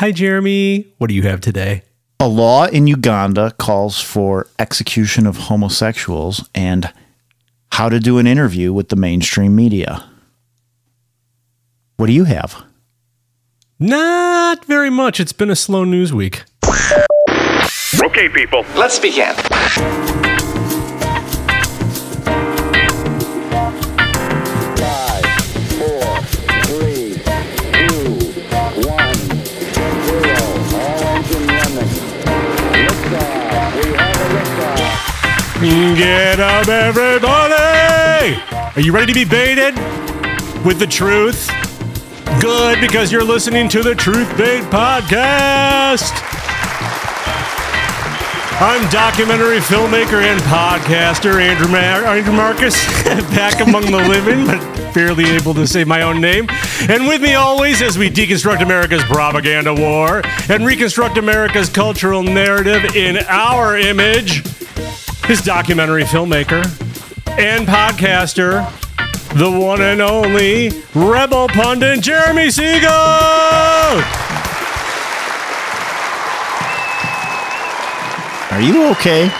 Hi, Jeremy. What do you have today? A law in Uganda calls for execution of homosexuals and how to do an interview with the mainstream media. What do you have? Not very much. It's been a slow news week. Okay, people. Let's begin. Get up, everybody! Are you ready to be baited with the truth? Good, because you're listening to the Truth Bait Podcast. I'm documentary filmmaker and podcaster Andrew, Mar- Andrew Marcus, back among the living, but barely able to say my own name. And with me always as we deconstruct America's propaganda war and reconstruct America's cultural narrative in our image his documentary filmmaker and podcaster, the one and only rebel pundit Jeremy Segal. Are you okay?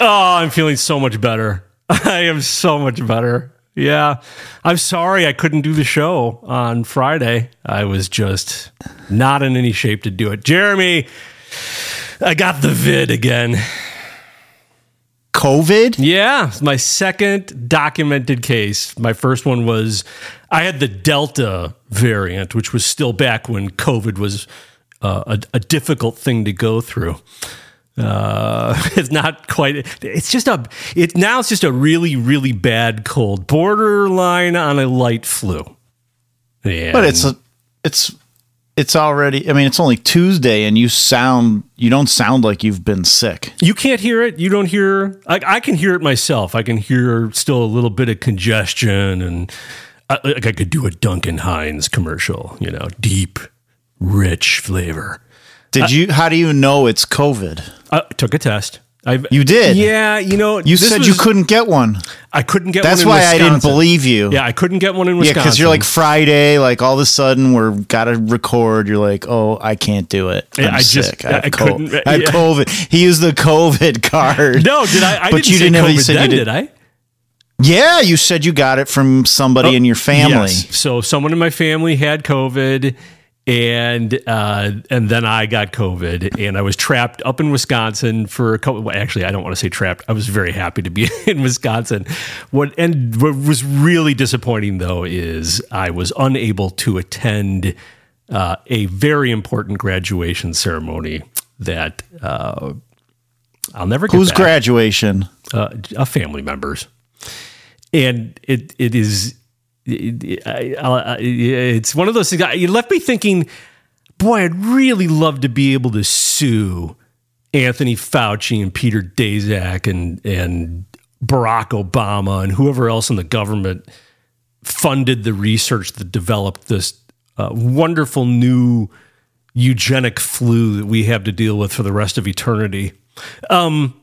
Oh, I'm feeling so much better. I am so much better. Yeah. I'm sorry I couldn't do the show on Friday. I was just not in any shape to do it. Jeremy, I got the vid again. COVID? Yeah, my second documented case. My first one was I had the Delta variant, which was still back when COVID was uh, a, a difficult thing to go through. Uh, it's not quite. It's just a. It now it's just a really really bad cold, borderline on a light flu. Yeah, But it's a, it's it's already I mean it's only Tuesday and you sound you don't sound like you've been sick. You can't hear it. You don't hear. I, I can hear it myself. I can hear still a little bit of congestion, and I, like I could do a Duncan Hines commercial. You know, deep, rich flavor. Did you how do you know it's COVID? I took a test. I You did? Yeah, you know, You said you couldn't get one. I couldn't get. That's one in why I didn't believe you. Yeah, I couldn't get one in Wisconsin. Yeah, because you're like Friday, like all of a sudden we're gotta record. You're like, oh, I can't do it. I'm Yeah, I just- sick. I have, I co- couldn't- I have yeah. COVID. He used the COVID card. no, did I? I But didn't you didn't have- you said you did- did I? Yeah, you said you got it from somebody oh, in your family. Oh, Yes. So someone in my family had COVID, and uh, and then I got COVID, and I was trapped up in Wisconsin for a couple. Well, actually, I don't want to say trapped. I was very happy to be in Wisconsin. What and what was really disappointing though is I was unable to attend uh, a very important graduation ceremony that. Uh, I'll never get Whose back graduation? uh, a family members, and it it is It's one of those things. You left me thinking, boy, I'd really love to be able to sue Anthony Fauci and Peter Daszak and and Barack Obama and whoever else in the government funded the research that developed this uh, wonderful new eugenic flu that we have to deal with for the rest of eternity. Um,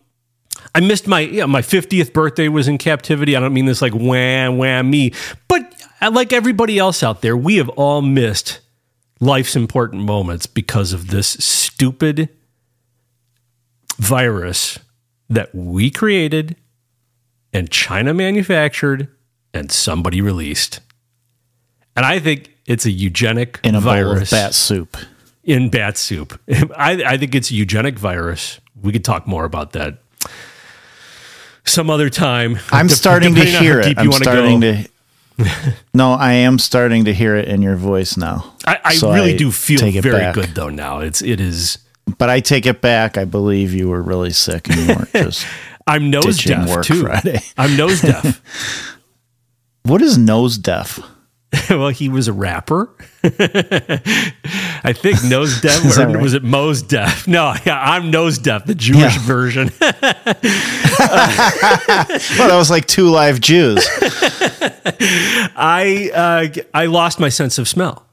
I missed my yeah, my 50th birthday was in captivity. I don't mean this like wham wham me, but Uh, like everybody else out there, we have all missed life's important moments because of this stupid virus that we created and China manufactured and somebody released. And I think it's a eugenic In a bowl of virus bat soup. in bat soup. I, I think it's a eugenic virus. We could talk more about that some other time. I'm Dep- starting to depending on how hear it. deep I'm wanna starting go. to. No, I am starting to hear it in your voice now. I, I So really I do feel very back. good though. Now it's it is. But I take it back. I believe you were really sick and you weren't just. I'm nose deaf too. Friday. I'm nose deaf. what is nose deaf? well, he was a rapper. I think nose deaf, or right? was it Mo's deaf? No, yeah, I'm nose deaf, the Jewish Yeah. version. Well, that was like two live Jews. I uh, I lost my sense of smell.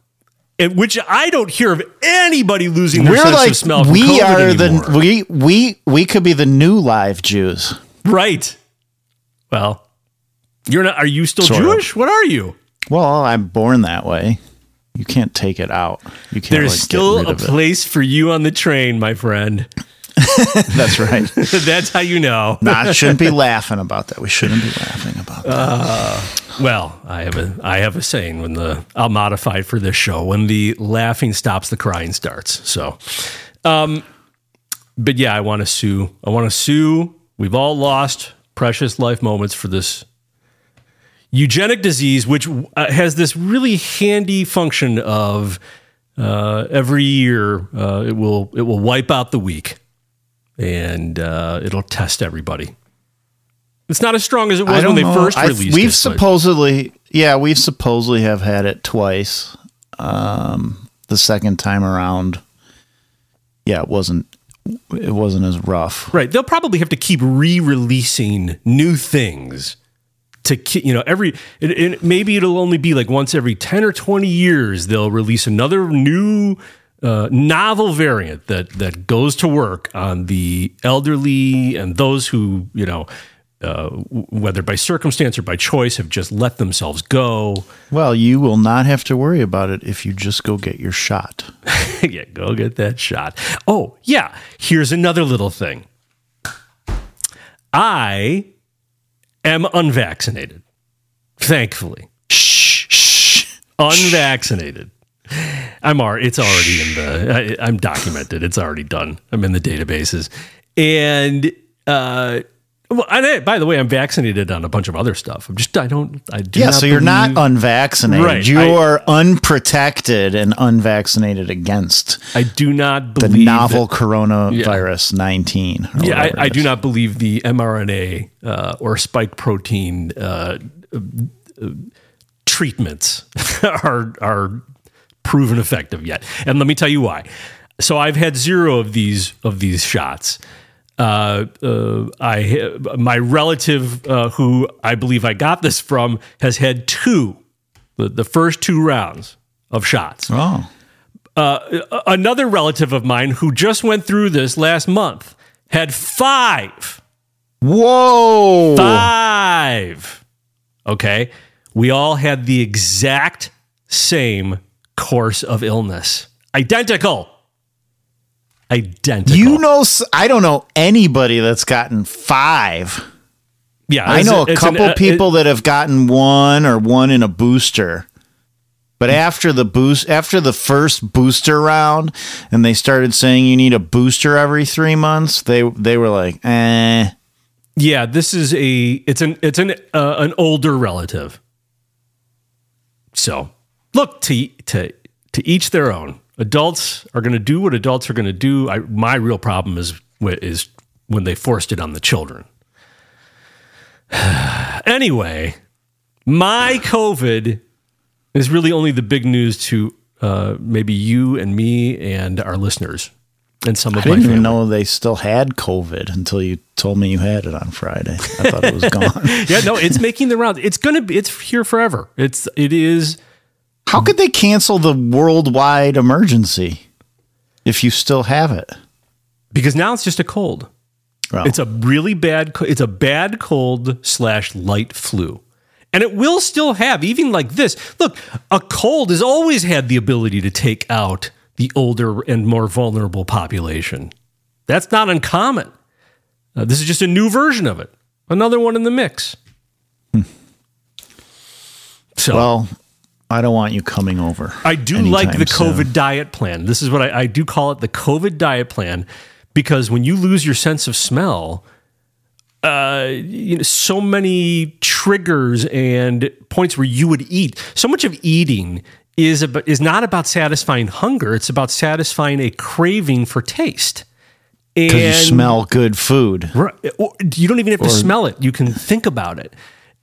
And, which I don't hear of anybody losing their We're sense like of smell. We COVID are anymore. the we we we could be the new live Jews. right. Well, you're not. Are you still Sort of. Jewish? What are you? Well, I'm born that way. You can't take it out. You can't. There's like, still a place for you on the train, my friend. That's right. That's how you know. Nah, shouldn't be laughing about that. We shouldn't be laughing about that. Well, I have a I have a saying when the I'll modify it for this show when the laughing stops, the crying starts. So, um, but yeah, I want to sue. I want to sue. We've all lost precious life moments for this eugenic disease, which uh, has this really handy function of uh, every year uh, it will it will wipe out the weak, and uh, it'll test everybody. It's not as strong as it was when they first I- released we've it. but- supposedly, yeah, we've supposedly have had it twice. Um, the second time around, yeah, it wasn't. It wasn't as rough. Right. They'll probably have to keep re-releasing new things to you know every it, it, maybe it'll only be like once every 10 or 20 years they'll release another new uh, novel variant that that goes to work on the elderly and those who you know uh, whether by circumstance or by choice have just let themselves go Well, you will not have to worry about it if you just go get your shot. yeah, go get that shot. Oh, yeah. Here's another little thing. I am unvaccinated. Thankfully. Shh, shh. Unvaccinated. I'm already, it's already in the, I, I'm documented. It's already done. I'm in the databases. And, uh, well, and I- by the way, I'm vaccinated on a bunch of other stuff. I'm just, I don't, I do Yeah, not so you're not unvaccinated. Right, You I- are unprotected and unvaccinated against I do not believe the believe novel that- coronavirus 19. Yeah, I, I do not believe the mRNA uh, or spike protein uh, uh, treatments are are proven effective yet. And let me tell you why. So I've had zero of these of these shots. Uh, uh, I my relative uh, who I believe I got this from has had two, the, the first two rounds of shots Oh. another relative of mine who just went through this last month had five. Whoa. Five. Okay. We all had the exact same course of illness. Identical. Identical. You know, I don't know anybody that's gotten five. yeah, I know a it's an- couple uh, people that have gotten one or one in a booster. But after the boost, after the first booster round, and they started saying you need a booster every three months, they they were like, eh. Yeah, this is a it's an it's an uh, an older relative. So look to to to each their own. Adults are going to do what adults are going to do. I, my real problem is is when they forced it on the children. anyway, my COVID is really only the big news to uh, maybe you and me and our listeners and some of I didn't family. even know they still had COVID until you told me you had it on Friday. I thought it was gone. yeah, no, it's making the rounds. It's gonna be. It's here forever. It's. It is. How could they cancel the worldwide emergency if you still have it? because now it's just a cold. Well, It's a really bad. It's a bad cold slash light flu, and it will still have even like this. Look, a cold has always had the ability to take out the older and more vulnerable population. That's not uncommon. Uh, this is just a new version of it. Another one in the mix. So well, I don't want you coming over. I do like the soon. COVID diet plan. This is what I, I do call it the COVID diet plan because when you lose your sense of smell, uh, you know, so many triggers and points where you would eat. So much of eating is about, is not about satisfying hunger. It's about satisfying a craving for taste. Because you smell good food. Right. You don't even have to smell it. You can think about it.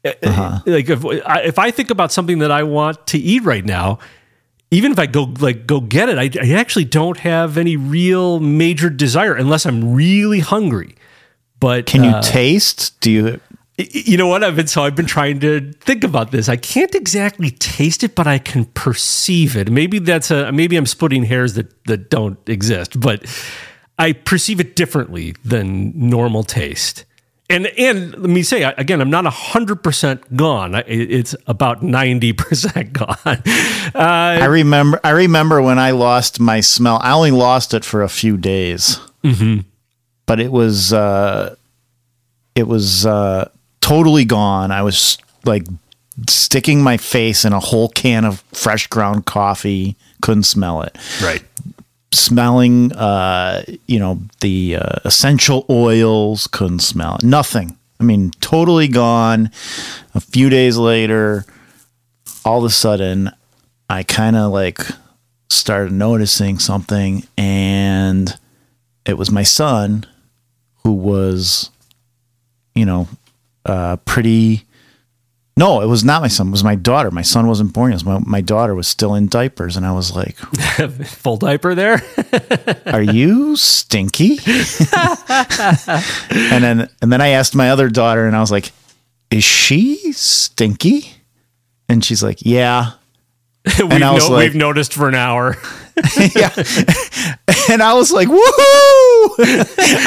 Uh-huh. Like if I, if I think about something that I want to eat right now, even if I go like go get it, I, I actually don't have any real major desire unless I'm really hungry. But Can you uh, taste? Do you? you know what? I've been so I've been trying to think about this. I can't exactly taste it, but I can perceive it. Maybe that's a maybe I'm splitting hairs that that don't exist, but I perceive it differently than normal taste. And and let me say again, I'm not hundred percent gone. It's about ninety percent gone. Uh, I remember. I remember when I lost my smell. I only lost it for a few days, mm-hmm. but it was uh, it was uh, totally gone. I was like sticking my face in a whole can of fresh ground coffee. Couldn't smell it. right. Smelling, uh, you know, the uh, essential oils. Couldn't smell it. Nothing. I mean, totally gone. A few days later, all of a sudden I kind of like started noticing something and it was my son who was you know uh pretty no it was not my son it was my daughter my son wasn't born yet my, my daughter was still in diapers and i was like Full diaper there. are you stinky and then and then i asked my other daughter and i was like is she stinky and she's like yeah we've, I was no- like- we've noticed for an hour. yeah. And I was like, woohoo!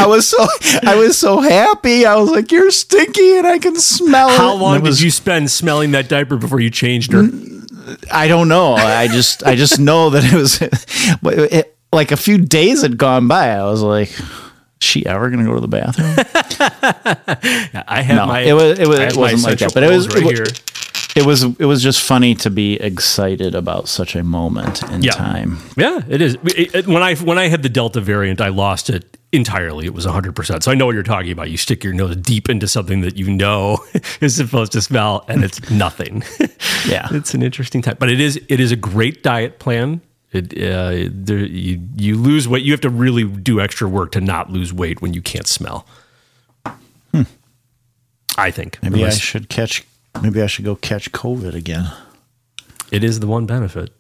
I was so I was so happy. I was like, you're stinky and I can smell it. How long it was- did you spend smelling that diaper before you changed her? Mm, I don't know. I just I just know that it was it, like a few days had gone by. I was like, is she ever gonna go to the bathroom? I have No, my. it was- it was- it wasn't like that, but it was- right it here. It was it was just funny to be excited about such a moment in Yeah. time. Yeah, it is. It- it- when I when I had the Delta variant, I lost it entirely. It was 100%. So I know what you're talking about. You stick your nose deep into something that you know is supposed to smell and it's nothing. Yeah. it's an interesting time, but it is it is a great diet plan. It uh, there, you you lose weight. You have to really do extra work to not lose weight when you can't smell. Hmm. I think Maybe Unless- I should catch maybe I should go catch COVID again. it is the one benefit.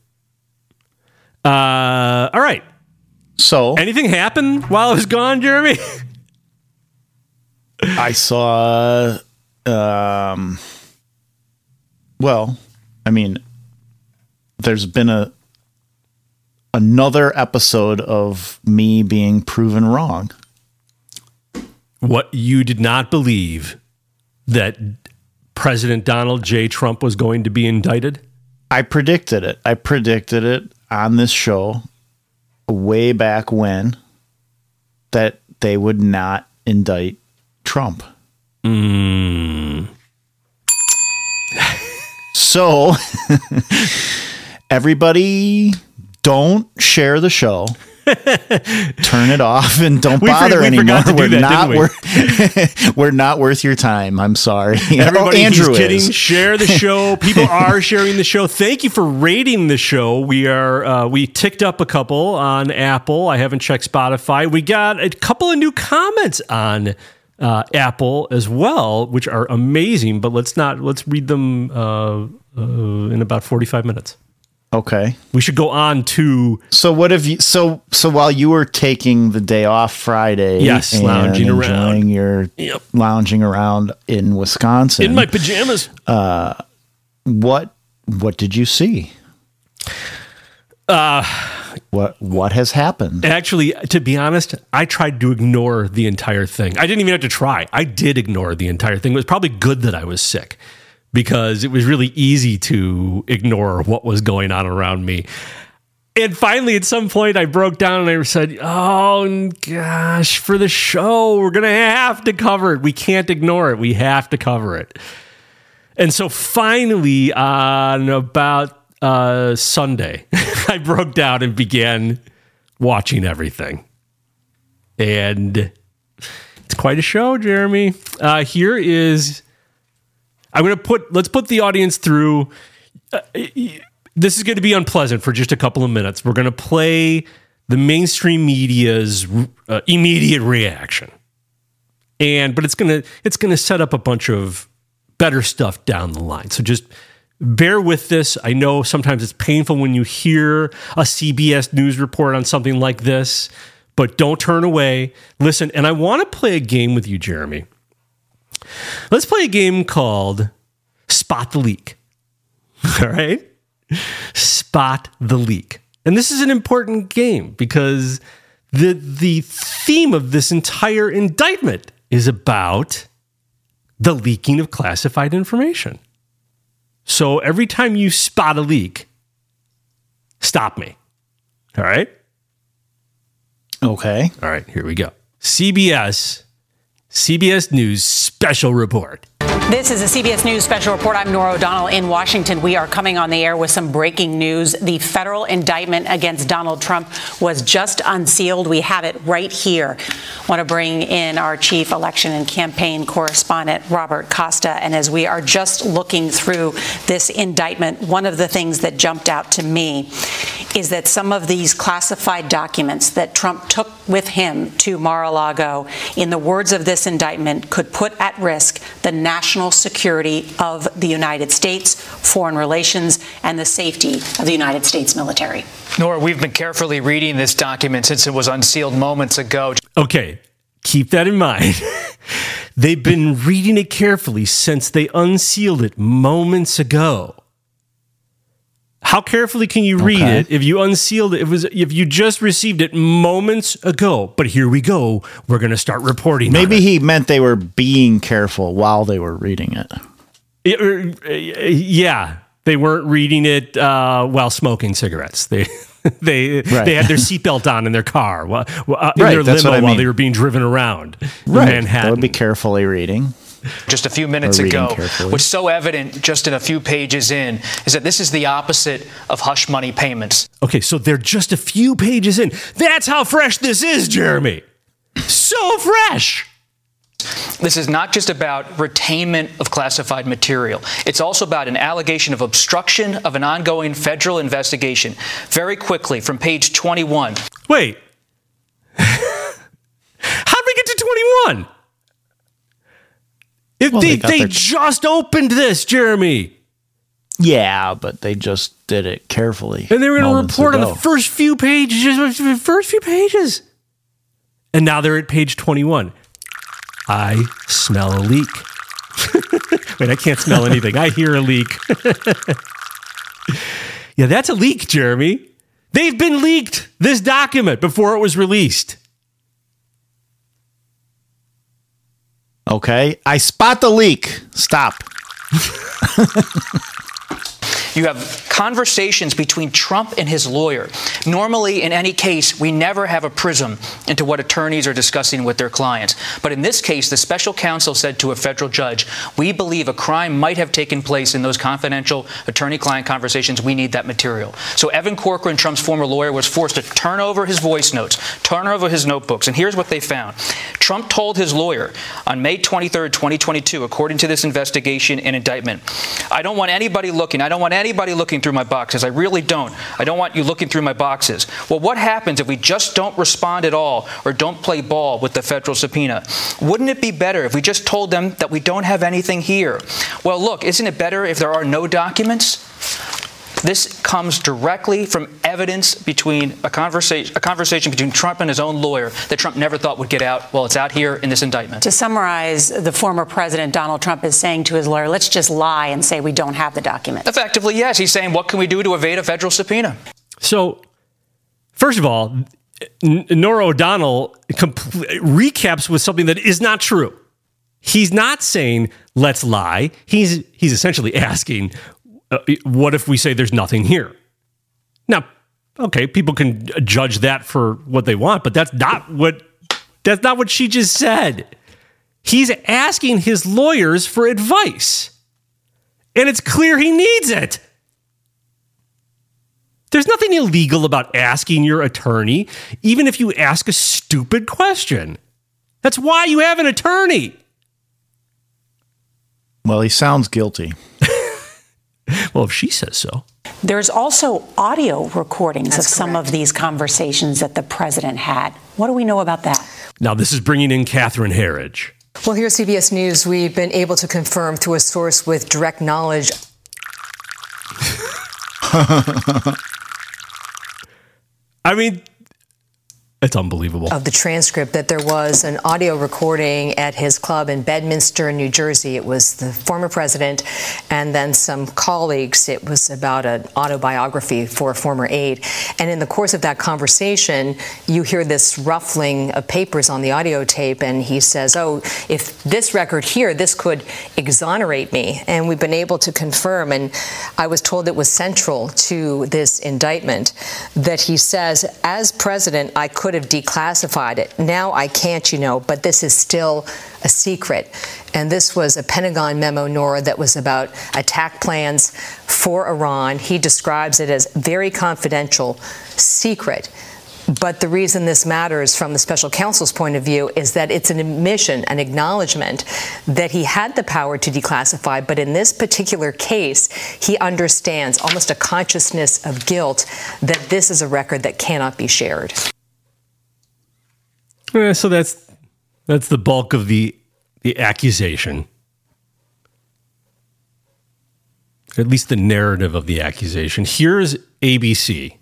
Uh, all right. So Anything happen while I was gone, Jeremy? I saw um well, I mean there's been a another episode of me being proven wrong. what you did not believe that President Donald J. Trump was going to be indicted? I predicted it. I predicted it on this show way back when that they would not indict Trump. Hmm. So everybody don't share the show. Turn it off and don't We bother we anymore. do we're that, not we? worth we're not worth your time. I'm sorry. Everybody, oh, Andrew he's kidding. is. Share the show. People are sharing the show. Thank you for rating the show. We are uh, we ticked up a couple on Apple. I haven't checked Spotify. We got a couple of new comments on uh, Apple as well, which are amazing. But let's not let's read them uh, uh, in about forty five minutes. Okay. We should go on to So what have you? So so while you were taking the day off Friday, Yes, and lounging around. your Yep. lounging around in Wisconsin, in my pajamas. what what did you see? Uh what what has happened? Actually, to be honest, I tried to ignore the entire thing. I didn't even have to try. I did ignore the entire thing. It was probably good that I was sick because it was really easy to ignore what was going on around me. And finally, at some point, I broke down and I said, Oh gosh, for the show, we're going to have to cover it. We can't ignore it. We have to cover it. And so finally, on about uh, Sunday, I broke down and began watching everything. And it's quite a show, Jeremy. Uh, here is, I'm going to put, let's put the audience through. uh, this is going to be unpleasant for just a couple of minutes. We're going to play the mainstream media's uh, immediate reaction. And, but it's going to, it's going to set up a bunch of better stuff down the line. So just bear with this. I know sometimes it's painful when you hear a CBS news report on something like this, but don't turn away. Listen, and I want to play a game with you, Jeremy. Let's play a game called Spot the Leak. All right? Spot the Leak. And this is an important game because the the theme of this entire indictment is about the leaking of classified information. So every time you spot a leak, stop me. All right? Okay. All right, here we go. CBS, CBS News special report. This is a CBS News special report. I'm Norah O'Donnell in Washington. We are coming on the air with some breaking news. The federal indictment against Donald Trump was just unsealed. We have it right here. Want to bring in our chief election and campaign correspondent, Robert Costa. And as we are just looking through this indictment, one of the things that jumped out to me is that some of these classified documents that Trump took with him to Mar-a-Lago, in the words of this indictment, could put at risk the national security of the United States, foreign relations, and the safety of the United States military. Norah, we've been carefully reading this document since it was unsealed moments ago. Okay, keep that in mind. They've been reading it carefully since they unsealed it moments ago. How carefully can you read Okay. it if you unsealed it? It was if you just received it moments ago. But here we go. We're going to start reporting. Maybe it. he meant they were being careful while they were reading it. Yeah, er, yeah, they weren't reading it uh, while smoking cigarettes. They they Right. they had their seatbelt on in their car, while, uh, in Right, their limo I while they were being driven around That Manhattan. would be carefully reading. Just a few minutes ago. carefully. What's so evident just in a few pages in is that this is the opposite of hush money payments. Okay, so they're just a few pages in. That's how fresh this is, Jeremy. So fresh. This is not just about retainment of classified material. It's also about an allegation of obstruction of an ongoing federal investigation. Very quickly, from page 21. Wait. How'd we get to 21? If Well, they, they they their- just opened this, Jeremy. Yeah, but they just did it carefully. And they were going to report on the first few pages, first few pages. And now they're at page 21. I smell a leak. Wait, I can't smell anything. I hear a leak. yeah, that's a leak, Jeremy. They've been leaked, this document, before it was released. Okay. I spot the leak. Stop. You have conversations between Trump and his lawyer. Normally, in any case, we never have a prism into what attorneys are discussing with their clients. But in this case, the special counsel said to a federal judge, We believe a crime might have taken place in those confidential attorney client conversations. We need that material. So Evan Corcoran, Trump's former lawyer, was forced to turn over his voice notes, turn over his notebooks. And here's what they found Trump told his lawyer on May 23rd, 2022, according to this investigation and indictment, I don't want anybody looking. I don't want anybody looking through my boxes. I really don't. I don't want you looking through my boxes. Well, what happens if we just don't respond at all or don't play ball with the federal subpoena? Wouldn't it be better if we just told them that we don't have anything here? Well, look, isn't it better if there are no documents? This comes directly from evidence between a conversation, a conversation between Trump and his own lawyer that Trump never thought would get out. Well, it's out here in this indictment. To summarize, the former president, Donald Trump, is saying to his lawyer, let's just lie and say we don't have the document. Effectively, yes. He's saying, what can we do to evade a federal subpoena? So, first of all, N- Norah O'Donnell compl- recaps with something that is not true. He's not saying let's lie. He's he's essentially asking, uh, what if we say there's nothing here? Now, okay, people can judge that for what they want, but that's not what that's not what she just said. He's asking his lawyers for advice. And it's clear he needs it. There's nothing illegal about asking your attorney, even if you ask a stupid question. That's why you have an attorney. Well, he sounds guilty. Well, if she says so. There's also audio recordings of some of these conversations that the president had. What do we know about that? Now, this is bringing in Catherine Herridge. Well, here at CBS News, we've been able to confirm through a source with direct knowledge I mean, It's unbelievable. of the transcript that there was an audio recording at his club in Bedminster, New Jersey. It was the former president and then some colleagues. It was about an autobiography for a former aide. And in the course of that conversation, you hear this ruffling of papers on the audio tape, and he says, Oh, if this record here, this could exonerate me. And we've been able to confirm, and I was told it was central to this indictment, that he says, As president, I could have declassified it. Now I can't, you know, but this is still a secret. And this was a Pentagon memo, Norah, that was about attack plans for Iran. He describes it as very confidential, secret. But the reason this matters from the special counsel's point of view is that it's an admission, an acknowledgement that he had the power to declassify, but in this particular case, he understands almost a consciousness of guilt that this is a record that cannot be shared. Eh, so that's that's the bulk of the the accusation. At least the narrative of the accusation. Here's ABC.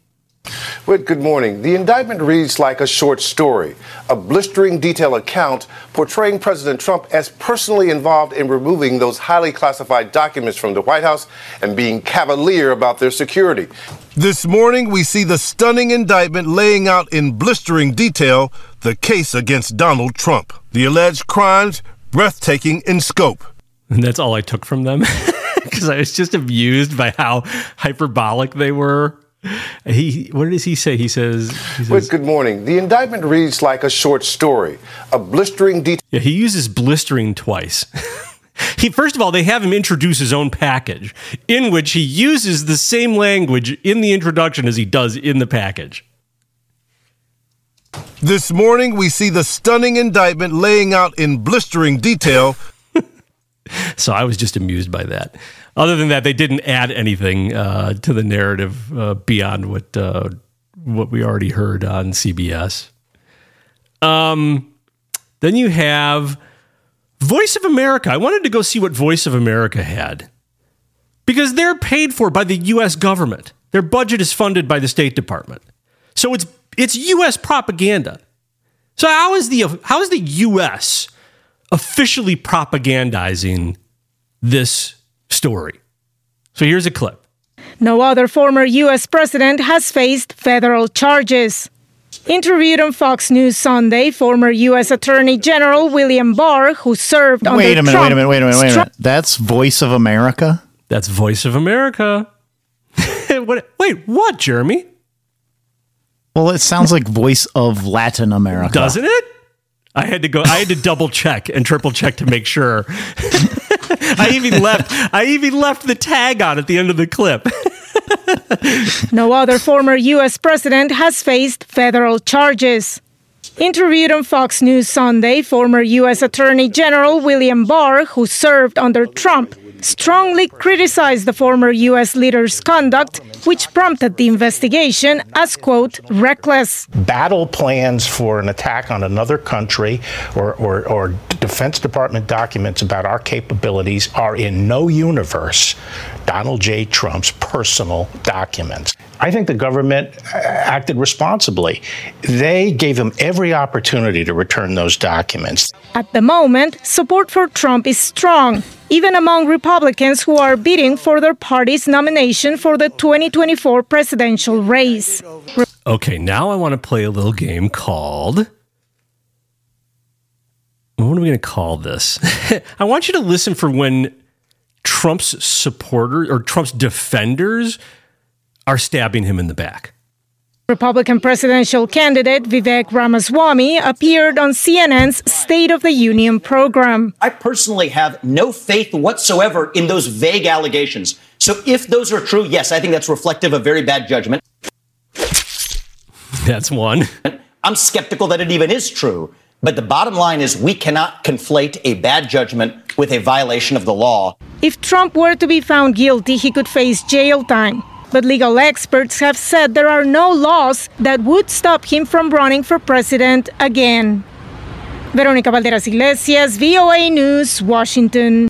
Whit, good morning. The indictment reads like a short story, a blistering detailed account portraying President Trump as personally involved in removing those highly classified documents from the White House and being cavalier about their security. This morning, we see the stunning indictment laying out in blistering detail the case against Donald Trump. The alleged crimes breathtaking in scope. And that's all I took from them because I was just amused by how hyperbolic they were. He, what does he say? He says, he Whit, says good morning. The indictment reads like a short story, a blistering detail. yeah, he uses blistering twice. he first of all, they have him introduce his own package, in which he uses the same language in the introduction as he does in the package. This morning, we see the stunning indictment laying out in blistering detail So I was just amused by that. Other than that, they didn't add anything uh, to the narrative uh, beyond what uh, what we already heard on CBS. Um, then you have Voice of America. I wanted to go see what Voice of America had because they're paid for by the U.S. government. Their budget is funded by the State Department, so it's it's U.S. propaganda. So how is the how is the U.S. officially propagandizing this story? So here's a clip. No other former U.S. president has faced federal charges. Interviewed on Fox News Sunday, former U.S. Attorney General William Barr, who served under Wait a minute, Trump, wait a minute, wait a minute, wait a stru- minute. That's Voice of America? That's Voice of America. what, wait, what, Jeremy? Well, it sounds like Voice of Latin America. Doesn't it? I had to go. I had to double check and triple check to make sure. I even left. I even left the tag on at the end of the clip. No other former U.S. president has faced federal charges. Interviewed on Fox News Sunday, former U.S. Attorney General William Barr, who served under Trump, strongly criticized the former U.S. leader's conduct, which prompted the investigation as, quote, reckless. battle plans for an attack on another country or, or, or Defense Department documents about our capabilities are in no universe Donald J. Trump's personal documents. I think the government uh, acted responsibly. They gave him every opportunity to return those documents. At the moment, support for Trump is strong, even among Republicans who are bidding for their party's nomination for the 2024 presidential race. Okay, now I want to play a little game called. What are we going to call this? I want you to listen for when Trump's supporters or Trump's defenders are stabbing him in the back. Republican presidential candidate Vivek Ramaswamy appeared on CNN's State of the Union program. I personally have no faith whatsoever in those vague allegations. So if those are true, yes, I think that's reflective of very bad judgment. That's one. I'm skeptical that it even is true. But the bottom line is we cannot conflate a bad judgment with a violation of the law. If Trump were to be found guilty, he could face jail time. But legal experts have said there are no laws that would stop him from running for president again. Veronica Balderas Iglesias, VOA News, Washington.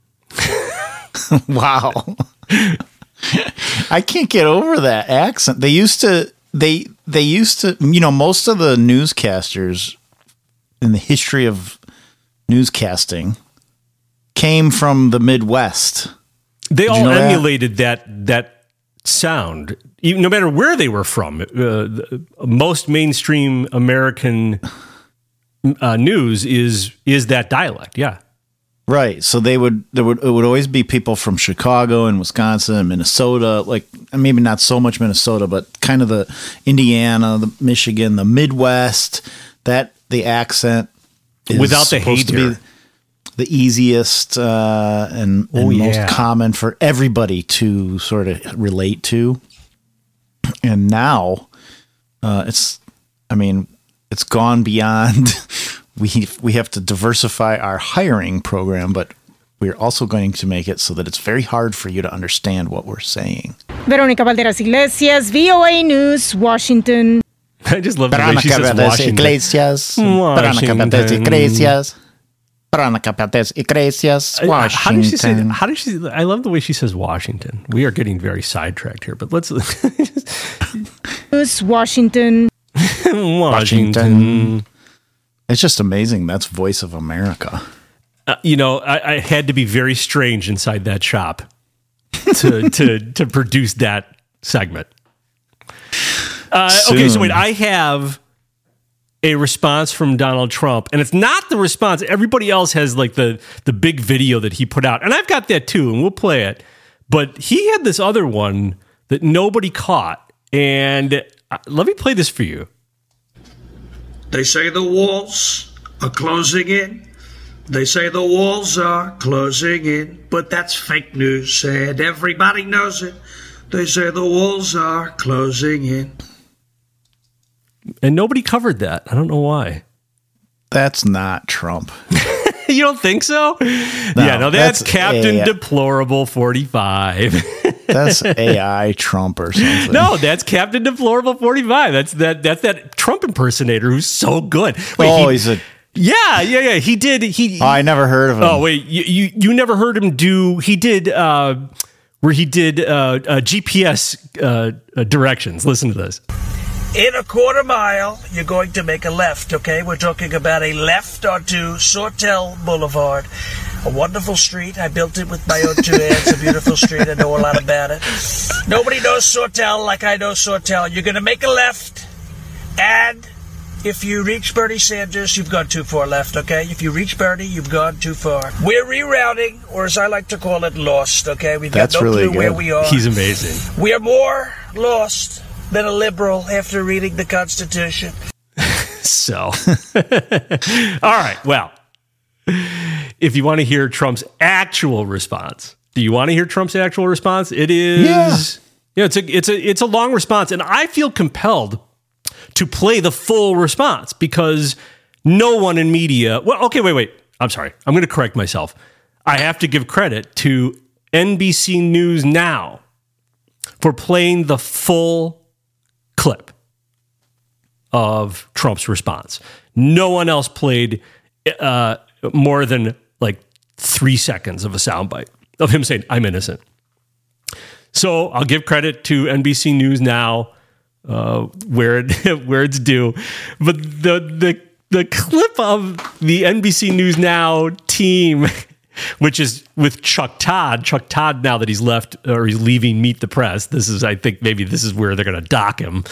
wow. I can't get over that accent. They used to they they used to you know most of the newscasters in the history of newscasting came from the Midwest. They Did all you know that? emulated that that sound, even, no matter where they were from. Uh, the, most mainstream American uh, news is is that dialect. Yeah, Right. So they would there would it would always be people from Chicago and Wisconsin and Minnesota, like maybe not so much Minnesota, but kind of the Indiana, the Michigan, the Midwest. That the accent is Without the supposed to be the easiest uh, and, and Oh, most common for everybody to sort of relate to. And now uh, it's, I mean, it's gone beyond. we we have to diversify our hiring program, but we're also going to make it so that it's very hard for you to understand what we're saying. Verónica Balderas Iglesias, VOA News, Washington. I just love the way she says Washington. Iglesias, Washington. Iglesias, Iglesias, Uh, How does she say? Washington. How does she? I love the way she says Washington. We are getting very sidetracked here, but let's News, Washington. Washington. It's just amazing. That's Voice of America. Uh, you know, I, I had to be very strange inside that shop to to to produce that segment. Uh, okay, so wait, I have a response from Donald Trump, and it's not the response. Everybody else has like the the big video that he put out, and I've got that too, and we'll play it. But he had this other one that nobody caught, and uh, let me play this for you. They say the walls are closing in. They say the walls are closing in, but that's fake news, and everybody knows it. They say the walls are closing in. And nobody covered that. I don't know why. That's not Trump. you don't think so? yeah, no, that's, that's Captain a- Deplorable 45. That's AI Trump or something. no, that's Captain Deplorable 45. That's that that's that Trump impersonator who's so good. Wait, oh, he- he's a. yeah, yeah, yeah. He did he Oh, I never heard of him. Oh, wait, you, you you never heard him do he did uh where he did uh, uh GPS uh, uh directions. Listen to this. In a quarter mile, you're going to make a left, okay? We're talking about a left onto Sawtelle Boulevard. A wonderful street. I built it with my own two hands. A beautiful street. I know a lot about it. Nobody knows Sawtelle like I know Sawtelle. You're going to make a left, and if you reach Bernie Sanders, you've gone too far left, okay? If you reach Bernie, you've gone too far. We're rerouting, or as I like to call it, lost, okay? We've That's got no really clue where we are. He's amazing. We are more lost than a liberal after reading the Constitution. So, all right. Well, if you want to hear Trump's actual response, do you want to hear Trump's actual response? It is, Yeah. yeah, it's a it's a it's a long response, and I feel compelled to play the full response because no one in media. Well, okay, wait, wait. I'm sorry. I'm going to correct myself. I have to give credit to NBC News Now for playing the full clip of Trump's response. No one else played uh, more than like three seconds of a soundbite of him saying, I'm innocent. So I'll give credit to NBC News now, uh, where it, where it's due. But the the the clip of the NBC News Now team, which is with Chuck Todd. Chuck Todd, now that he's left or he's leaving Meet the Press, this is I think maybe this is where they're going to dock him,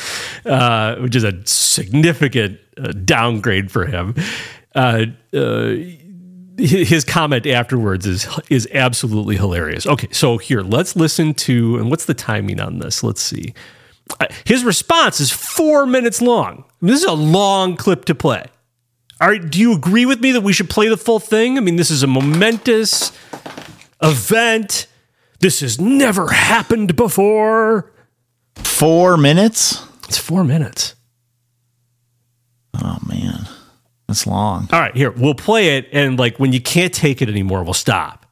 uh, which is a significant uh, downgrade for him. Uh, uh, his comment afterwards is is absolutely hilarious. Okay, so here let's listen to and what's the timing on this? Let's see. Uh, His response is four minutes long. This is a long clip to play. All right, do you agree with me that we should play the full thing? I mean, this is a momentous event. This has never happened before. Four minutes? It's four minutes. Oh man, that's long. All right, here we'll play it, and like when you can't take it anymore, we'll stop.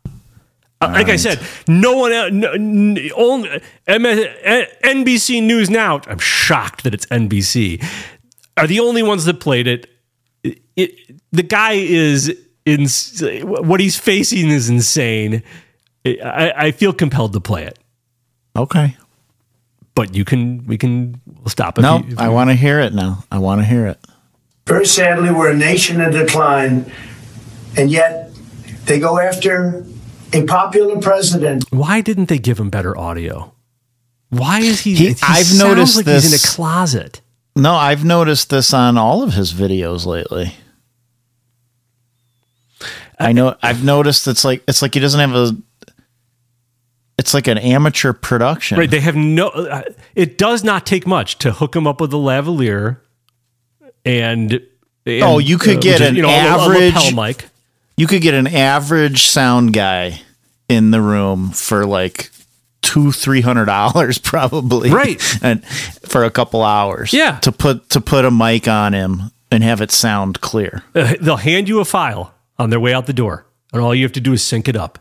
Uh, like I said, no one, el- no, only NBC News Now. I'm shocked that it's NBC. Are the only ones that played it. It, it- the guy is in what he's facing is insane. I, I feel compelled to play it. Okay. but you can we can stop it. No, I want to hear it now. I want to hear it. Very sadly, we're a nation in decline, and yet they go after a popular president. Why didn't they give him better audio? Why is he? He- he I've sounds noticed like he's in a closet. No, I've noticed this on all of his videos lately. I know I've noticed it's like it's like he doesn't have a it's like an amateur production. Right? They have no. Uh, it does not take much to hook him up with a lavalier, and, and, oh, you could uh, get which is, an you know, a- a average lapel mic. You could get an average sound guy in the room for like two three hundred dollars probably Right. and for a couple hours Yeah. to put to put a mic on him and have it sound clear Uh, they'll hand you a file on their way out the door, and all you have to do is sync it up,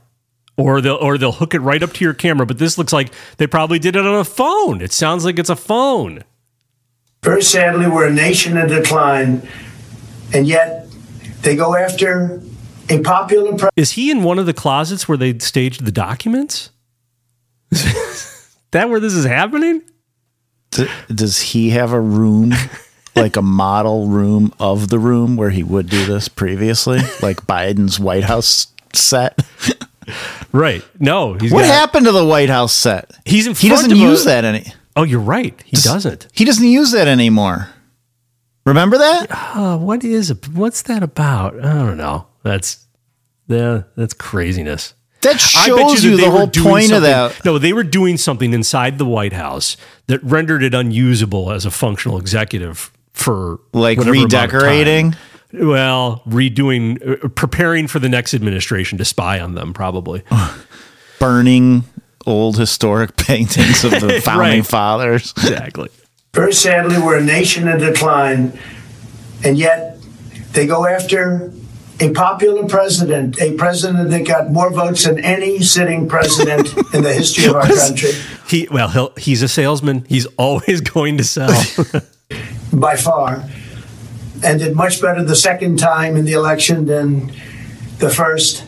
or they'll or they'll hook it right up to your camera. But this looks like they probably did it on a phone. It sounds like it's a phone. Very sadly, we're a nation in decline, and yet they go after a popular president. Is he in one of the closets where they staged the documents? that where this is happening? D- does he have a room like a model room of the room where he would do this previously like biden's white house set Right. No. He's what got- happened to the white house set He's in he doesn't of a- use that any Oh, you're right. He doesn't. he doesn't use that anymore remember that Uh, what is what's that about? I don't know. That's yeah, that's craziness. That shows that you the whole point of that. No, they were doing something inside the White House that rendered it unusable as a functional executive for Like whatever amount of time. redecorating? Well, redoing, uh, preparing for the next administration to spy on them, probably. burning old historic paintings of the founding Right. fathers. Exactly. Very sadly, we're a nation in decline, and yet they go after a popular president, a president that got more votes than any sitting president in the history of our country. He well, he'll, he's a salesman. He's always going to sell. By far, and did much better the second time in the election than the first.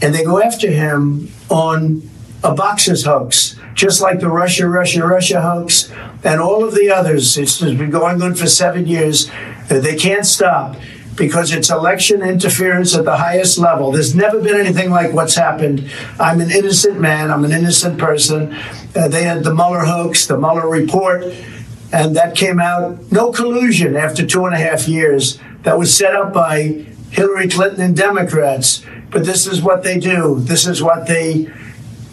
And they go after him on a boxers hoax, just like the Russia, Russia, Russia hoax, and all of the others. It's been going on for seven years. Uh, They can't stop because it's election interference at the highest level. There's never been anything like what's happened. I'm an innocent man. I'm an innocent person. Uh, they had the Mueller hoax, the Mueller report, and that came out no collusion after two and a half years. That was set up by Hillary Clinton and Democrats. But this is what they do. This is what they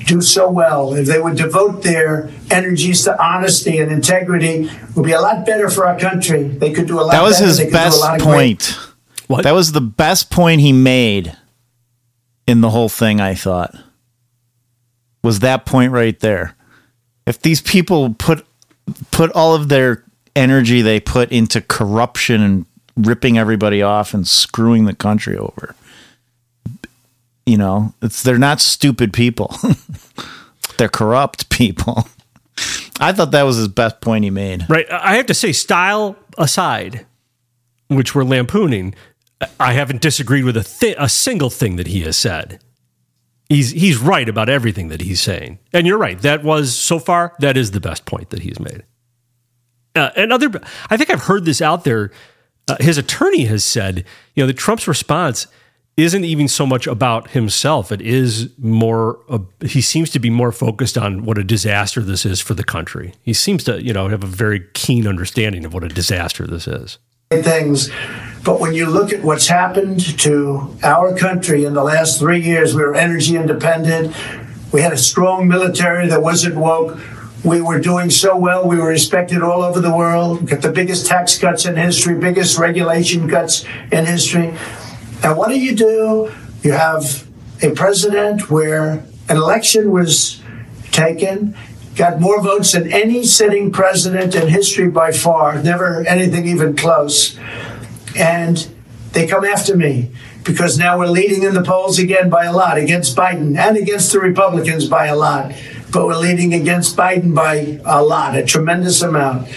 do so well. If they would devote their energies to honesty and integrity, it would be a lot better for our country. They could do a lot. That was better. his They could do a best lot of great- point. That was the best point he made in the whole thing, I thought. Was that point right there. If these people put put all of their energy they put into corruption and ripping everybody off and screwing the country over. You know, it's they're not stupid people. they're corrupt people. I thought that was his best point he made. Right. I have to say, style aside, which we're lampooning, I haven't disagreed with a thi- a single thing that he has said. He's he's right about everything that he's saying, and you're right. That was so far that is the best point that he's made. Uh, and other, I think I've heard this out there. Uh, his attorney has said, you know, that Trump's response isn't even so much about himself. It is more. Uh, he seems to be more focused on what a disaster this is for the country. He seems to, you know, have a very keen understanding of what a disaster this is. Things. But when you look at what's happened to our country in the last three years, we were energy independent. We had a strong military that wasn't woke. We were doing so well. We were respected all over the world. We got the biggest tax cuts in history, biggest regulation cuts in history. And what do you do? You have a president where an election was taken, got more votes than any sitting president in history by far, never anything even close. And they come after me because now we're leading in the polls again by a lot against Biden and against the Republicans by a lot. But we're leading against Biden by a lot, a tremendous amount.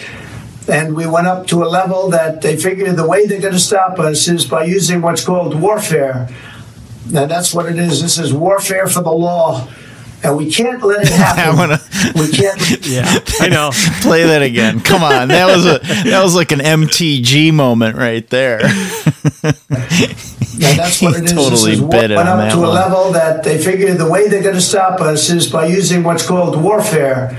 And we went up to a level that they figured the way they're going to stop us is by using what's called lawfare. Now, that's what it is. This is warfare for the law. And we can't let it happen. wanna, uh, we can't. Yeah, I know. Play that again. Come on, that was a that was like an MTG moment right there. Yeah, that's what it is. Totally this is war- bit it went up that to a one. level that they figure the way they're going to stop us is by using what's called lawfare.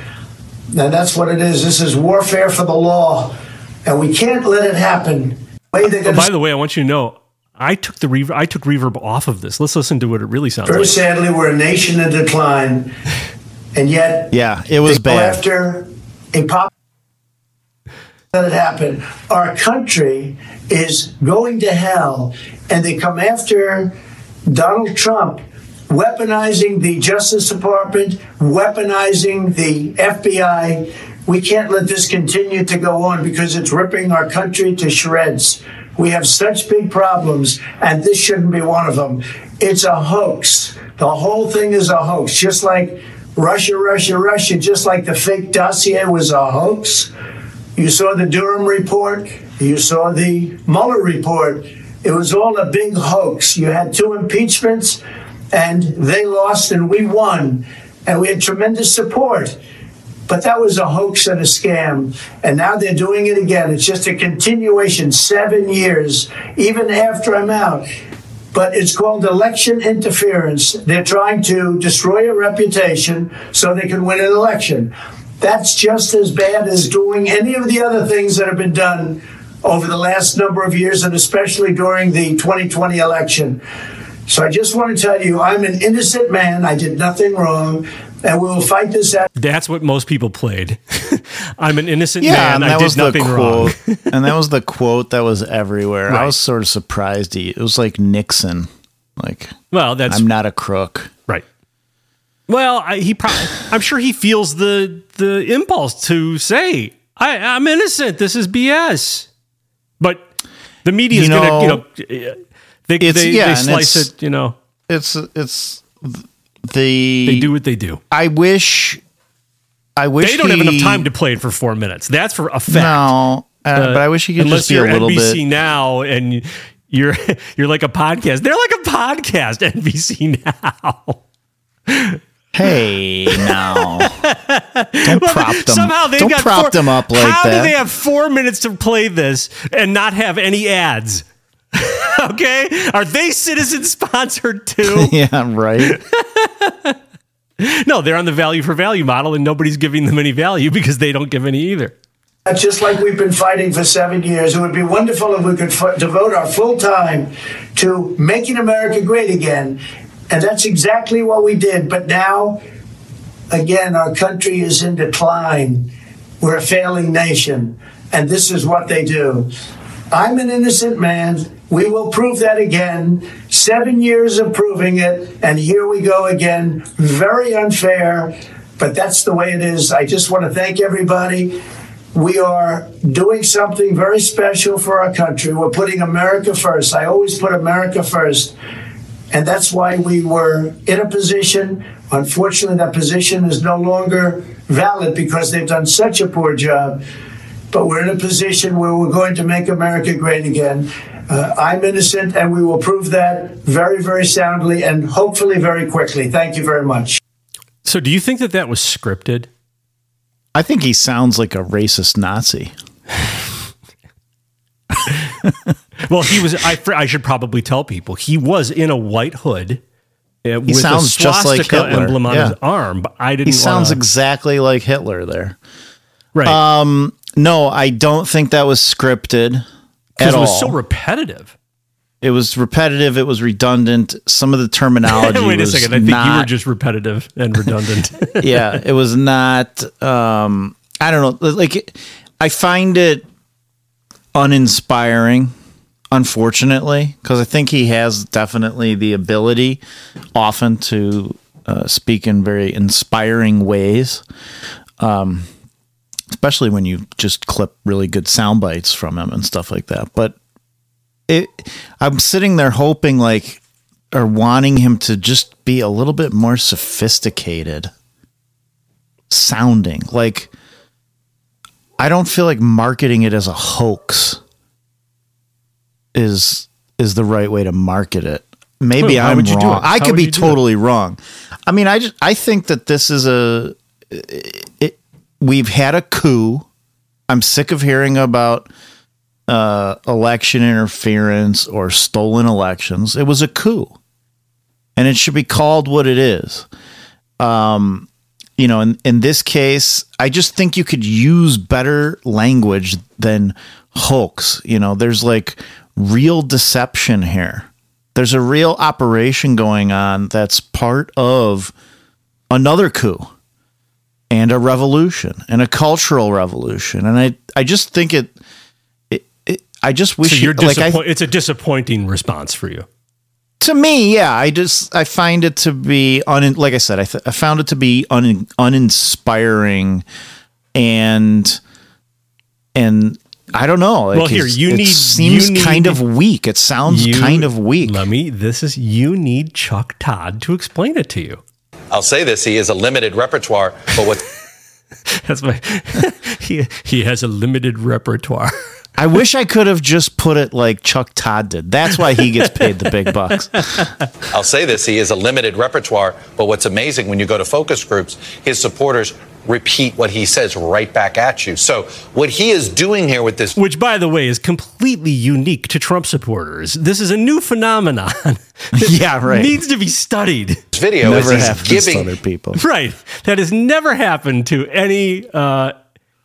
And that's what it is. This is warfare for the law, and we can't let it happen. The way they're Oh, by to the way, I want you to know, I took the reverb. I took reverb off of this. Let's listen to what it really sounds like. very like. sadly, we're a nation in decline, and yet Yeah, it was bad. after a pop. that it happen. Our country is going to hell, and they come after Donald Trump, weaponizing the Justice Department, weaponizing the FBI. We can't let this continue to go on because it's ripping our country to shreds. We have such big problems, and this shouldn't be one of them. It's a hoax. The whole thing is a hoax, just like Russia, Russia, Russia, just like the fake dossier was a hoax. You saw the Durham report, you saw the Mueller report. It was all a big hoax. You had two impeachments, and they lost, and we won. And we had tremendous support. But that was a hoax and a scam. And now they're doing it again. It's just a continuation, seven years, even after I'm out. But it's called election interference. They're trying to destroy a reputation so they can win an election. That's just as bad as doing any of the other things that have been done over the last number of years, and especially during the 2020 election. So I just want to tell you, I'm an innocent man. I did nothing wrong, and we will fight this out. That's what most people played. I'm an innocent Yeah, man. and I that did was the nothing wrong. quote, and that was the quote that was everywhere. I was sort of surprised. He, it was like Nixon, like Well, that's I'm not a crook. right. Well, I, he probably. I'm sure he feels the the impulse to say, I, "I'm innocent. This is BS." But the media is going to, you know, know, they it's- they, yeah, they slice it's- it. You know, It's it's the they do what they do. I wish. I wish They don't have enough time to play it for four minutes. That's for a fact. No, uh, but I wish he could just be a little NBC bit. now and you're you're like a podcast. They're like a podcast. NBC now. Hey, now don't Well, prop them. Somehow they don't got prop four, them up like how that. do they have four minutes to play this and not have any ads? okay, are they citizen sponsored too? yeah, I'm right. no, they're on the value for value model, and nobody's giving them any value because they don't give any either. Just like we've been fighting for seven years, it would be wonderful if we could f- devote our full time to making America great again. And that's exactly what we did. But now, again, our country is in decline. We're a failing nation. And this is what they do. I'm an innocent man. We will prove that again. Seven years of proving it. And here we go again. Very unfair. But that's the way it is. I just want to thank everybody. We are doing something very special for our country. We're putting America first. I always put America first. And that's why we were in a position. Unfortunately, that position is no longer valid because they've done such a poor job. But we're in a position where we're going to make America great again. Uh, I'm innocent, and we will prove that very, very soundly and hopefully very quickly. Thank you very much. So, do you think that that was scripted? I think he sounds like a racist Nazi. Well, he was. I, I should probably tell people he was in a white hood. uh, with sounds a just like swastika Hitler. emblem on Yeah. his arm, but I didn't. He sounds wanna- exactly like Hitler there. right. Um, no, I don't think that was scripted at because it was so repetitive. it was repetitive. It was redundant. Some of the terminology. Wait a second. I think not, you were just repetitive and redundant. yeah, it was not. Um, I don't know. Like, I find it uninspiring, unfortunately, because I think he has definitely the ability, often to uh, speak in very inspiring ways. Um, especially when you just clip really good sound bites from him and stuff like that. But it, I'm sitting there hoping like or wanting him to just be a little bit more sophisticated sounding. Like I don't feel like marketing it as a hoax is is the right way to market it. maybe I'm would you do wrong. I could be you do it? totally wrong. I mean, I just I think that this is a it, we've had a coup. I'm sick of hearing about uh, election interference or stolen elections. It was a coup, and it should be called what it is. Um, you know, in, in this case, I just think you could use better language than hoax. You know, there's like real deception here. There's a real operation going on that's part of another coup and a revolution and a cultural revolution. And I, I just think it, it, it I just wish So you're like I, it's a disappointing response for you. to me, yeah, I just I find it to be un like I said, I, th- I found it to be un uninspiring, and and I don't know. Well, like, here you it need seems you need- kind of weak. It sounds you- kind of weak. Let me. This is you need Chuck Todd to explain it to you. I'll say this: he has a limited repertoire, but what That's my. he he has a limited repertoire. I wish I could have just put it like Chuck Todd did. That's why he gets paid the big bucks. I'll say this: he has a limited repertoire. But what's amazing when you go to focus groups, his supporters repeat what he says right back at you. So what he is doing here with this Which, by the way, is completely unique to Trump supporters. This is a new phenomenon. Yeah, right. Needs to be studied. This video Never is he's happens to giving other people. Right. That has never happened to any uh,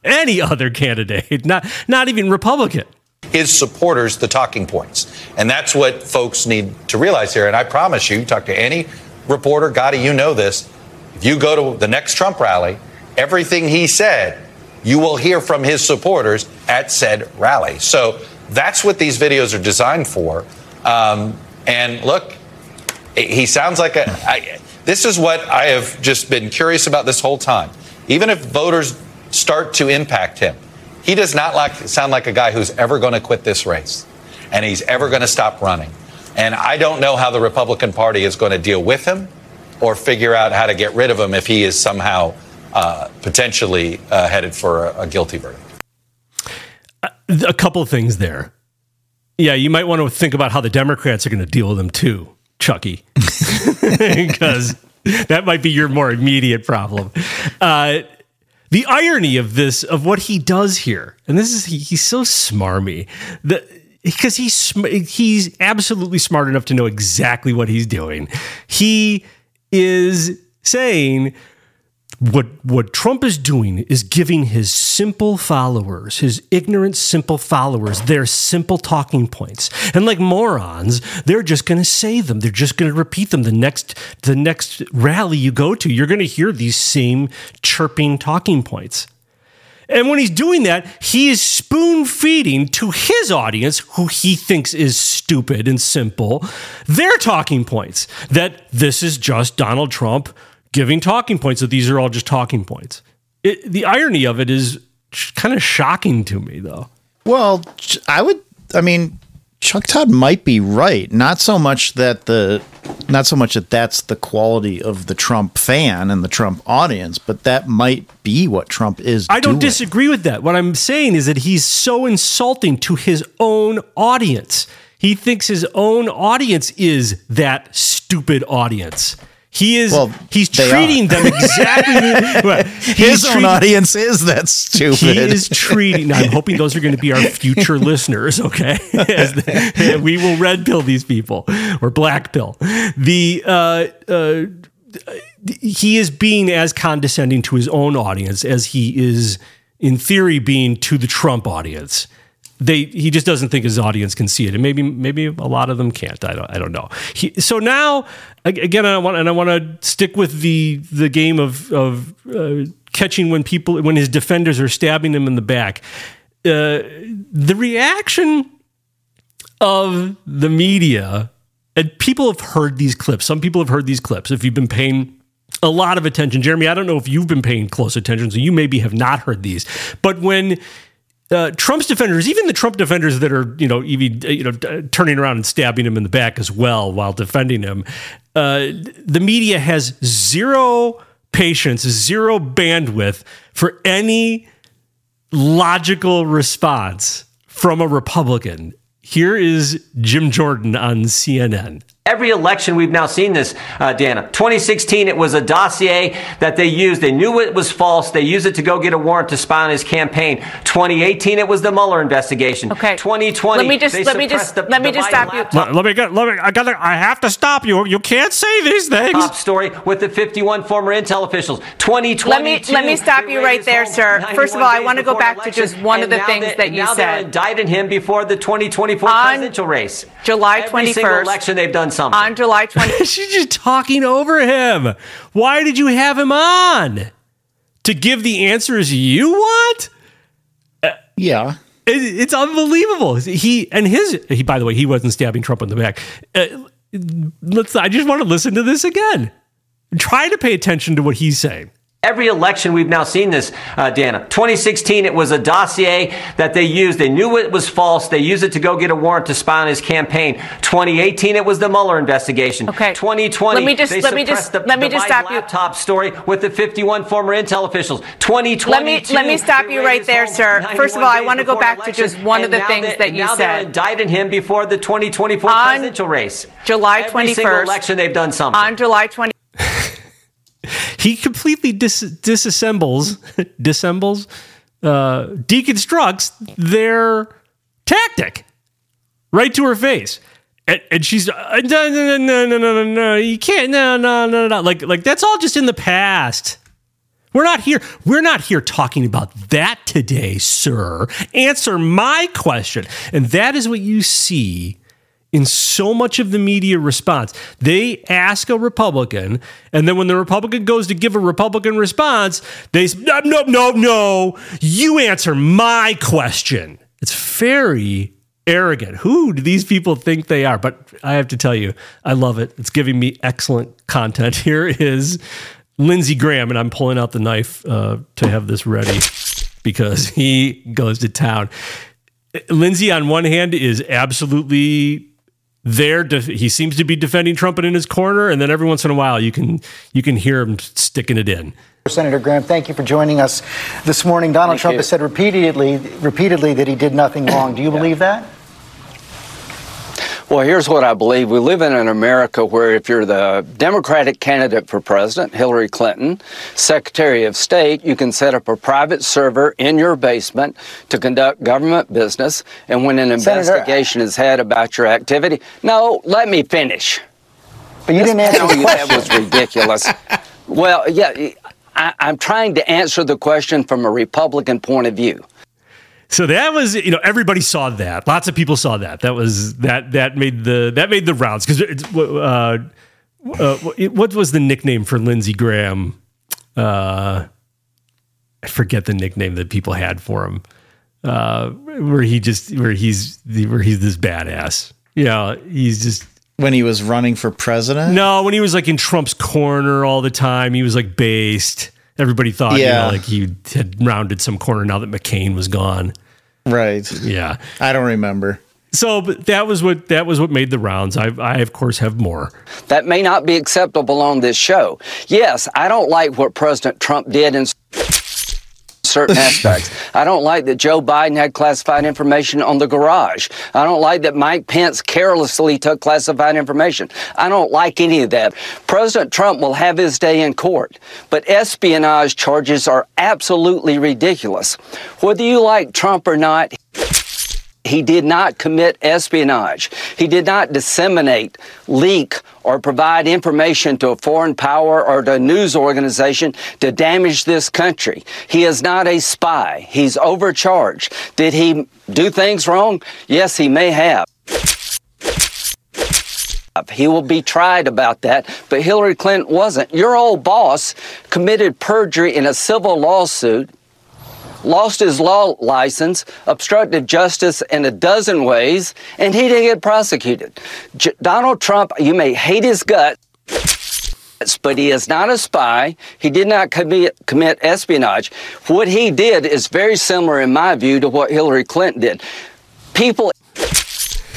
any other candidate. Not not even Republican. his supporters the talking points. And that's what folks need to realize here. And I promise you, talk to any reporter, Gotti, you know this. If you go to the next Trump rally, everything he said, you will hear from his supporters at said rally. So that's what these videos are designed for. Um, and look, he sounds like a. I, this is what I have just been curious about this whole time. Even if voters start to impact him, he does not like sound like a guy who's ever going to quit this race, and he's ever going to stop running. And I don't know how the Republican Party is going to deal with him, or figure out how to get rid of him if he is somehow uh, potentially uh, headed for a, a guilty verdict. A couple of things there. Yeah, you might want to think about how the Democrats are going to deal with him too, Chucky, because that might be your more immediate problem. Uh, the irony of this, of what he does here, and this is he, he's so smarmy because he's he's absolutely smart enough to know exactly what he's doing. He is saying what what Trump is doing is giving his simple followers, his ignorant simple followers, their simple talking points. And like morons, they're just going to say them. They're just going to repeat them. The next the next rally you go to, you're going to hear these same chirping talking points. And when he's doing that, he is spoon feeding to his audience, who he thinks is stupid and simple, their talking points. That this is just Donald Trump giving talking points, that these are all just talking points. It, the irony of it is kind of shocking to me, though. Well, I would. I mean, Chuck Todd might be right. Not so much that the, not so much that that's the quality of the Trump fan and the Trump audience, but that might be what Trump is. I don't doing. disagree with that. What I'm saying is that he's so insulting to his own audience. He thinks his own audience is that stupid audience. He is. Well, he's treating are. them exactly. His he's own audience is that stupid. He is treating. I'm hoping those are going to be our future listeners. Okay, As the- we will red pill these people or black pill. The uh, uh, he is being as condescending to his own audience as he is, in theory, being to the Trump audience. They he just doesn't think his audience can see it, and maybe maybe a lot of them can't. I don't I don't know. He, so now again, I want and I want to stick with the the game of of uh, catching when people when his defenders are stabbing him in the back. Uh, the reaction of the media and people have heard these clips. Some people have heard these clips. If you've been paying a lot of attention, Jeremy, I don't know if you've been paying close attention, so you maybe have not heard these. But when uh, Trump's defenders, even the Trump defenders that are, you know, even you know, t- turning around and stabbing him in the back as well while defending him, uh, the media has zero patience, zero bandwidth for any logical response from a Republican. Here is Jim Jordan on CNN. Every election, we've now seen this, uh, Dana. 2016, it was a dossier that they used. They knew it was false. They used it to go get a warrant to spy on his campaign. 2018, it was the Mueller investigation. Okay. 2020, Let me just- they let me just- the- let me just Biden stop you. Let, let me get. Let me. I got. I have to stop you. You can't say these things. Top story with the 51 former intel officials. 2022. Let me let me stop you right there, sir. First of all, I want to go back election, to just one of the things they- that you now They're said. indicting him before the 2024 presidential race. July 21st. Every single election, they've done something. On July 20th. She's just talking over him. Why did you have him on? To give the answers you want? yeah. It, it's unbelievable. He and his. He, by the way, he wasn't stabbing Trump in the back. Uh, let's. I just want to listen to this again. Try to pay attention to what he's saying. Every election, we've now seen this, uh, Dana. 2016, it was a dossier that they used. They knew it was false. They used it to go get a warrant to spy on his campaign. 2018, it was the Mueller investigation. Okay. 2020, Let me just- let me just- the, let me just stop you. laptop story with the 51 former intel officials. 2022, Let me let me stop you right there, sir. First of all, I want to go back to just one of the things they- that you now said. indicting him before the 2024 On presidential race. July 21st. Every single election, they've done something. On July 20th. He completely dis- disassembles, disassembles, uh, deconstructs their tactic right to her face. And, and she's uh, no, no, no, no, no, no, no, you can't, no, no, no, no. Like, like that's all just in the past. We're not here. We're not here talking about that today, sir. Answer my question. And that is what you see in so much of the media response. They ask a Republican, and then when the Republican goes to give a Republican response, they say, no, no, no, no. You answer my question. It's very arrogant. Who do these people think they are? But I have to tell you, I love it. It's giving me excellent content. Here is Lindsey Graham, and I'm pulling out the knife uh, to have this ready because he goes to town. Lindsey, on one hand, is absolutely there. Def- he seems to be defending Trump in his corner, and then every once in a while, you can you can hear him sticking it in. Senator Graham, thank you for joining us this morning. Donald Thank Trump you. has said repeatedly, repeatedly that he did nothing wrong. Do you believe that? Well, here's what I believe. We live in an America where if you're the Democratic candidate for president, Hillary Clinton, Secretary of State, you can set up a private server in your basement to conduct government business. And when an Senator, investigation is had about your activity, no, let me finish. But you didn't answer the question. That was ridiculous. well, yeah, I, I'm trying to answer the question from a Republican point of view. So that was, you know, everybody saw that. Lots of people saw that. That was that that made the that made the rounds because uh, uh, what was the nickname for Lindsey Graham? Uh, I forget the nickname that people had for him. Uh, where he just where he's where he's this badass. You know, he's just when he was running for president. No, when he was like in Trump's corner all the time, he was like based. Everybody thought, Yeah. you know, like he had rounded some corner now that McCain was gone. Right. Yeah. I don't remember. So, but that was what that was what made the rounds. I, I of course have more. That may not be acceptable on this show. Yes, I don't like what President Trump did in certain aspects. I don't like that Joe Biden had classified information on the garage. I don't like that Mike Pence carelessly took classified information. I don't like any of that. President Trump will have his day in court, but espionage charges are absolutely ridiculous. Whether you like Trump or not, he did not commit espionage. He did not disseminate, leak, or provide information to a foreign power or to a news organization to damage this country. He is not a spy. He's overcharged. Did he do things wrong? Yes, he may have. He will be tried about that, but Hillary Clinton wasn't. Your old boss committed perjury in a civil lawsuit lost his law license, obstructed justice in a dozen ways, and he didn't get prosecuted. J- Donald Trump, you may hate his guts, but he is not a spy. He did not commit, commit espionage. What he did is very similar, in my view, to what Hillary Clinton did. People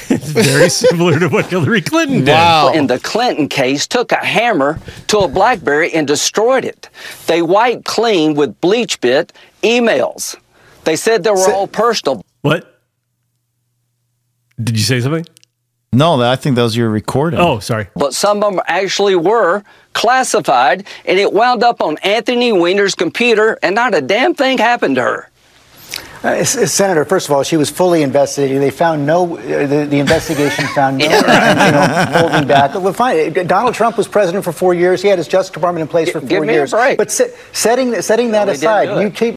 It's very similar to what Hillary Clinton did. in the Clinton case took a hammer to a BlackBerry and destroyed it. They wiped clean with BleachBit emails. They said they were all personal. What? Did you say something? No, I think that was your recording. Oh, sorry. But some of them actually were classified, and it wound up on Anthony Weiner's computer, and not a damn thing happened to her. Uh, S- S- Senator, first of all, she was fully investigated. They found no, uh, the, the investigation found no intentional holding back. Well, fine. Donald Trump was president for four years. He had his Justice Department in place for Give four me a years. break. But se- setting setting that Well, aside, you keep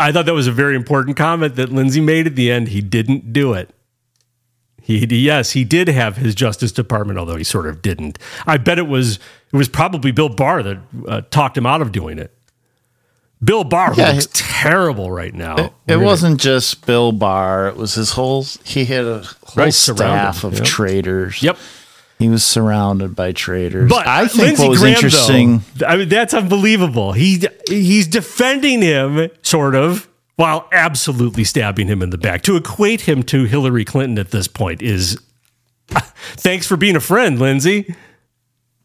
I thought that was a very important comment that Lindsey made at the end. He didn't do it. He, yes, he did have his Justice Department, although he sort of didn't. I bet it was it was probably Bill Barr that uh, talked him out of doing it. Bill Barr Yeah, looks he- terrible right now. It, it wasn't just Bill Barr. It was his whole. He had a whole Right, staff of yep. traitors. Yep. He was surrounded by traitors. But I uh, think Lindsey what was Graham, interesting. though, I mean, that's unbelievable. He he's defending him, sort of, while absolutely stabbing him in the back. To equate him to Hillary Clinton at this point is, thanks for being a friend, Lindsey.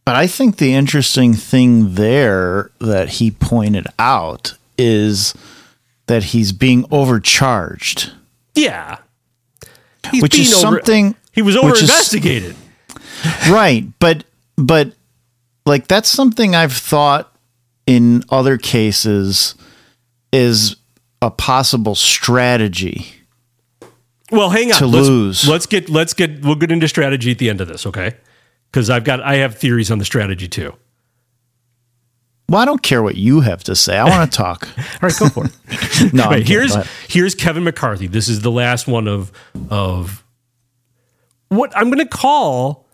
But I think the interesting thing there that he pointed out is that he's being overcharged, Yeah, He's which is over- something he was over which is- right but but like that's something i've thought in other cases is a possible strategy Well, hang on. To let's, lose. Let's get let's get we'll get into strategy at the end of this, okay? Because I've got I have theories on the strategy too. well i don't care what you have to say i want to talk All right, go for it. no Right, here's here's Kevin McCarthy. This is the last one of of what I'm going to call.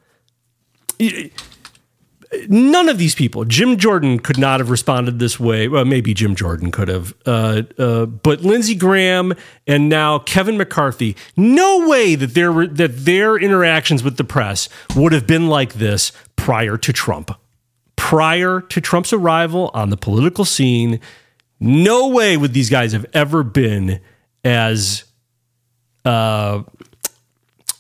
None of these people, Jim Jordan could not have responded this way. Well, maybe Jim Jordan could have, uh, uh, but Lindsey Graham and now Kevin McCarthy. No way that their that their interactions with the press would have been like this prior to Trump. Prior to Trump's arrival on the political scene, no way would these guys have ever been as uh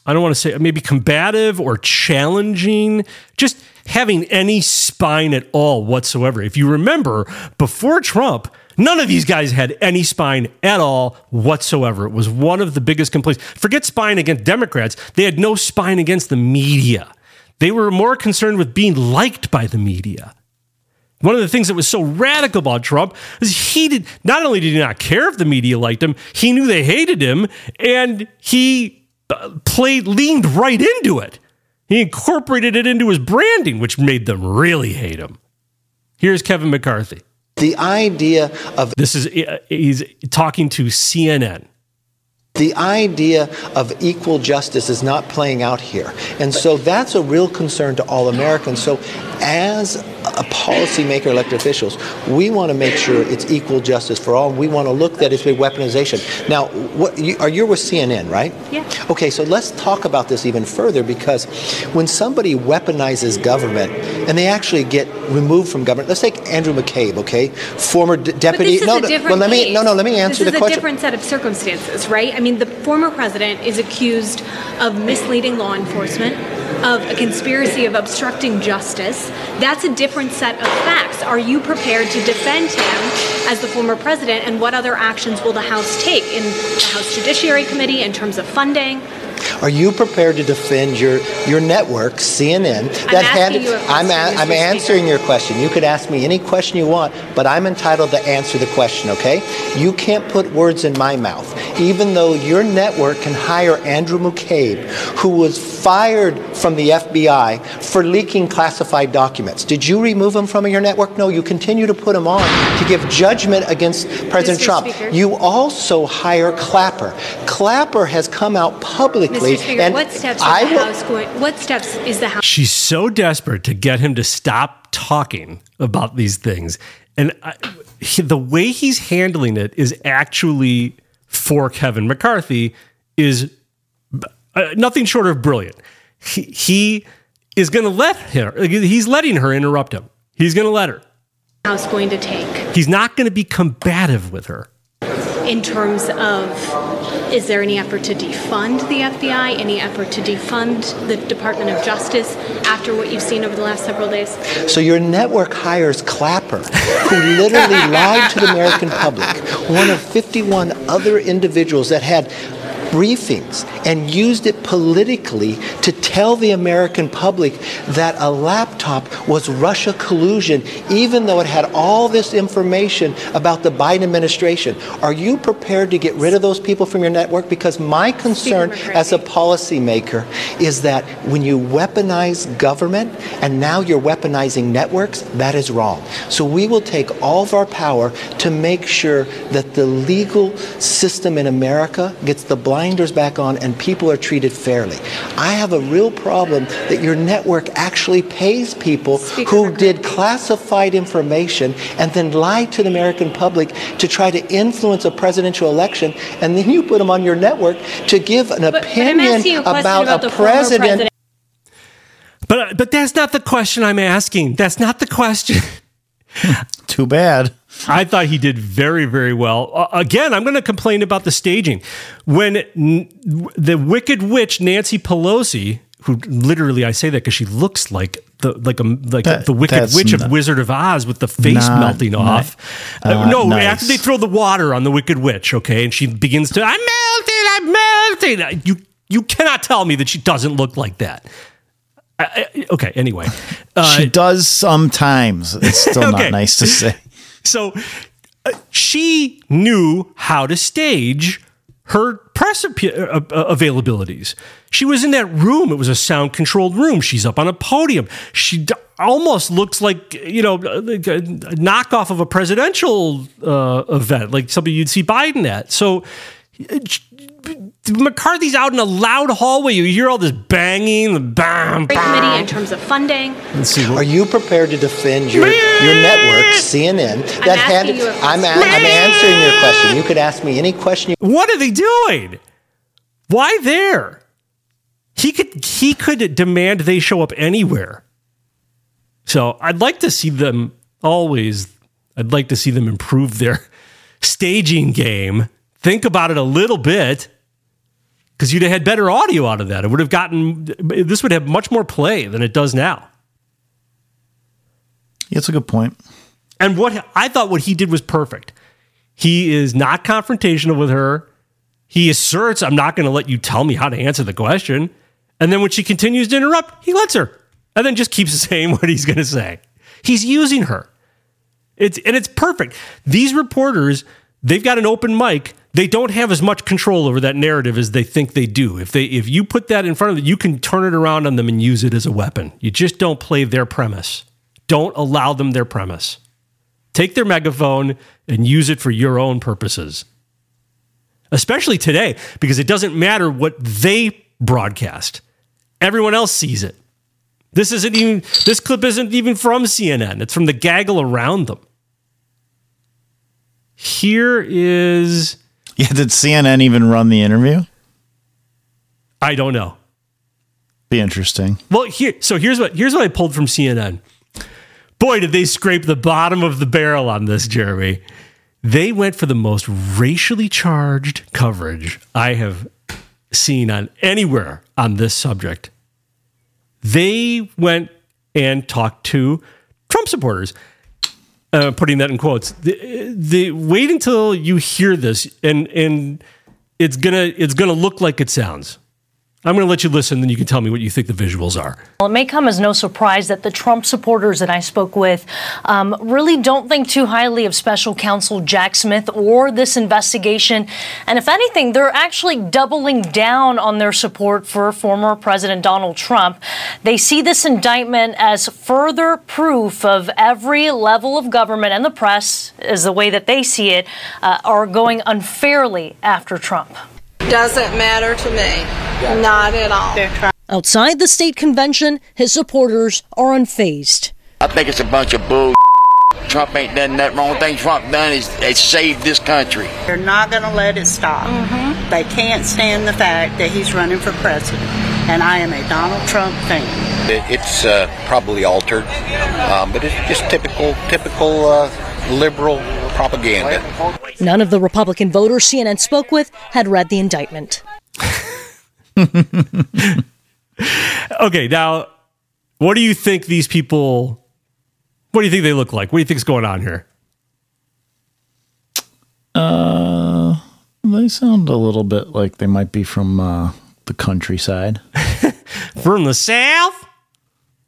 I don't want to say maybe combative or challenging, just having any spine at all whatsoever. If you remember, before Trump, none of these guys had any spine at all whatsoever. It was one of the biggest complaints. Forget spine against Democrats, they had no spine against the media. They were more concerned with being liked by the media. One of the things that was so radical about Trump is he did not only did he not care if the media liked him, he knew they hated him, and he played leaned right into it. He incorporated it into his branding, which made them really hate him. Here's Kevin McCarthy. The idea of This is uh, he's talking to CNN. the idea of equal justice is not playing out here. And so that's a real concern to all Americans. So as a policymaker, elected officials, we want to make sure it's equal justice for all. We want to look at it as a weaponization. Now, what you, are you with CNN, right? Yeah. Okay, so let's talk about this even further because when somebody weaponizes government and they actually get removed from government, let's take Andrew McCabe, okay, former deputy. But this is no, no, well, let me case. no, no, let me answer this the is question. a different set of circumstances, right? I mean, the former president is accused of misleading law enforcement, of a conspiracy of obstructing justice. That's a different set of facts. Are you prepared to defend him as the former president, and what other actions will the House take in the House Judiciary Committee in terms of funding? Are you prepared to defend your, your network, CNN, that asking you a I'm, I'm answering your question. You could ask me any question you want, but I'm entitled to answer the question, okay? You can't put words in my mouth. Even though your network can hire Andrew McCabe, who was fired from the FBI for leaking classified documents. Did you remove him from your network? No, you continue to put him on to give judgment against President Mr. Trump. Speaker. You also hire Clapper. Clapper has come out publicly Mr. Speaker, and what steps I is the will- House going? What steps is the House? She's so desperate to get him to stop talking about these things. And I, he- the way he's handling it is actually for Kevin McCarthy is uh, nothing short of brilliant. He, he is going to let her, he's letting her interrupt him. He's going to let her. House going to take He's not going to be combative with her. in terms of is there any effort to defund the FBI, any effort to defund the Department of Justice after what you've seen over the last several days? So your network hires Clapper, who literally lied to the American public, one of 51 other individuals that had briefings and used it politically to tell the American public that a laptop was Russia collusion, even though it had all this information about the Biden administration. Are you prepared to get rid of those people from your network? Because my concern as a policymaker is that when you weaponize government and now you're weaponizing networks, that is wrong. So we will take all of our power to make sure that the legal system in America gets the blinders back on and people are treated fairly. I have a real problem that your network actually pays people who did classified information and then lied to the American public to try to influence a presidential election, and then you put them on your network to give an but opinion asking you a about, about a the president. president. But but that's not the question I'm asking. That's not the question. Too bad. I thought he did very very well. Uh, again, I'm going to complain about the staging. When n- the wicked witch Nancy Pelosi, who literally I say that because she looks like the like a like That- the wicked witch of Wizard of Oz with the face melting ni- off. uh, Uh, no, nice. after they throw the water on the wicked witch, okay, and she begins to I'm melting, I'm melting. Uh, You you cannot tell me that she doesn't look like that. I, I- okay, anyway. Uh, she does sometimes. It's still Okay. not nice to say. So uh, she knew how to stage her press appe- uh, uh, availabilities. She was in that room. It was a sound controlled room. She's up on a podium. She d- almost looks like, you know, like a knockoff of a presidential uh, event, like something you'd see Biden at. So uh, McCarthy's out in a loud hallway. You hear all this banging, the bam, bam. committee in terms of funding. Let's see. Are you prepared to defend your, your network, CNN, that had? asking you a I'm, a, question. I'm answering your question. You could ask me any question. You, What are they doing? Why there? He could he could demand they show up anywhere. So I'd like to see them always. I'd like to see them improve their staging game. Think about it a little bit, because you'd have had better audio out of that. It would have gotten this would have much more play than it does now. It's a good point. And what I thought what he did was perfect. He is not confrontational with her. He asserts, I'm not going to let you tell me how to answer the question. And then when she continues to interrupt, he lets her and then just keeps saying what he's going to say. He's using her. It's, and it's perfect. These reporters, they've got an open mic. They don't have as much control over that narrative as they think they do. If they if you put that in front of them, you can turn it around on them and use it as a weapon. You just don't play their premise. Don't allow them their premise. Take their megaphone and use it for your own purposes. Especially today, because it doesn't matter what they broadcast. Everyone else sees it. This isn't even this clip isn't even from CNN. It's from the gaggle around them. Here is Yeah, did CNN even run the interview? I don't know. Be interesting. Well, here so here's what here's what I pulled from CNN. Boy, did they scrape the bottom of the barrel on this, Jeremy. They went for the most racially charged coverage I have seen on anywhere on this subject. They went and talked to Trump supporters. Uh, putting that in quotes. The, the wait until you hear this, and and it's gonna it's gonna look like it sounds. I'm gonna let you listen, then you can tell me what you think the visuals are. Well, it may come as no surprise that the Trump supporters that I spoke with um, really don't think too highly of special counsel Jack Smith or this investigation. And if anything, they're actually doubling down on their support for former President Donald Trump. They see this indictment as further proof of every level of government and the press, is the way that they see it, uh, are going unfairly after Trump. Doesn't matter to me. Not at all. Outside the state convention, his supporters are unfazed. I think it's a bunch of bull. Trump ain't done that wrong thing Trump done is, is saved this country. They're not going to let it stop. They can't stand the fact that he's running for president. And I am a Donald Trump fan. It- It's uh, probably altered, um, but it's just typical, typical uh, liberal propaganda. None of the Republican voters CNN spoke with had read the indictment. Okay, now, what do you think these people? What do you think they look like? What do you think is going on here? Uh, they sound a little bit like they might be from uh, the countryside. From the south?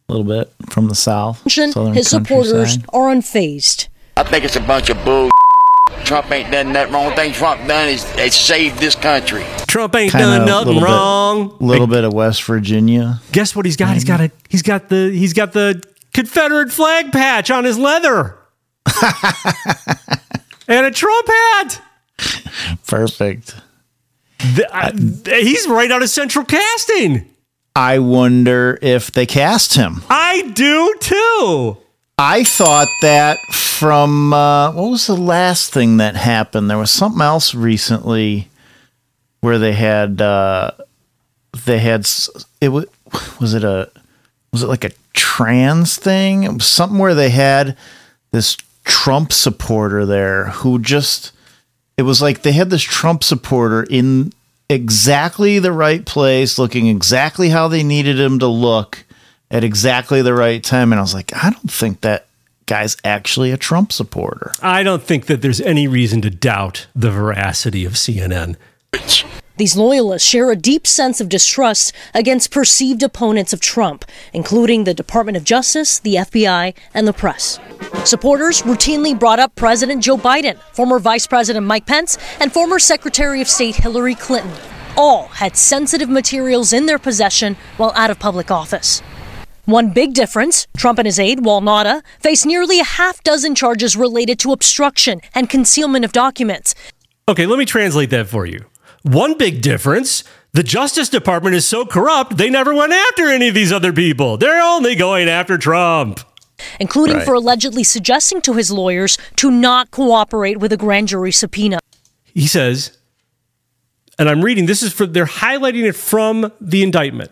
A little bit from the south. southern His supporters are unfazed. I think it's a bunch of bull. Trump ain't done that wrong thing Trump done is, is saved this country. Trump ain't Kinda done nothing little bit- wrong. little bit of West Virginia. Guess what he's got? He's got a he's got the he's got the Confederate flag patch on his leather. and a Trump hat. Perfect. The- I- he's right out of central casting. I wonder if they cast him. I do too. I thought that from uh, what was the last thing that happened? There was something else recently where they had uh, they had it was was it a was it like a trans thing? It was something where they had this Trump supporter there who just it was like they had this Trump supporter in exactly the right place, looking exactly how they needed him to look at exactly the right time. And I was like, I don't think that guy's actually a Trump supporter. I don't think that there's any reason to doubt the veracity of CNN. These loyalists share a deep sense of distrust against perceived opponents of Trump, including the Department of Justice, the FBI, and the press. Supporters routinely brought up President Joe Biden, former Vice President Mike Pence, and former Secretary of State Hillary Clinton. All had sensitive materials in their possession while out of public office. One big difference Trump and his aide, Walt Nauta, face nearly a half dozen charges related to obstruction and concealment of documents. Okay, let me translate that for you. One big difference the Justice Department is so corrupt, they never went after any of these other people. They're only going after Trump. including Right. for allegedly suggesting to his lawyers to not cooperate with a grand jury subpoena. He says, and I'm reading this is for they're highlighting it from the indictment.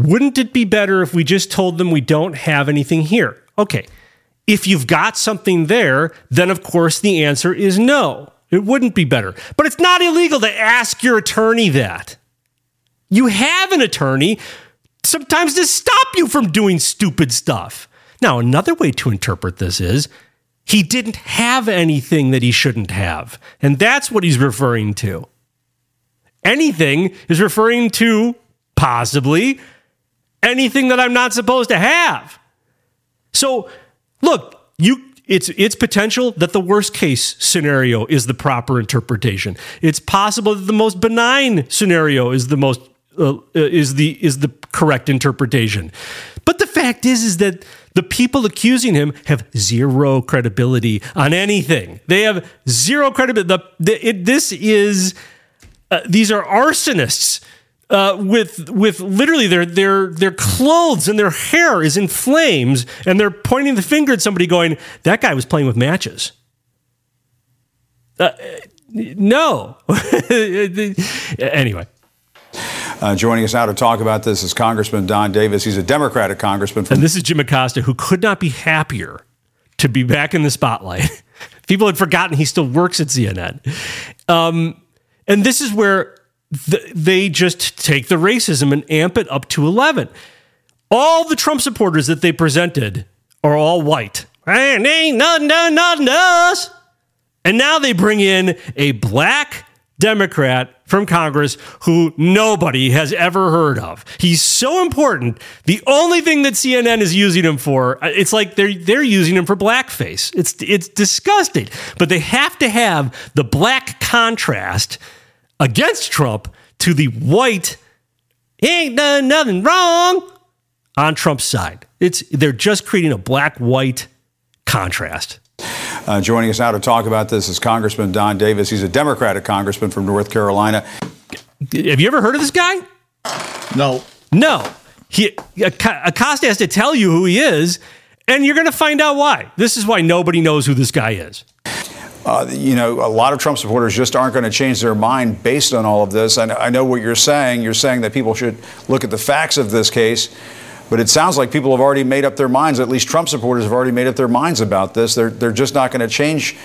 Wouldn't it be better if we just told them we don't have anything here? Okay. If you've got something there, then of course the answer is no. It wouldn't be better. But it's not illegal to ask your attorney that. You have an attorney sometimes to stop you from doing stupid stuff. Now, another way to interpret this is he didn't have anything that he shouldn't have. And that's what he's referring to. Anything is referring to possibly anything that I'm not supposed to have. So, look, you it's it's potential that the worst case scenario is the proper interpretation. It's possible that the most benign scenario is the most uh, is the is the correct interpretation. But the fact is is that the people accusing him have zero credibility on anything. They have zero credibility. The, the, it, this is uh, these are arsonists uh, with with literally their their their clothes and their hair is in flames, and they're pointing the finger at somebody, going, "That guy was playing with matches." Uh, no. anyway. Uh, joining us now to talk about this is Congressman Don Davis. He's a Democratic congressman from And this is Jim Acosta, who could not be happier to be back in the spotlight. People had forgotten he still works at CNN. Um, and this is where th- they just take the racism and amp it up to 11. All the Trump supporters that they presented are all white. And ain't nothing done, nothing to us. And now they bring in a black Democrat from Congress who nobody has ever heard of. He's so important. The only thing that CNN is using him for, uh, it's like they're they're using him for blackface. It's it's disgusting. But they have to have the black contrast against Trump to the white he ain't done nothing wrong on Trump's side. It's they're just creating a black white contrast. Uh, joining us now to talk about this is Congressman Don Davis. He's a Democratic congressman from North Carolina. Have you ever heard of this guy? No. No. He Acosta has to tell you who he is, and you're going to find out why. This is why nobody knows who this guy is. Uh, you know, a lot of Trump supporters just aren't going to change their mind based on all of this. And I know what you're saying. You're saying that people should look at the facts of this case. But it sounds like people have already made up their minds. At least Trump supporters have already made up their minds about this. They're, they're just not going to change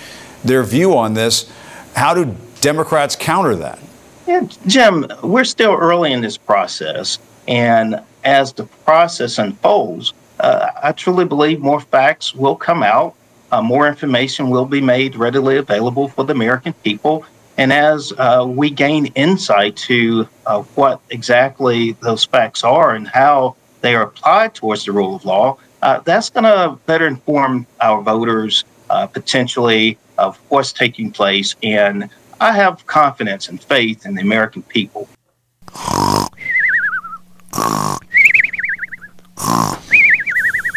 their view on this. How do Democrats counter that? Yeah, Jim, we're still early in this process. And as the process unfolds, uh, I truly believe more facts will come out, uh, more information will be made readily available for the American people. And as uh, we gain insight to uh, what exactly those facts are and how they are applied towards the rule of law, uh, that's going to better inform our voters uh, potentially of what's taking place. And I have confidence and faith in the American people.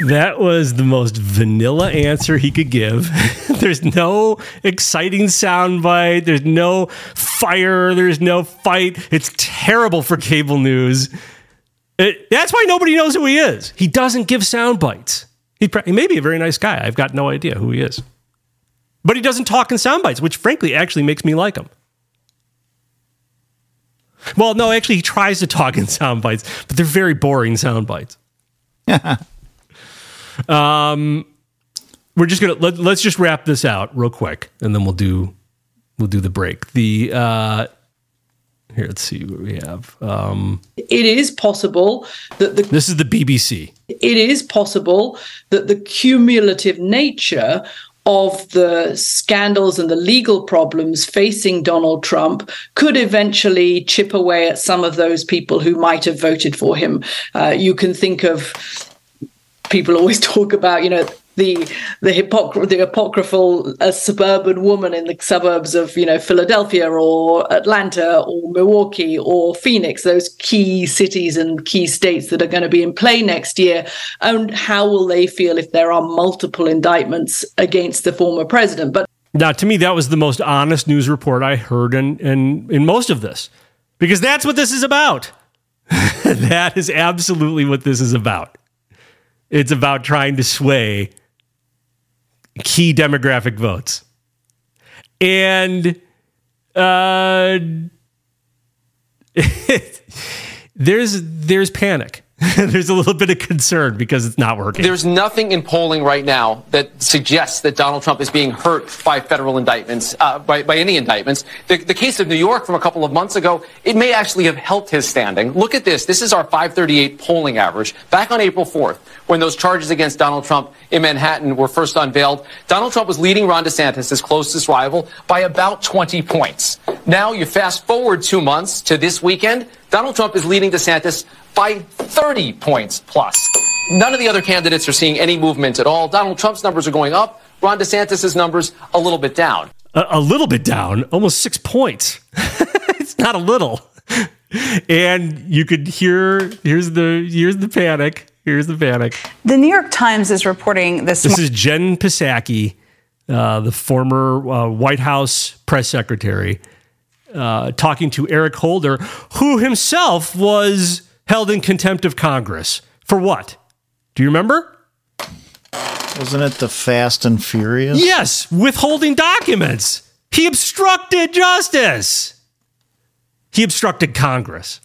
That was the most vanilla answer he could give. there's no exciting soundbite. There's no fire. There's no fight. It's terrible for cable news. It, that's why nobody knows who he is. He doesn't give sound bites. He, he may be a very nice guy. I've got no idea who he is. But he doesn't talk in sound bites, which frankly actually makes me like him. Well, no, actually, he tries to talk in sound bites, but they're very boring sound bites. um, we're just gonna let, let's just wrap this out real quick, and then we'll do we'll do the break. The uh, here, let's see what we have. Um, It is possible that the this is the BBC. it is possible that the cumulative nature of the scandals and the legal problems facing Donald Trump could eventually chip away at some of those people who might have voted for him. Uh, you can think of people always talk about, you know, the the, hypocr- the apocryphal uh, suburban woman in the suburbs of you know Philadelphia or Atlanta or Milwaukee or Phoenix, those key cities and key states that are going to be in play next year, and how will they feel if there are multiple indictments against the former president? But Now, to me, that was the most honest news report I heard in in, in most of this, because that's what this is about. that is absolutely what this is about. It's about trying to sway key demographic votes, and uh, there's there's panic. there's a little bit of concern because it's not working. There's nothing in polling right now that suggests that Donald Trump is being hurt by federal indictments, uh, by, by any indictments. The, the case of New York from a couple of months ago, it may actually have helped his standing. Look at this. This is our 538 polling average. Back on April 4th, when those charges against Donald Trump in Manhattan were first unveiled, Donald Trump was leading Ron DeSantis, his closest rival, by about 20 points. Now you fast forward two months to this weekend, Donald Trump is leading DeSantis by 30 points plus. None of the other candidates are seeing any movement at all. Donald Trump's numbers are going up. Ron DeSantis' numbers a little bit down. a, a little bit down, almost six points. it's not a little. And you could hear here's the here's the panic. Here's the panic. The New York Times is reporting this. This is Jen Psaki, uh, the former uh, White House press secretary, uh, talking to Eric Holder, who himself was held in contempt of Congress for what? Do you remember? Wasn't it the Fast and Furious? Yes, withholding documents. He obstructed justice. He obstructed Congress.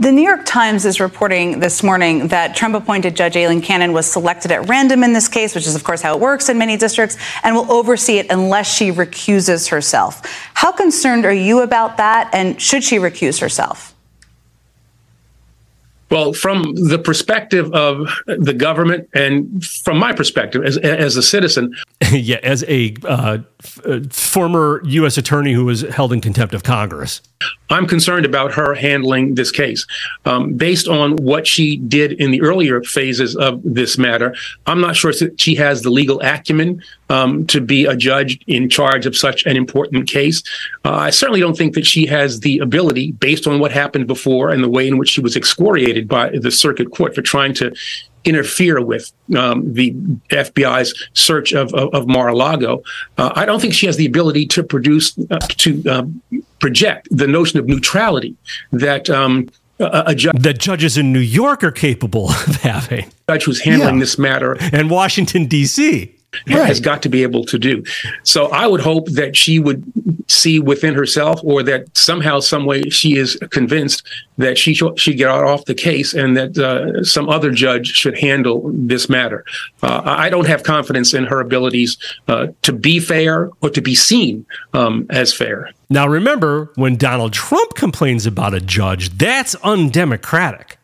The New York Times is reporting this morning that Trump appointed Judge Aileen Cannon was selected at random in this case, which is, of course, how it works in many districts, and will oversee it unless she recuses herself. How concerned are you about that, and should she recuse herself? Well, from the perspective of the government and from my perspective as, as a citizen, yeah, as a uh, f- uh, former U.S. attorney who was held in contempt of Congress. I'm concerned about her handling this case. Um, based on what she did in the earlier phases of this matter, I'm not sure that she has the legal acumen um, to be a judge in charge of such an important case. Uh, I certainly don't think that she has the ability, based on what happened before and the way in which she was excoriated by the circuit court for trying to interfere with um, the FBI's search of, of, of Mar-a-Lago. Uh, I don't think she has the ability to produce, uh, to um, project the notion of neutrality that um, a, a judge that judges in New York are capable of having. Judge who's handling yeah. this matter and Washington D.C. Right. has got to be able to do. So I would hope that she would see within herself, or that somehow, some way, she is convinced that she should get off the case, and that uh, some other judge should handle this matter. Uh, I don't have confidence in her abilities uh, to be fair or to be seen um, as fair. Now, remember, when Donald Trump complains about a judge, that's undemocratic.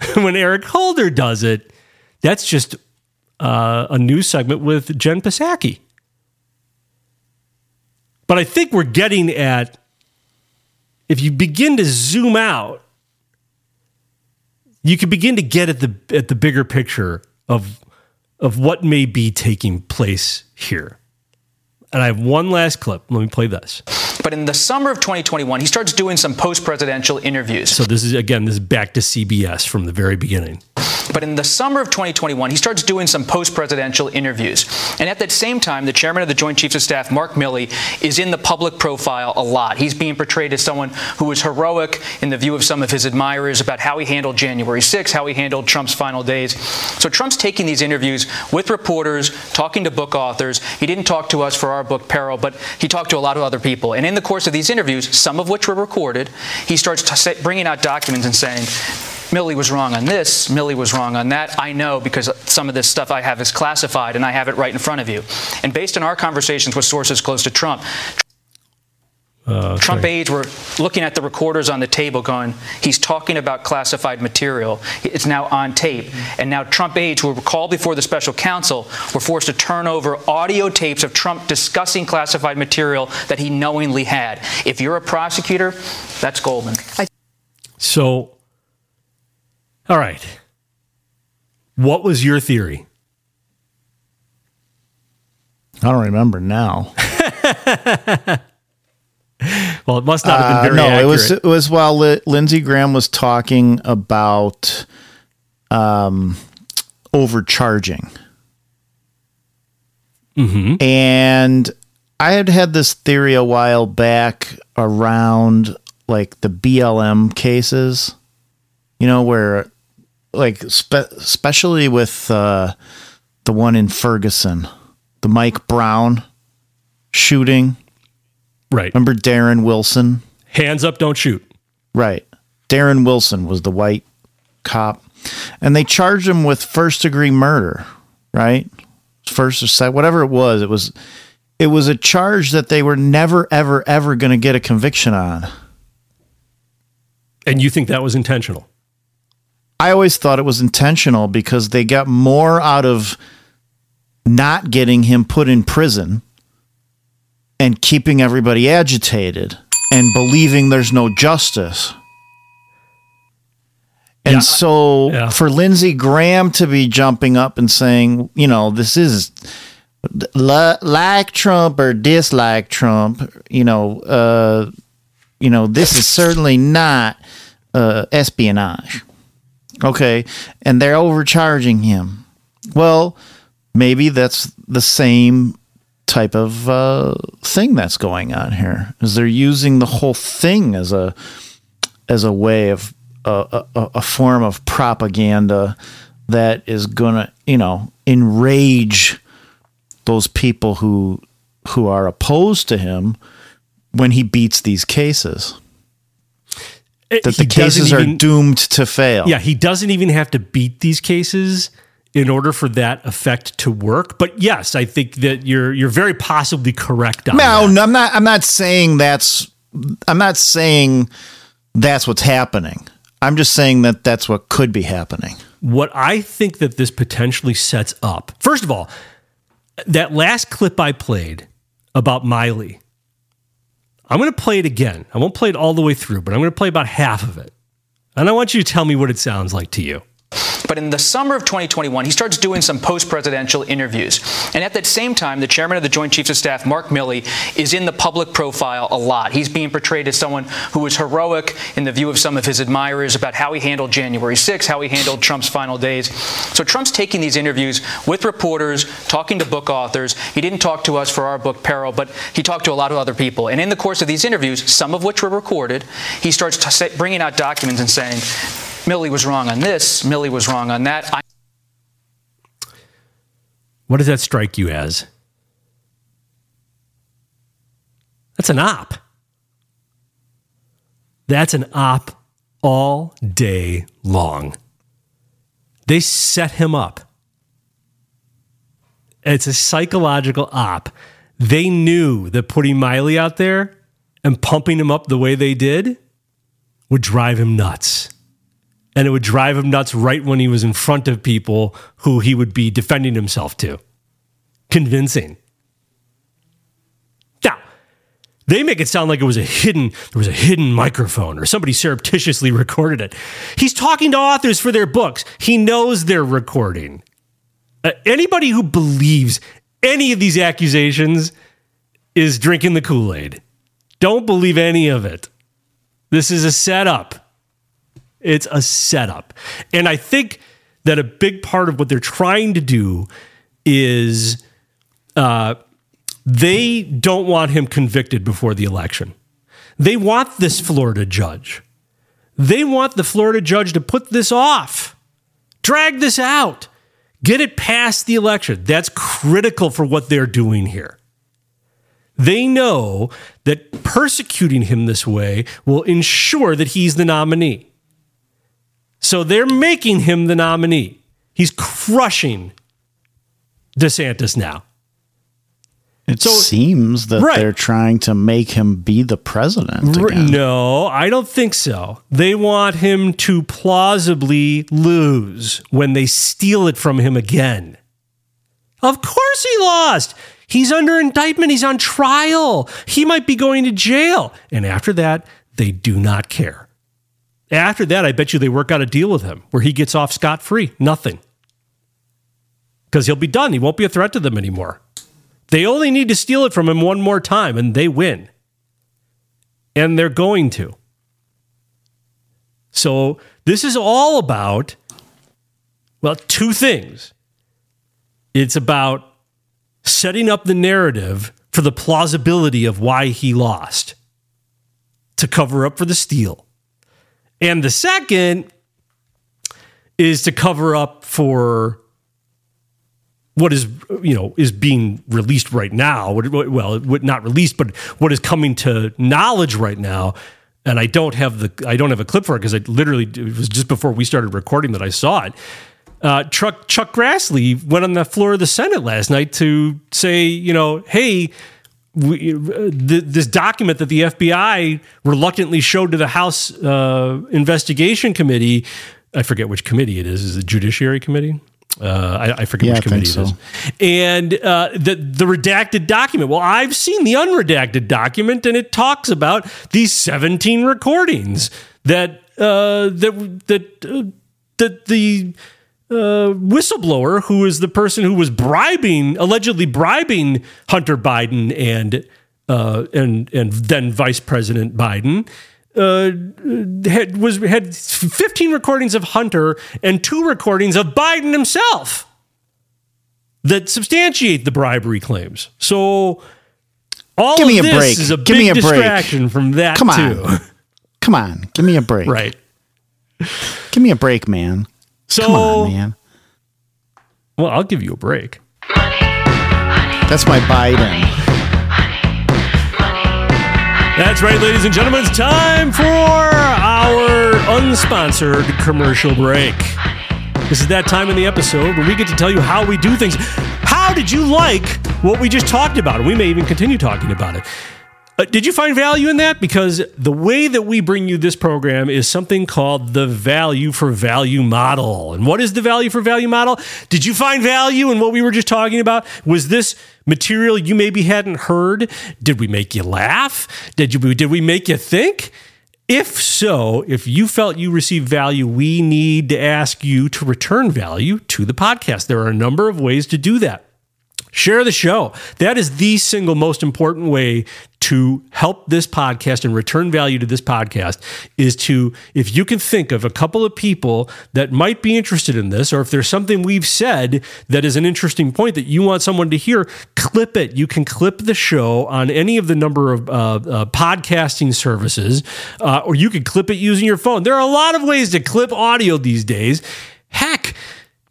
when Eric Holder does it, that's just uh, a news segment with Jen Psaki. But I think we're getting at if you begin to zoom out, you can begin to get at the at the bigger picture of of what may be taking place here. And I have one last clip. Let me play this. But in the summer of 2021, he starts doing some post presidential interviews. So this is again this is back to CBS from the very beginning. But in the summer of 2021, he starts doing some post presidential interviews. And at that same time, the chairman of the Joint Chiefs of Staff, Mark Milley, is in the public profile a lot. He's being portrayed as someone who was heroic in the view of some of his admirers about how he handled January 6, how he handled Trump's final days. So Trump's taking these interviews with reporters, talking to book authors. He didn't talk to us for our book, Peril, but he talked to a lot of other people. And in the course of these interviews, some of which were recorded, he starts bringing out documents and saying, Milley was wrong on this, Milley was wrong on that. I know because some of this stuff I have is classified and I have it right in front of you. And based on our conversations with sources close to Trump, Uh, Trump sorry. aides were looking at the recorders on the table going, he's talking about classified material. It's now on tape. And now Trump aides who were called before the special counsel were forced to turn over audio tapes of Trump discussing classified material that he knowingly had. If you're a prosecutor, that's golden. So, all right. What was your theory? I don't remember now. Well, it must not have been very Uh, no, accurate. it was it was while Li- Lindsey Graham was talking about um, overcharging, Mm-hmm. and I had had this theory a while back around like the BLM cases, you know, where like spe- especially with uh, the one in Ferguson, the Mike Brown shooting. Right. Remember Darren Wilson? Hands up, don't shoot. Right. Darren Wilson was the white cop. And they charged him with first degree murder, right? First or second, whatever it was. It was it was a charge that they were never, ever, ever gonna get a conviction on. And you think that was intentional? I always thought it was intentional because they got more out of not getting him put in prison and keeping everybody agitated and believing there's no justice. And so for Lindsey Graham to be jumping up and saying, you know, this is like Trump or dislike Trump, you know, uh, you know, this is certainly not uh, espionage. Okay. And they're overcharging him. Well, maybe that's the same type of uh, thing that's going on here. Is they're using the whole thing as a as a way of uh, a, a form of propaganda that is gonna you know enrage those people who who are opposed to him when he beats these cases. That the he cases are doomed to fail. Yeah, he doesn't even have to beat these cases in order for that effect to work. But yes, I think that you're you're very possibly correct on No, no, I'm not. I'm not saying that's. I'm not saying that's what's happening. I'm just saying that that's what could be happening. What I think that this potentially sets up, first of all, that last clip I played about Milley, I'm going to play it again. I won't play it all the way through, but I'm going to play about half of it. And I want you to tell me what it sounds like to you. But in the summer of 2021, he starts doing some post presidential interviews. And at that same time, the chairman of the Joint Chiefs of Staff, Mark Milley, is in the public profile a lot. He's being portrayed as someone who was heroic in the view of some of his admirers about how he handled January 6, how he handled Trump's final days. So Trump's taking these interviews with reporters, talking to book authors. He didn't talk to us for our book, Peril, but he talked to a lot of other people. And in the course of these interviews, some of which were recorded, he starts bringing out documents and saying, Milley was wrong on this, Milley was wrong on that. I- What does that strike you as? That's an op. That's an op all day long. They set him up. It's a psychological op. They knew that putting Milley out there and pumping him up the way they did would drive him nuts. And it would drive him nuts right when he was in front of people who he would be defending himself to. Convincing. Now, They make it sound like it was a hidden there was a hidden microphone or somebody surreptitiously recorded it. He's talking to authors for their books. He knows they're recording. Uh, anybody who believes any of these accusations is drinking the Kool-Aid. Don't believe any of it. This is a setup. It's a setup. And I think that a big part of what they're trying to do is uh, they don't want him convicted before the election. They want this Florida judge. They want the Florida judge to put this off, drag this out, get it past the election. That's critical for what they're doing here. They know that persecuting him this way will ensure that he's the nominee. So they're making him the nominee. He's crushing DeSantis now. It So- seems that Right. they're trying to make him be the president again. No, I don't think so. They want him to plausibly lose when they steal it from him again. Of course he lost. He's under indictment. He's on trial. He might be going to jail. And after that, they do not care. After that, I bet you they work out a deal with him where he gets off scot free. Nothing. Because he'll be done. He won't be a threat to them anymore. They only need to steal it from him one more time and they win. And they're going to. So this is all about, well, two things. It's about setting up the narrative for the plausibility of why he lost to cover up for the steal. And the second is to cover up for what is you know is being released right now. Well not released but what is coming to knowledge right now. And i don't have the i don't have a clip for it because i literally it was just before we started recording that i saw it. Uh, Chuck Chuck Grassley went on the floor of the Senate last night to say, you know, hey, we, uh, th- this document that the FBI reluctantly showed to the House uh, Investigation Committee, I forget which committee it is. Is it Judiciary Committee? Uh, I, I forget Yeah, which I committee it is. And uh, the the redacted document. Well, I've seen the unredacted document, and it talks about these 17 recordings that uh, that that uh, that the uh, whistleblower, who is the person who was bribing, allegedly bribing Hunter Biden and uh, and and then Vice President Biden, uh, had was had 15 recordings of Hunter and two recordings of Biden himself that substantiate the bribery claims. So all Give me of a this break. is a Give big me a break. distraction from that Come on. too. Come on, give me a break. Right. Give me a break, man. So, Come on, man. Well, I'll give you a break. That's my Biden. That's right, ladies and gentlemen. It's time for our unsponsored commercial break. This is that time in the episode where we get to tell you how we do things. How did you like what we just talked about? We may even continue talking about it. Uh, did you find value in that? Because the way that we bring you this program is something called the value for value model. And what is the value for value model? Did you find value in what we were just talking about? Was this material you maybe hadn't heard? Did we make you laugh? Did you did we make you think? If so, if you felt you received value, we need to ask you to return value to the podcast. There are a number of ways to do that. Share the show. That is the single most important way to help this podcast and return value to this podcast is to, if you can think of a couple of people that might be interested in this, or if there's something we've said that is an interesting point that you want someone to hear, clip it. You can clip the show on any of the number of uh, uh, podcasting services, uh, or you can clip it using your phone. There are a lot of ways to clip audio these days. Heck,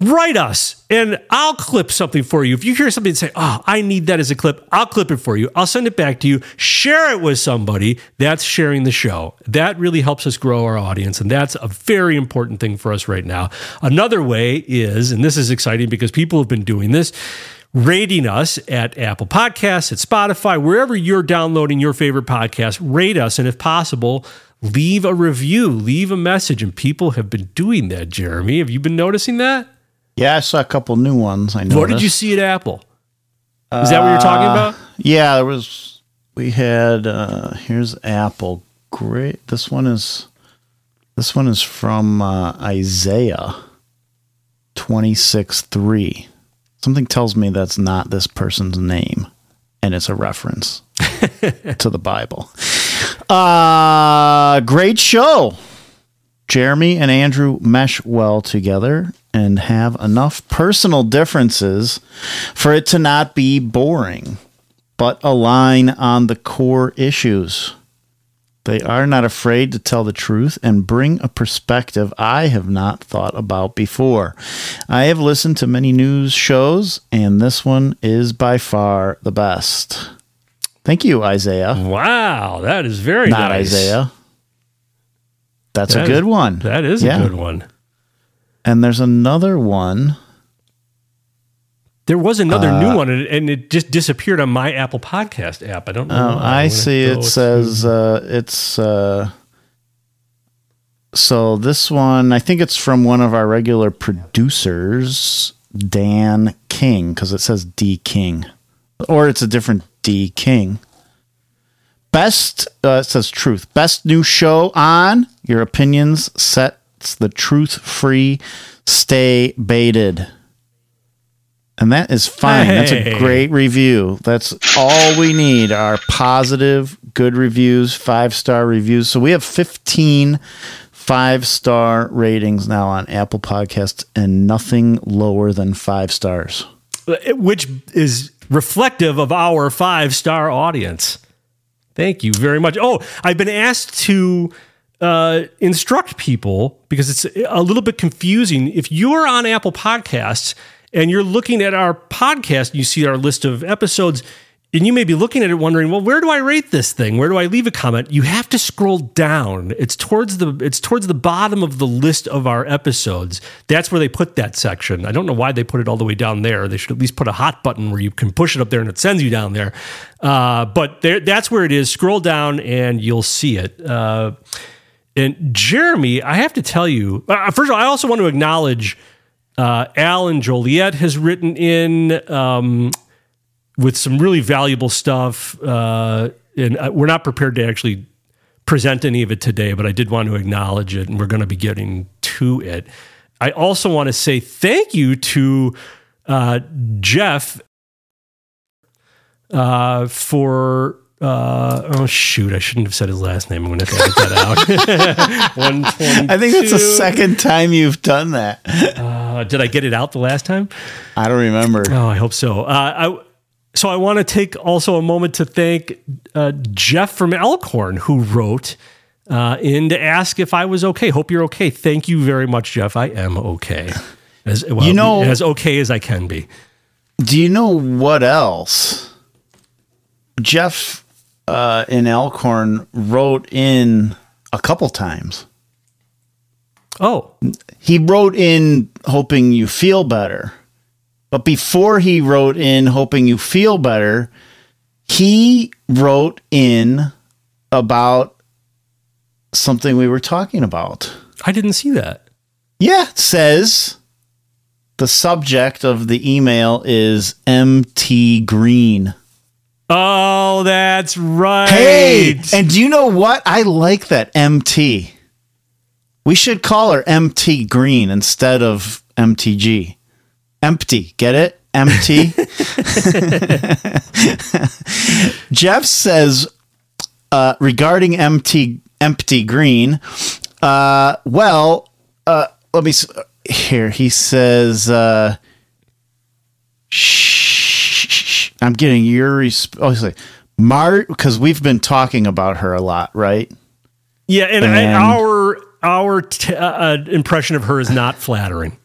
write us and I'll clip something for you. If you hear something and say, Oh, I need that as a clip, I'll clip it for you. I'll send it back to you. Share it with somebody. That's sharing the show. That really helps us grow our audience. And that's a very important thing for us right now. Another way is, and this is exciting because people have been doing this. Rating us at Apple Podcasts, at Spotify, wherever you're downloading your favorite podcast, rate us. And if possible, leave a review, leave a message. And people have been doing that, Jeremy. Have you been noticing that? Yeah, I saw a couple new ones. I know. What did you see at Apple? Is that what you're talking about? Yeah, there was we had uh here's Apple. Great. This one is this one is from uh, Isaiah 26 3. Something tells me that's not this person's name, and it's a reference to the Bible. Uh, great show. Jeremy and Andrew mesh well together and have enough personal differences for it to not be boring, but align on the core issues. They are not afraid to tell the truth and bring a perspective I have not thought about before. I have listened to many news shows, and this one is by far the best. Thank you, Isaiah. Wow, that is very Not nice. Isaiah. That's That a is- good one. That is Yeah. a good one. And there's another one. There was another Uh, new one, and it, and it just disappeared on my Apple Podcast app. I don't know. Oh. I see. It says uh, it's. Uh, so this one, I think it's from one of our regular producers, Dan King, because it says D King, or it's a different D King. Best, uh, it says truth. Best new show on. Your opinions sets the truth free. Stay baited. And that is fine. That's a great review. That's all we need are positive, good reviews, five star reviews. So we have 15 five star ratings now on Apple Podcasts and nothing lower than five stars. which is reflective of our five star audience. Thank you very much. Oh, I've been asked to uh, instruct people because it's a little bit confusing. If you're on Apple Podcasts and you're looking at our podcast, you see our list of episodes. And you may be looking at it wondering, well, where do I rate this thing? Where do I leave a comment? You have to scroll down. It's towards the it's towards the bottom of the list of our episodes. That's where they put that section. I don't know why they put it all the way down there. They should at least put a hot button where you can push it up there and it sends you down there. Uh, but there, that's where it is. Scroll down and you'll see it. Uh, and Jeremy, I have to tell you, uh, first of all, I also want to acknowledge uh, Alan Joliet has written in um, with some really valuable stuff. Uh, and uh, we're not prepared to actually present any of it today, but I did want to acknowledge it, and we're going to be getting to it. I also want to say thank you to uh, Jeff uh, for. Uh, oh shoot! I shouldn't have said his last name. I'm going to have to edit that out. One twenty. I think that's the second time you've done that. Uh, did I get it out the last time? I don't remember. Oh, I hope so. Uh, I so I want to take also a moment to thank uh, Jeff from Elkhorn who wrote uh, in to ask if I was okay. Hope you're okay. Thank you very much, Jeff. I am okay. As well, You know- as okay as I can be. Do you know what else? Jeff uh, in Elkhorn wrote in a couple times. Oh, he wrote in hoping you feel better. But before he wrote in hoping you feel better, he wrote in about something we were talking about. I didn't see that. Yeah, it says the subject of the email is MT Greene. Oh, that's right. Hey, and do you know what? I like that MT. We should call her MT Greene instead of MTG. Empty, get it? Empty. Jeff says uh, regarding MT Empty Greene. Uh, well, uh, let me s- here. He says. Uh, shh, I'm getting your resp- oh, he's like, Mar because we've been talking about her a lot, right? Yeah, and, I- And- our our t- uh, impression of her is not flattering.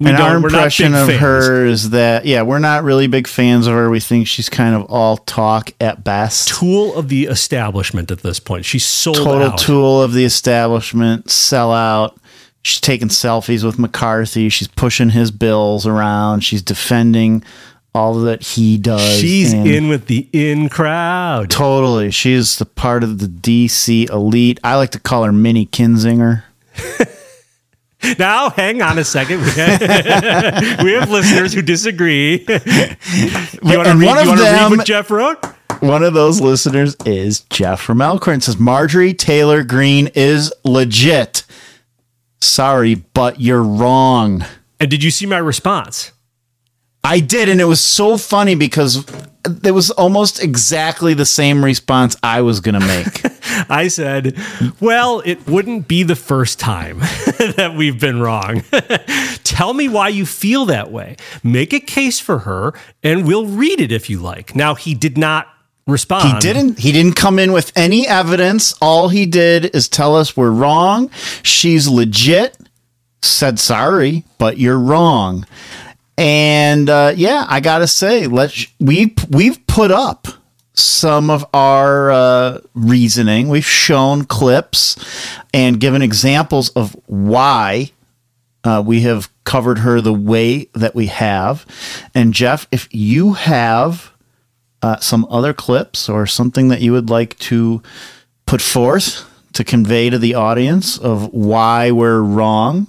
We and our don't- we're not impression of fans. her is that yeah, we're not really big fans of her. We think she's kind of all talk at best. tool of the establishment at this point. She's sold Total out. tool of the establishment, sell out. She's taking selfies with McCarthy. She's pushing his bills around. She's defending all that he does. She's and- in with the in crowd. Totally. She's the part of the DC elite. I like to call her Minnie Kinzinger. Now, hang on a second. We have, we have listeners who disagree. you want to read, one you of wanna read them- what Jeff wrote? one of those listeners is Jeff from Elkhorn. Says Marjorie Taylor Greene is legit. Sorry, but you're wrong. And did you see my response? I did, and it was so funny because it was almost exactly the same response I was going to make. I said, Well, it wouldn't be the first time that we've been wrong. Tell me why you feel that way. Make a case for her, and we'll read it if you like. Now, he did not respond. He didn't. He didn't come in with any evidence. All he did is tell us we're wrong. She's legit. Said sorry, but you're wrong. And uh, yeah, I gotta say, let's we we've put up some of our uh, reasoning. We've shown clips and given examples of why uh, we have covered her the way that we have. And Jeff, if you have uh, some other clips or something that you would like to put forth to convey to the audience of why we're wrong,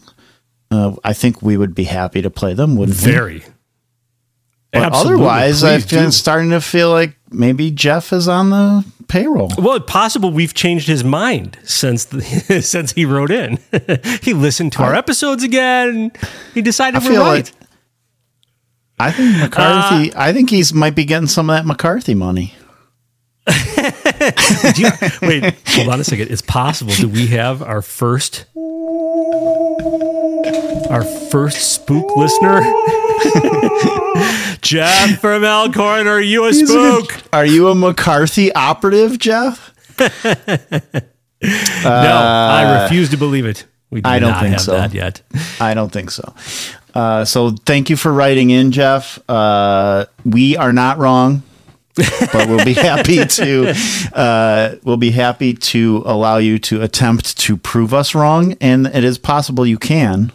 uh, I think we would be happy to play them. Wouldn't we? Very. But Absolutely. otherwise, Please I'm do. starting to feel like maybe Jeff is on the payroll. Well, it's possible we've changed his mind since the, since he wrote in. he listened to our episodes again. He decided I we're right. like I think McCarthy. I think he's might be getting some of that McCarthy money. You- wait, hold on a second. It's possible. Do we have our first our first spook listener? Jeff from Elkhorn, are you a a spook? good- Are you a McCarthy operative, Jeff? no, I refuse to believe it. We do Uh, I don't not think have so. that yet. I don't think so. Uh, so thank you for writing in, Jeff. Uh, we are not wrong, but we'll be happy to uh, we'll be happy to allow you to attempt to prove us wrong, and it is possible you can,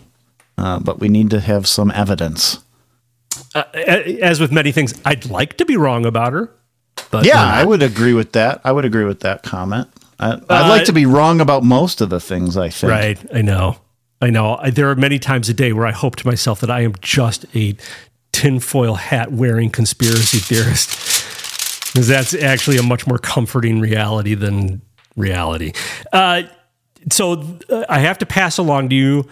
uh, but we need to have some evidence. Uh, as with many things, I'd like to be wrong about her. But yeah. I would agree with that. I would agree with that comment. I, I'd Uh, like to be wrong about most of the things I think. Right. I know. I know. I, there are many times a day where I hope to myself that I am just a tinfoil hat wearing conspiracy theorist. Because that's actually a much more comforting reality than reality. Uh, so uh, I have to pass along to you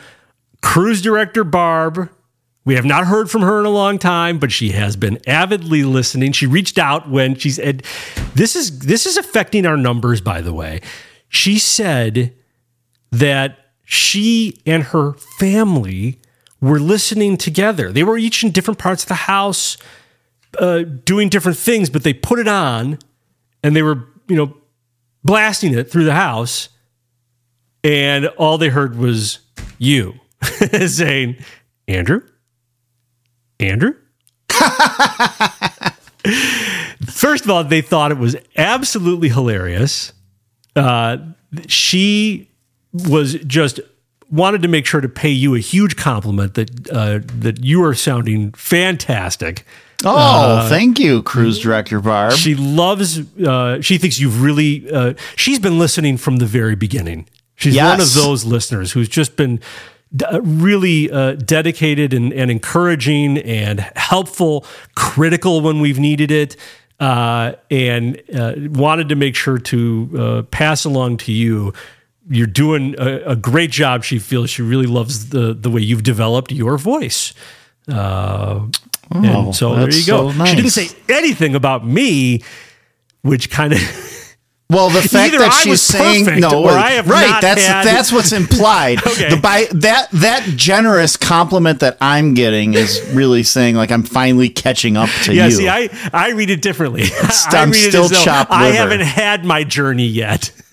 cruise director Barb. We have not heard from her in a long time, but she has been avidly listening. She reached out when she said, "This is this is affecting our numbers." By the way, she said that she and her family were listening together. They were each in different parts of the house, uh, doing different things, but they put it on and they were, you know, blasting it through the house. And all they heard was you saying, Andrew, Andrew. First of all, they thought it was absolutely hilarious. Uh, she was just wanted to make sure to pay you a huge compliment that uh, that you are sounding fantastic. Oh, Uh, thank you, cruise director Barb. She loves. Uh, she thinks you've really. Uh, she's been listening from the very beginning. She's one of those listeners who's just been d- really uh, dedicated and, and encouraging and helpful, critical when we've needed it, uh, and uh, wanted to make sure to uh, pass along to you. You're doing a, a great job. She feels she really loves the the way you've developed your voice. Uh, Oh, and so there you go. so She didn't say anything about me, which kind of. Well, the fact Either that I she's saying perfect no, or I have right? that's had- that's what's implied. Okay. The by that that generous compliment that I'm getting is really saying like I'm finally catching up to yeah, you. Yeah, see, I, I read it differently. I'm read still it though chopped I haven't had my journey yet.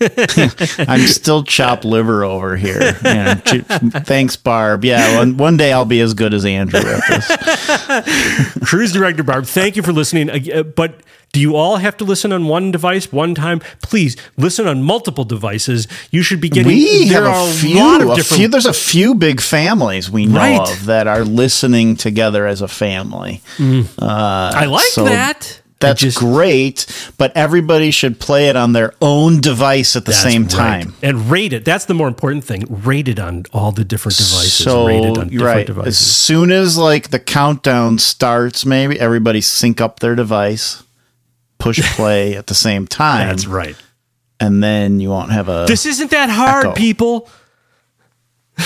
I'm still chopped liver over here. Yeah, thanks, Barb. Yeah, one, one day I'll be as good as Andrew at this. Cruise director Barb, thank you for listening. Uh, But do you all have to listen on one device one time? Please listen on multiple devices. You should be getting. we there have are a few, lot of a different. few. There's a few big families we know Right. of that are listening together as a family. Uh, I like that. That's great, but everybody should play it on their own device at the same right. time. and rate it. That's the more important thing. Rate it on all the different devices. So rate it on you're different right. As soon as like the countdown starts, maybe everybody sync up their device. Push play at the same time. That's right. And then you won't have a. This isn't that hard, echo. people.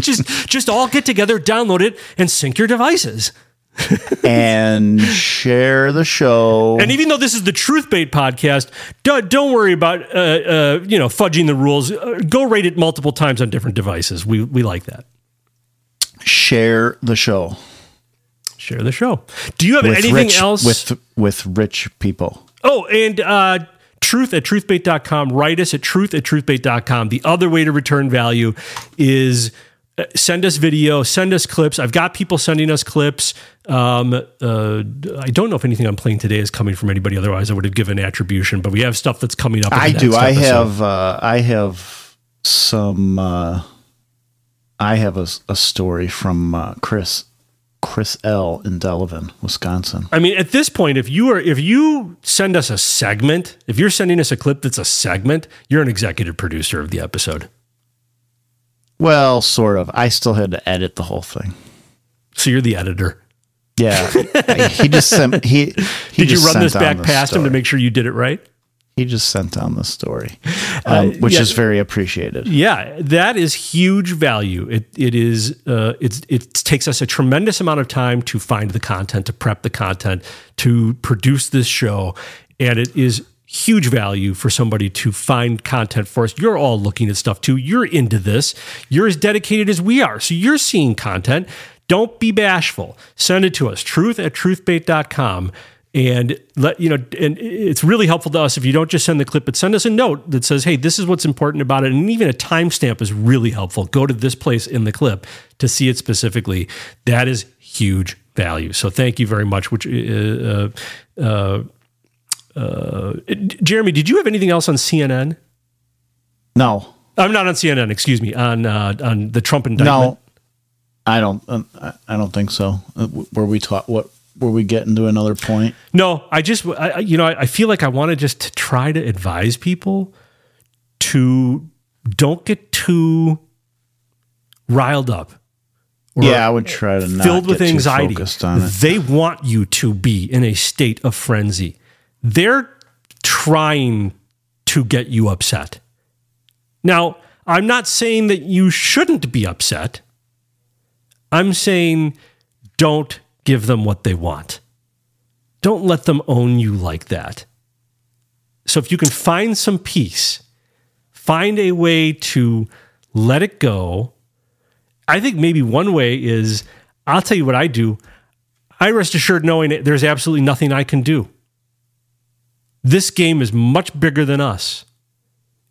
just just all get together, download it, and sync your devices. and share the show. And even though this is the Truth Bait podcast, do, don't worry about uh, uh, you know fudging the rules. Uh, go rate it multiple times on different devices. We we like that. share the show. Share the show. Do you have with anything rich- else? with with rich people? Oh, and uh, truth at truthbait.com. Write us at truth at truthbait.com. The other way to return value is uh, send us video, send us clips. I've got people sending us clips. Um, uh, I don't know if anything I'm playing today is coming from anybody. Otherwise, I would have given attribution. But we have stuff that's coming up. I do. I episode. have. Uh, I have some. Uh, I have a, a story from uh, Chris Chris L in Delavan, Wisconsin. I mean, at this point, if you are if you send us a segment, if you're sending us a clip that's a segment, you're an executive producer of the episode. Well, sort of. I still had to edit the whole thing. So you're the editor. Yeah, he just sent. He, he Did you run this back past him to make sure you did it right? He just sent down the story, um, which yeah. is very appreciated. Yeah, that is huge value. It it is uh, it's it takes us a tremendous amount of time to find the content, to prep the content, to produce this show, and it is huge value for somebody to find content for us. You're all looking at stuff too. You're into this. You're as dedicated as we are. So you're seeing content. Don't be bashful. Send it to us. Truth at truthbait.com. And let you know, and it's really helpful to us if you don't just send the clip, but send us a note that says, "Hey, this is what's important about it." And even a timestamp is really helpful. Go to this place in the clip to see it specifically. That is huge value. So thank you very much. Which, uh, uh, uh, uh, Jeremy, did you have anything else on CNN? No, I'm not on CNN. Excuse me, on uh, on the Trump indictment. no, I don't. Um, I, don't think so. Uh, were we taught what? Were we getting to another point? No, I just, I, you know, I, I feel like I want to just to try to advise people to don't get too riled up. or yeah, I would try to not filled with get too anxiety. focused on it. They want you to be in a state of frenzy. They're trying to get you upset. Now, I'm not saying that you shouldn't be upset. I'm saying don't give them what they want. Don't let them own you like that. So if you can find some peace, find a way to let it go. I think maybe one way is I'll tell you what I do. I rest assured knowing there's absolutely nothing I can do. This game is much bigger than us.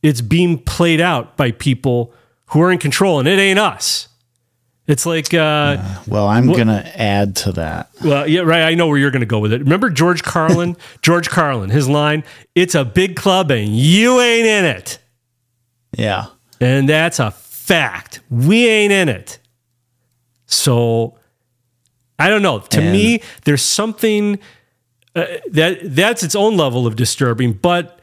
It's being played out by people who are in control, and it ain't us. It's like, uh, Well, I'm What- gonna add to that. well, yeah, right. I know where you're going to go with it. Remember George Carlin? George Carlin, his line, it's a big club and you ain't in it. Yeah. And that's a fact. We ain't in it. So I don't know. To And- me, there's something uh, that that's its own level of disturbing, but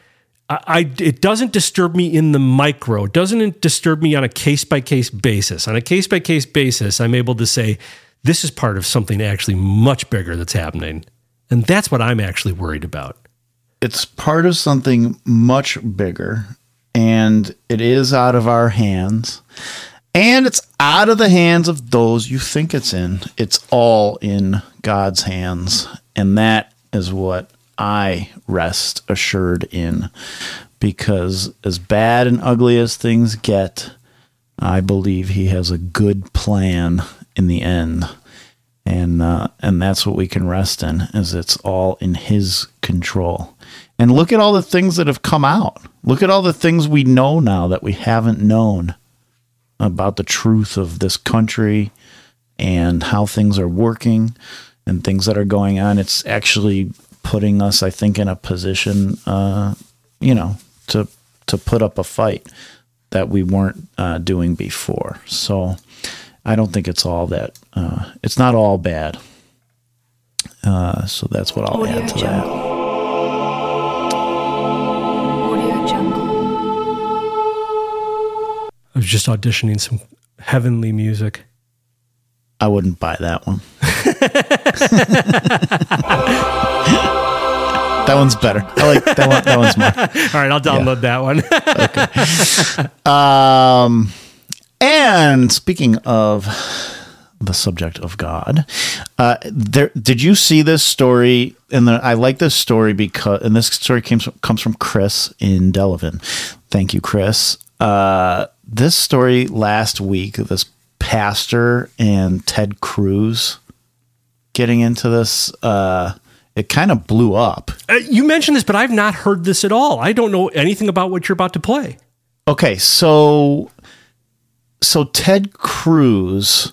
I, it doesn't disturb me in the micro. It doesn't disturb me on a case by case basis. On a case by case basis, I'm able to say this is part of something actually much bigger that's happening, and that's what I'm actually worried about. It's part of something much bigger, and it is out of our hands. And it's out of the hands of those you think it's in. It's all in God's hands. And that is what I rest assured in. Because as bad and ugly as things get, I believe He has a good plan in the end. And uh, and that's what we can rest in, is it's all in His control. And look at all the things that have come out. Look at all the things we know now that we haven't known about the truth of this country and how things are working and things that are going on. It's actually putting us, I think, in a position, uh, you know, to to put up a fight that we weren't uh, doing before. So I don't think it's all that. Uh, it's not all bad. Uh, so that's what I'll add to that. Audio jungle. I was just auditioning some heavenly music. I wouldn't buy that one. That one's better. I like that one. That one's more. All right, I'll download that one. Um, and speaking of the subject of God, uh, there did you see this story? And I like this story because, and this story came comes from Chris in Delavan. Thank you, Chris. Uh, this story last week, this pastor and Ted Cruz getting into this, uh, it kind of blew up. Uh, you mentioned this, but I've not heard this at all. I don't know anything about what you're about to play. Okay, so so Ted Cruz,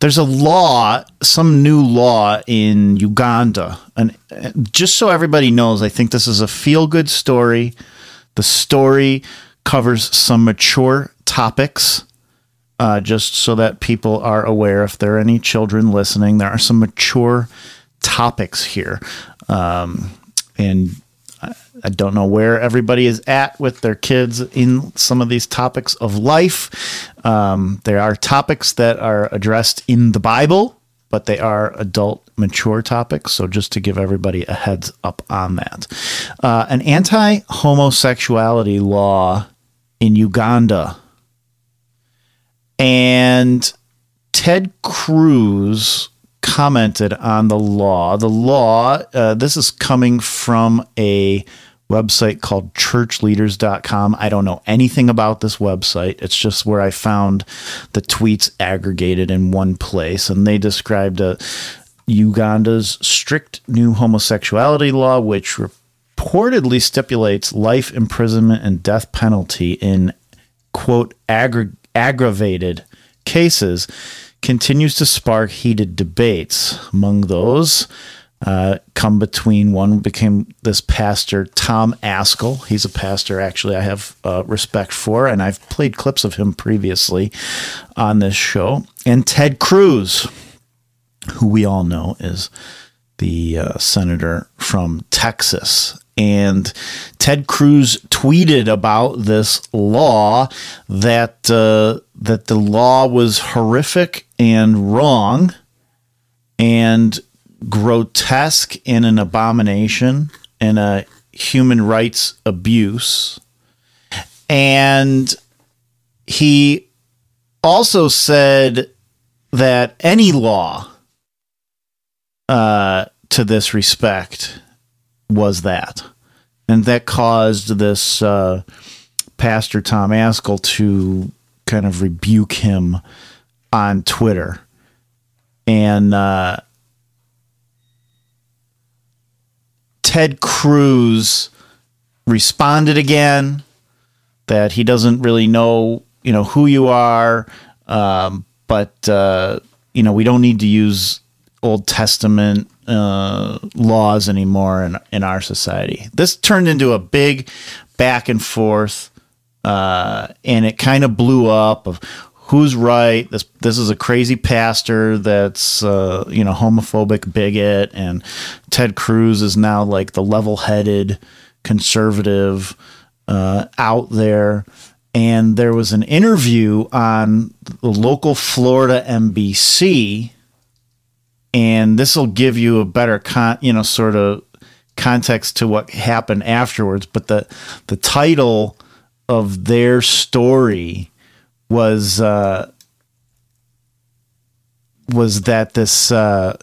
there's a law, some new law in Uganda, and uh, just so everybody knows, I think this is a feel good story. The story covers some mature topics. Uh, just so that people are aware, if there are any children listening, there are some mature topics here. Um, and I, I don't know where everybody is at with their kids in some of these topics of life. Um, there are topics that are addressed in the Bible, but they are adult, mature topics. So just to give everybody a heads up on that. Uh, an anti homosexuality law in Uganda. And Ted Cruz commented on the law. The law, uh, this is coming from a website called churchleaders.com. I don't know anything about this website. It's just where I found the tweets aggregated in one place. And they described uh, Uganda's strict new homosexuality law, which reportedly stipulates life imprisonment and death penalty in, quote, aggra- aggravated cases continues to spark heated debates. Among those, uh, come between one became this pastor Tom Ascol. He's a pastor actually I have uh, respect for, and I've played clips of him previously on this show. And Ted Cruz, who we all know is the uh, senator from Texas. And Ted Cruz tweeted about this law that uh, that the law was horrific and wrong and grotesque and an abomination and a human rights abuse. And he also said that any law uh, to this respect was that. And that caused this uh, Pastor Tom Ascol to kind of rebuke him on Twitter. And uh, Ted Cruz responded again that he doesn't really know, you know, who you are, um, but uh, you know, we don't need to use Old Testament uh, laws anymore in in our society. This turned into a big back and forth, uh, and it kind of blew up of who's right. This this is a crazy pastor that's uh, you know homophobic bigot, and Ted Cruz is now like the level headed conservative uh, out there. And there was an interview on the local Florida NBC, and this will give you a better con, you know, sort of context to what happened afterwards. But the the title of their story was uh, was that this uh,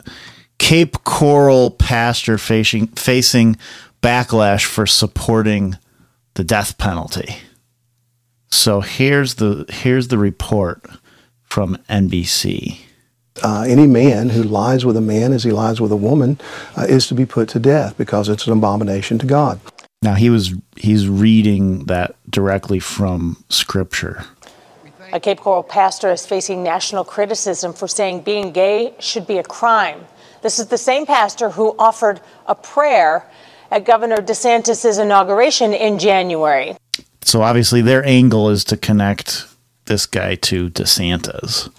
Cape Coral pastor facing facing backlash for supporting the death penalty. So here's the here's the report from NBC. Uh, any man who lies with a man as he lies with a woman uh, is to be put to death because it's an abomination to God. Now he was he's reading that directly from scripture. A Cape Coral pastor is facing national criticism for saying being gay should be a crime. This is the same pastor who offered a prayer at Governor DeSantis' inauguration in January. So obviously their angle is to connect this guy to DeSantis.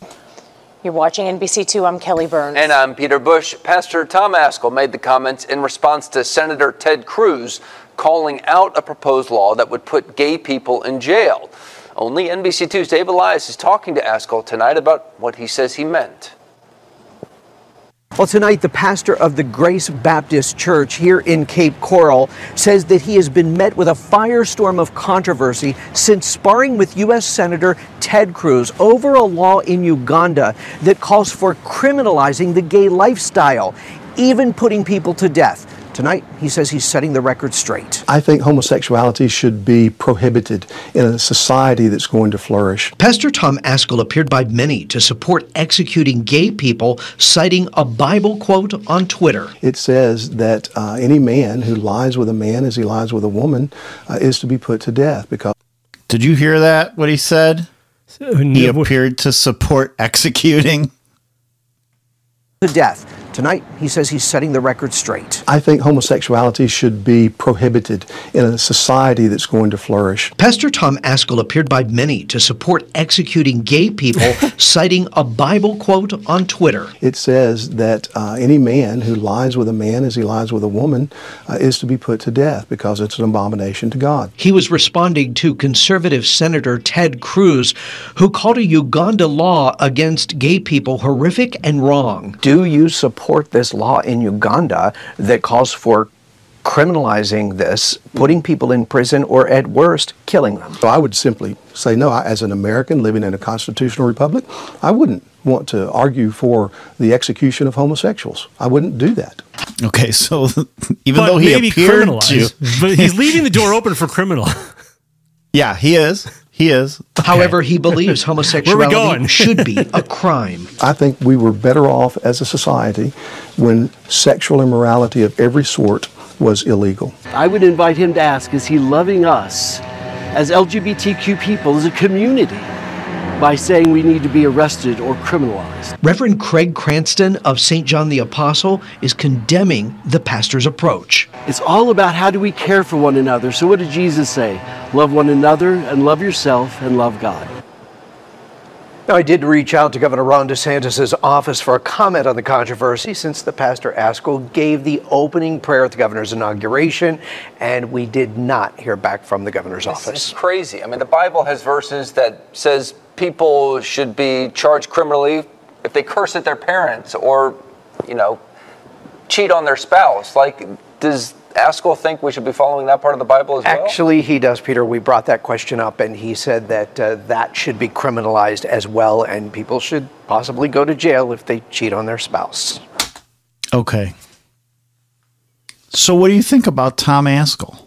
You're watching NBC2. I'm Kelly Burns. And I'm Peter Bush. Pastor Tom Ascol made the comments in response to Senator Ted Cruz calling out a proposed law that would put gay people in jail. Only NBC2's Dave Elias is talking to Ascol tonight about what he says he meant. Well, tonight, the pastor of the Grace Baptist Church here in Cape Coral says that he has been met with a firestorm of controversy since sparring with U.S. Senator Ted Cruz over a law in Uganda that calls for criminalizing the gay lifestyle, even putting people to death. Tonight, he says he's setting the record straight. I think homosexuality should be prohibited in a society that's going to flourish. Pastor Tom Ascol appeared by many to support executing gay people, citing a Bible quote on Twitter. It says that uh, any man who lies with a man as he lies with a woman uh, is to be put to death because. Did you hear that? What he said? He appeared to support executing. To death. Tonight, he says he's setting the record straight. I think homosexuality should be prohibited in a society that's going to flourish. Pastor Tom Ascol appeared by many to support executing gay people, citing a Bible quote on Twitter. It says that uh, any man who lies with a man as he lies with a woman uh, is to be put to death because it's an abomination to God. He was responding to conservative Senator Ted Cruz, who called a Uganda law against gay people horrific and wrong. Do you support this law in Uganda that calls for criminalizing this, putting people in prison, or at worst, killing them? So I would simply say no. I, as an American living in a constitutional republic, I wouldn't want to argue for the execution of homosexuals. I wouldn't do that. Okay, so even But though he maybe appeared to, but he's leaving the door open for criminal. yeah, he is. He is. However, he believes homosexuality should be a crime. I think we were better off as a society when sexual immorality of every sort was illegal. I would invite him to ask is he loving us as LGBTQ people, as a community, by saying we need to be arrested or criminalized? Reverend Craig Cranston of St. John the Apostle is condemning the pastor's approach. It's all about how do we care for one another. So, what did Jesus say? Love one another and love yourself and love God. Now, I did reach out to Governor Ron DeSantis' office for a comment on the controversy since the pastor Ascol gave the opening prayer at the governor's inauguration, and we did not hear back from the governor's It's, office. it's crazy. I mean, the Bible has verses that says people should be charged criminally if they curse at their parents or, you know, cheat on their spouse. Like, does Ascol think we should be following that part of the Bible as well? Actually, he does, Peter. We brought that question up, and he said that uh, that should be criminalized as well, and people should possibly go to jail if they cheat on their spouse. Okay. So, what do you think about Tom Ascol?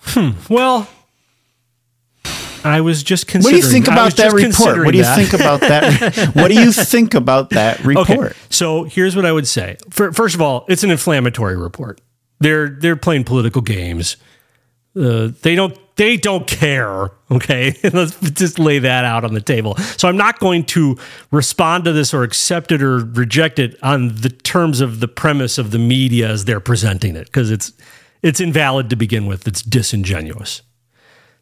Hmm. Well, I was just considering. What do you think about that report? What do you that. think about that? what do you think about that report? Okay, so here's what I would say. For, first of all, it's an inflammatory report. They're they're playing political games. Uh, they don't they don't care. Okay, let's just lay that out on the table. So I'm not going to respond to this or accept it or reject it on the terms of the premise of the media as they're presenting it because it's it's invalid to begin with. It's disingenuous.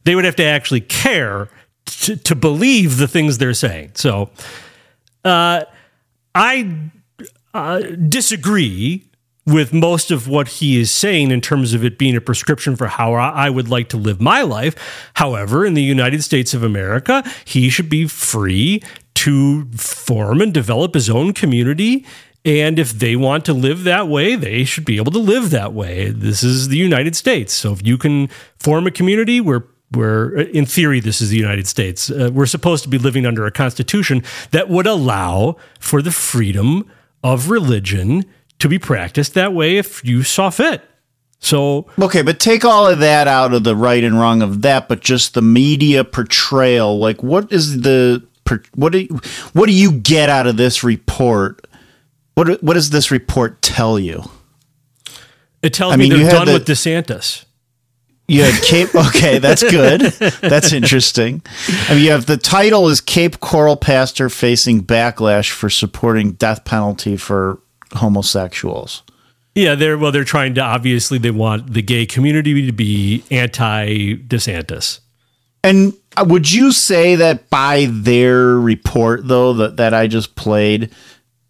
They would have to actually care to, to believe the things they're saying. So uh, I uh, disagree with most of what he is saying in terms of it being a prescription for how I I would like to live my life. However, in the United States of America, he should be free to form and develop his own community. And if they want to live that way, they should be able to live that way. This is the United States. So if you can form a community where where in theory this is the United States. Uh, we're supposed to be living under a constitution that would allow for the freedom of religion to be practiced that way if you saw fit. So Okay, but take all of that out of the right and wrong of that, but just the media portrayal. Like, what is the what do you, what do you get out of this report? What what does this report tell you? it tells I me mean, you they're done the- with DeSantis. You had Cape. Okay, that's good. That's interesting. I mean, you have the title is Cape Coral pastor facing backlash for supporting death penalty for homosexuals. Yeah, they're well, they're trying to obviously they want the gay community to be anti DeSantis. And uh, would you say that by their report, though, that, that I just played,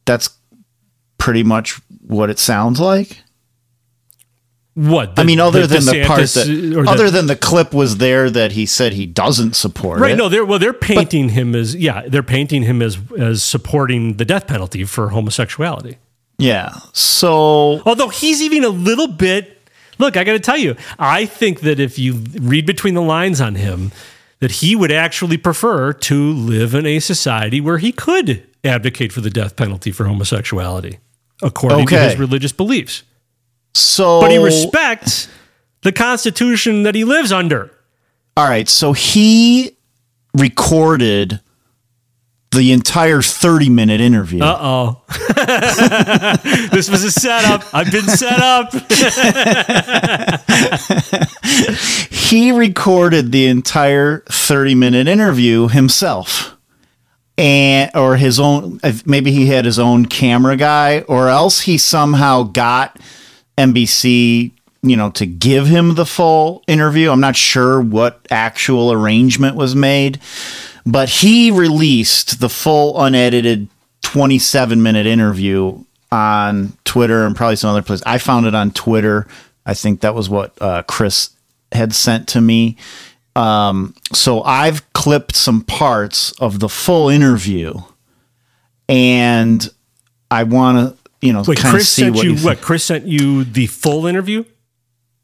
that's pretty much what it sounds like? What? I mean, other than the part DeSantis, or that, the- other than the clip was there that he said he doesn't support Right. it. No, they're well, they're painting him as yeah, they're painting him as as supporting the death penalty for homosexuality. Yeah. So, although he's even a little bit, look, I got to tell you, I think that if you read between the lines on him, that he would actually prefer to live in a society where he could advocate for the death penalty for homosexuality, according to his religious beliefs. So, But he respects the Constitution that he lives under. All right, so he recorded the entire 30 minute interview. Uh oh. this was a setup. I've been set up. he recorded the entire 30 minute interview himself and or his own maybe he had his own camera guy or else he somehow got NBC you know to give him the full interview I'm not sure what actual arrangement was made but he released the full unedited 27 minute interview on Twitter and probably some other place. I found it on Twitter. I think that was what uh, Chris had sent to me. Um, so I've clipped some parts of the full interview, and I want to, you know, Wait, kind of Chris see sent what you, you what? Chris sent you the full interview.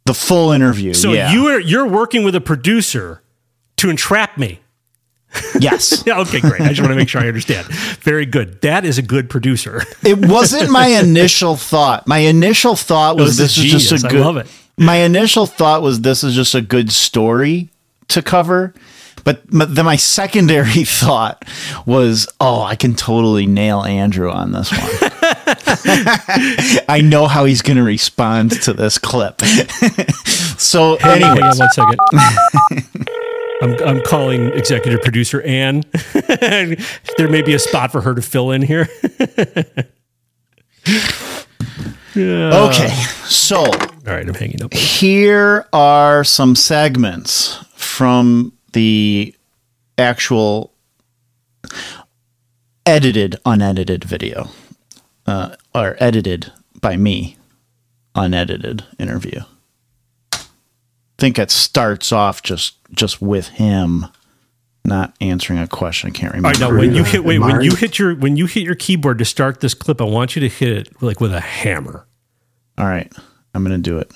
the full interview. So yeah. you are you're working with a producer to entrap me. Yes. yeah. Okay. Great. I just want to make sure I understand. Very good. That is a good producer. it wasn't my initial thought. My initial thought No, was this this, is just a I good. love it. My initial thought was this is just a good story to cover. But then my secondary thought was, oh, I can totally nail Andrew on this one. I know how he's going to respond to this clip. so anyway, on one second. I'm, I'm calling executive producer Anne. there may be a spot for her to fill in here. Yeah. Okay, so all right, I'm hanging up. Here are some segments from the actual edited, unedited video, uh, or edited by me, unedited interview. I think it starts off just just with him not answering a question. I can't remember. right, now when you hit wait when you hit your when you hit your keyboard to start this clip, I want you to hit it like with a hammer. All right, I'm gonna do it.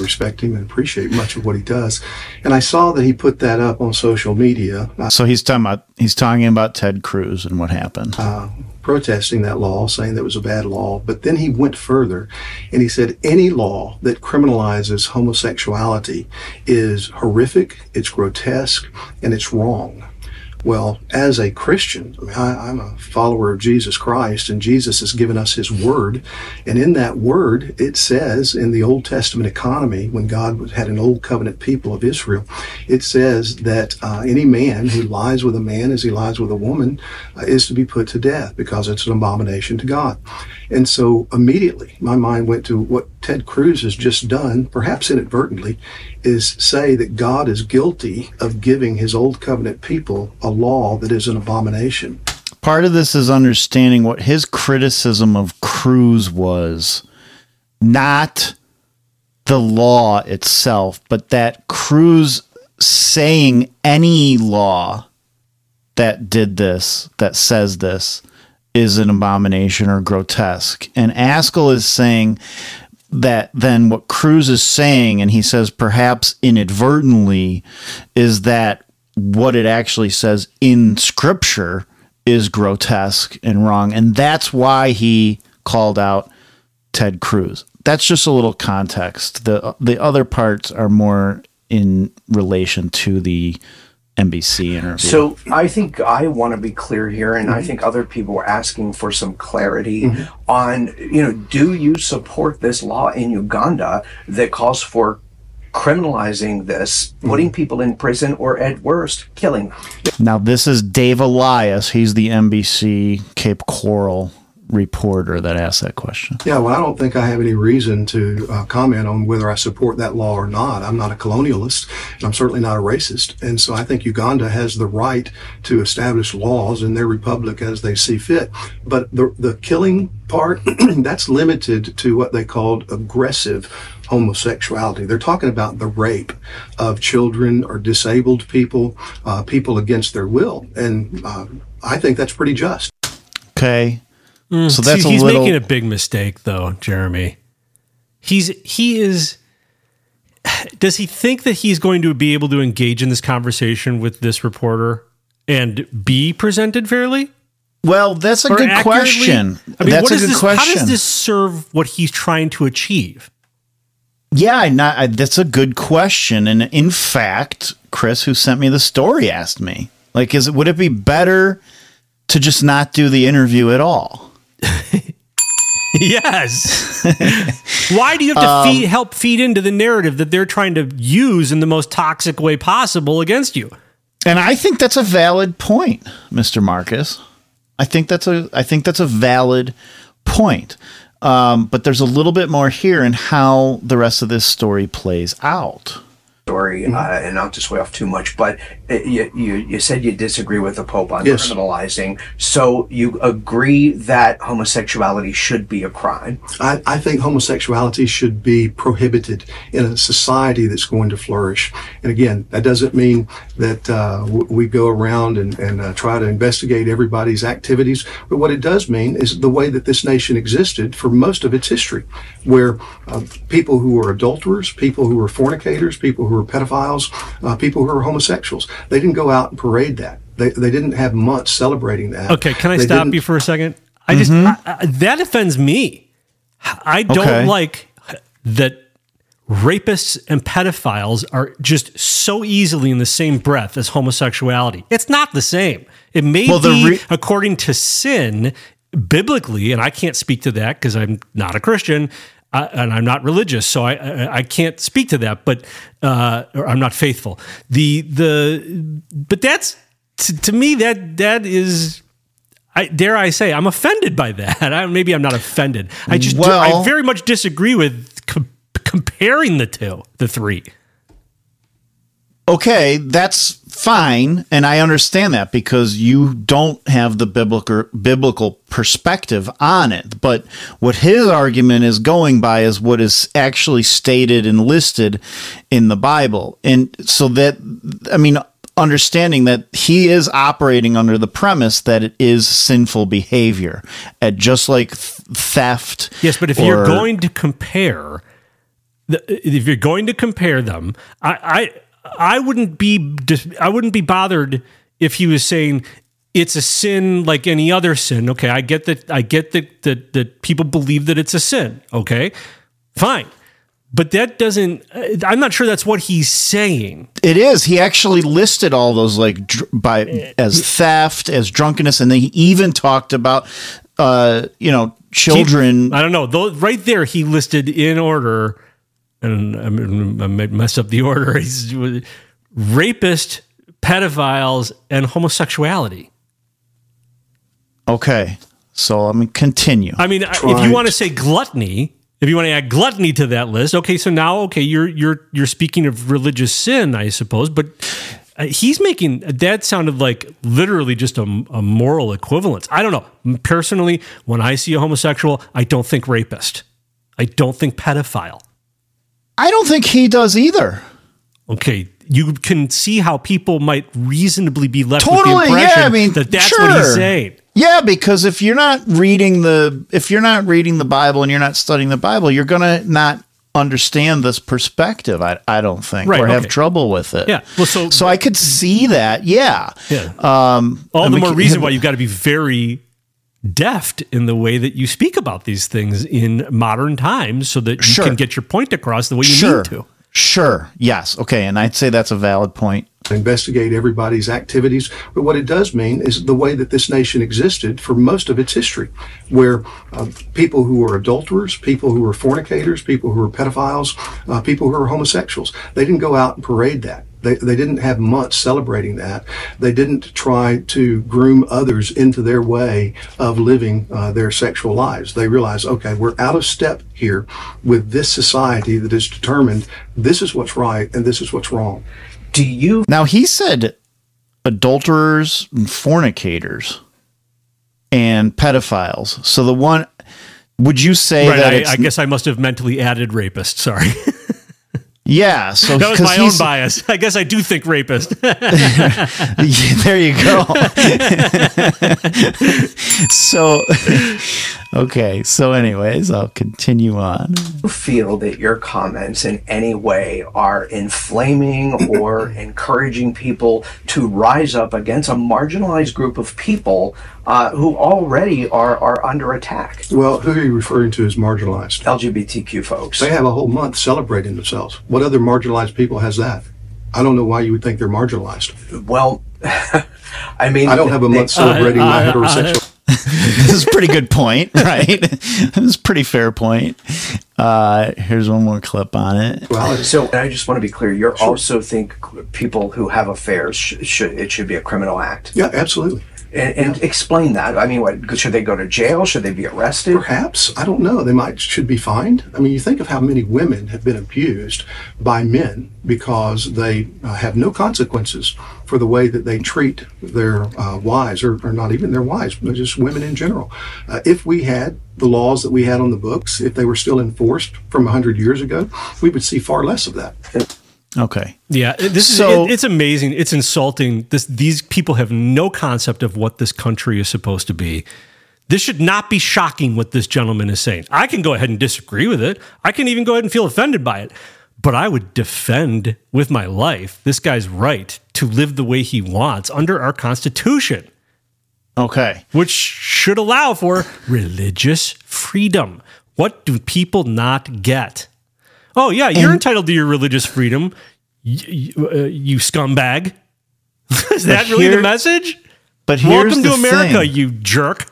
Respect him and appreciate much of what he does. And I saw that he put that up on social media. So he's talking about he's talking about Ted Cruz and what happened. uh, protesting that law, saying that it was a bad law. But then he went further and he said any law that criminalizes homosexuality is horrific, it's grotesque, and it's wrong. Well, as a Christian, I mean, I, I'm a follower of Jesus Christ, and Jesus has given us His Word. And in that Word, it says in the Old Testament economy, when God had an Old Covenant people of Israel, it says that uh, any man who lies with a man as he lies with a woman uh, is to be put to death because it's an abomination to God. And so immediately my mind went to what Ted Cruz has just done, perhaps inadvertently, is say that God is guilty of giving his old covenant people a law that is an abomination. Part of this is understanding what his criticism of Cruz was not the law itself, but that Cruz saying any law that did this, that says this, is an abomination or grotesque. And Ascol is saying that then what Cruz is saying, and he says perhaps inadvertently, is that what it actually says in scripture is grotesque and wrong. And that's why he called out Ted Cruz. That's just a little context. The the other parts are more in relation to the NBC interview. So I think I want to be clear here, and I mm-hmm. think other people are asking for some clarity mm-hmm. on, you know, do you support this law in Uganda that calls for criminalizing this, mm-hmm. putting people in prison, or at worst, killing them? Now, this is Dave Elias. He's the NBC Cape Coral reporter that asked that question. Yeah, well, I don't think I have any reason to uh, comment on whether I support that law or not. I'm not a colonialist, and I'm certainly not a racist. And so I think Uganda has the right to establish laws in their republic as they see fit. But the, the killing part, that's limited to what they called aggressive homosexuality. They're talking about the rape of children or disabled people, uh, people against their will. And uh, I think that's pretty just. Okay. Mm, so that's see, he's little. making a big mistake, though, Jeremy. He's he is. Does he think that he's going to be able to engage in this conversation with this reporter and be presented fairly? well, that's a Or good accurately? question. I mean, that's what a is good this, question. How does this serve what he's trying to achieve? Yeah, I not, I, that's a good question. And in fact, Chris, who sent me the story, asked me, like, is it would it be better to just not do the interview at all? yes. Why do you have to Um, feed, help feed into the narrative that they're trying to use in the most toxic way possible against you? And I think that's a valid point, Mr. Marcus. I think that's a I think that's a valid point. Um, but there's a little bit more here in how the rest of this story plays out. Story, uh, and not to sway off too much, but uh, you, you, you said you disagree with the Pope on Yes. criminalizing. So you agree that homosexuality should be a crime. I, I think homosexuality should be prohibited in a society that's going to flourish. And again, that doesn't mean that uh, we go around and, and uh, try to investigate everybody's activities. But what it does mean is the way that this nation existed for most of its history, where uh, people who were adulterers, people who were fornicators, people who were pedophiles, uh, people who were homosexuals, they didn't go out and parade that. They, they didn't have months celebrating that. Okay, can I They stop you for a second? I just I, I, that offends me. I don't Okay. like that rapists and pedophiles are just so easily in the same breath as homosexuality. It's not the same. It may Well, be re- according to sin biblically, and I can't speak to that because I'm not a Christian. Uh, and I'm not religious, so I, I I can't speak to that. But uh, or I'm not faithful. The the but that's to, to me that that is I dare I say I'm offended by that. I, maybe I'm not offended. I just I very much disagree with com- comparing the two, the three. Okay, that's fine, and I understand that because you don't have the biblical biblical perspective on it. But what his argument is going by is what is actually stated and listed in the Bible, and so that I mean, understanding that he is operating under the premise that it is sinful behavior, at just like theft. Yes, but if you're going to compare, if you're going to compare them, I, I I wouldn't be I wouldn't be bothered if he was saying it's a sin like any other sin. Okay, I get that. I get that that that people believe that it's a sin. Okay, fine. But that doesn't. I'm not sure that's what he's saying. It is. He actually listed all those like dr- by as theft, as drunkenness, and then he even talked about, uh, you know, children. He- I don't know. Though right there, he listed in order, and I, I messed up the order. He's rapist, pedophiles, and homosexuality. Okay, so let me continue. I mean, if you want to say gluttony, if you want to add gluttony to that list, okay. So now, okay, you're you're you're speaking of religious sin, I suppose, but. uh, He's making that sounded like literally just a, a moral equivalence. I don't know. Personally, when I see a homosexual, I don't think rapist. I don't think pedophile. I don't think he does either. Okay, you can see how people might reasonably be left with the impression yeah. I mean, that that's what he's saying. Yeah, because if you're not reading the if you're not reading the Bible and you're not studying the Bible, you're gonna not understand this perspective. I I don't think Right, or have trouble with it. Yeah. Well, so so I could see that. Yeah. Yeah. Um, All I the mean, more reason why you've got to be very deft in the way that you speak about these things in modern times so that you Sure. can get your point across the way you sure. need to. Sure. Yes. Okay. And I'd say that's a valid point. investigate everybody's activities. But what it does mean is the way that this nation existed for most of its history, where uh, people who were adulterers, people who were fornicators, people who were pedophiles, uh, people who were homosexuals, they didn't go out and parade that. They, they didn't have months celebrating that. They didn't try to groom others into their way of living uh, their sexual lives. They realized, okay, we're out of step here with this society that is determined this is what's right and this is what's wrong. Do you Now he said adulterers and fornicators and pedophiles. So the one would you say Right, that I, it's I guess I must have mentally added rapist. Sorry. yeah, so that was my own bias. I guess I do think rapist. there you go. so, okay. So, anyways, I'll continue on. you feel that your comments in any way are inflaming or encouraging people to rise up against a marginalized group of people uh, who already are, are under attack? Well, who are you referring to as marginalized? LGBTQ folks. They have a whole month celebrating themselves. What other marginalized people has that? I don't know why you would think they're marginalized. Well, I mean, I don't have a month celebrating my heterosexual. this is a pretty good point, right? this is a pretty fair point. Uh, here's one more clip on it. Well, so I just want to be clear. You also think people who have affairs sh- should it should be a criminal act? Yeah, absolutely. And, and explain that. I mean, what should they go to jail? Should they be arrested? Perhaps I don't know. They might should be fined. I mean, you think of how many women have been abused by men because they uh, have no consequences for the way that they treat their uh, wives, or, or not even their wives, but just women in general. Uh, if we had the laws that we had on the books, if they were still enforced from hundred years ago, we would see far less of that. Okay. Yeah, this So- is it, it's amazing. It's insulting. This these people have no concept of what this country is supposed to be. This should not be shocking what this gentleman is saying. I can go ahead and disagree with it. I can even go ahead and feel offended by it. But I would defend with my life this guy's right to live the way he wants under our constitution, Okay. which should allow for religious freedom. What do people not get? Oh yeah, you're entitled to your religious freedom. You, uh, you scumbag. Is that But really the message? But here's Welcome to America, thing. you jerk.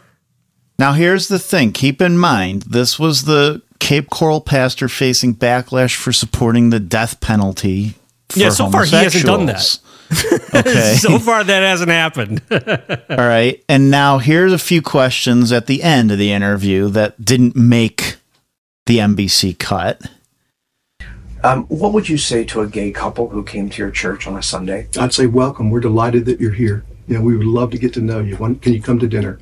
Now, here's the thing. Keep in mind, this was the Cape Coral pastor facing backlash for supporting the death penalty. For Yeah, so far he hasn't done that. Okay. so far that hasn't happened. All right. And now here's a few questions at the end of the interview that didn't make the NBC cut. Um, what would you say to a gay couple who came to your church on a Sunday? I'd say, welcome. We're delighted that you're here. You know, we would love to get to know you. When, can you come to dinner?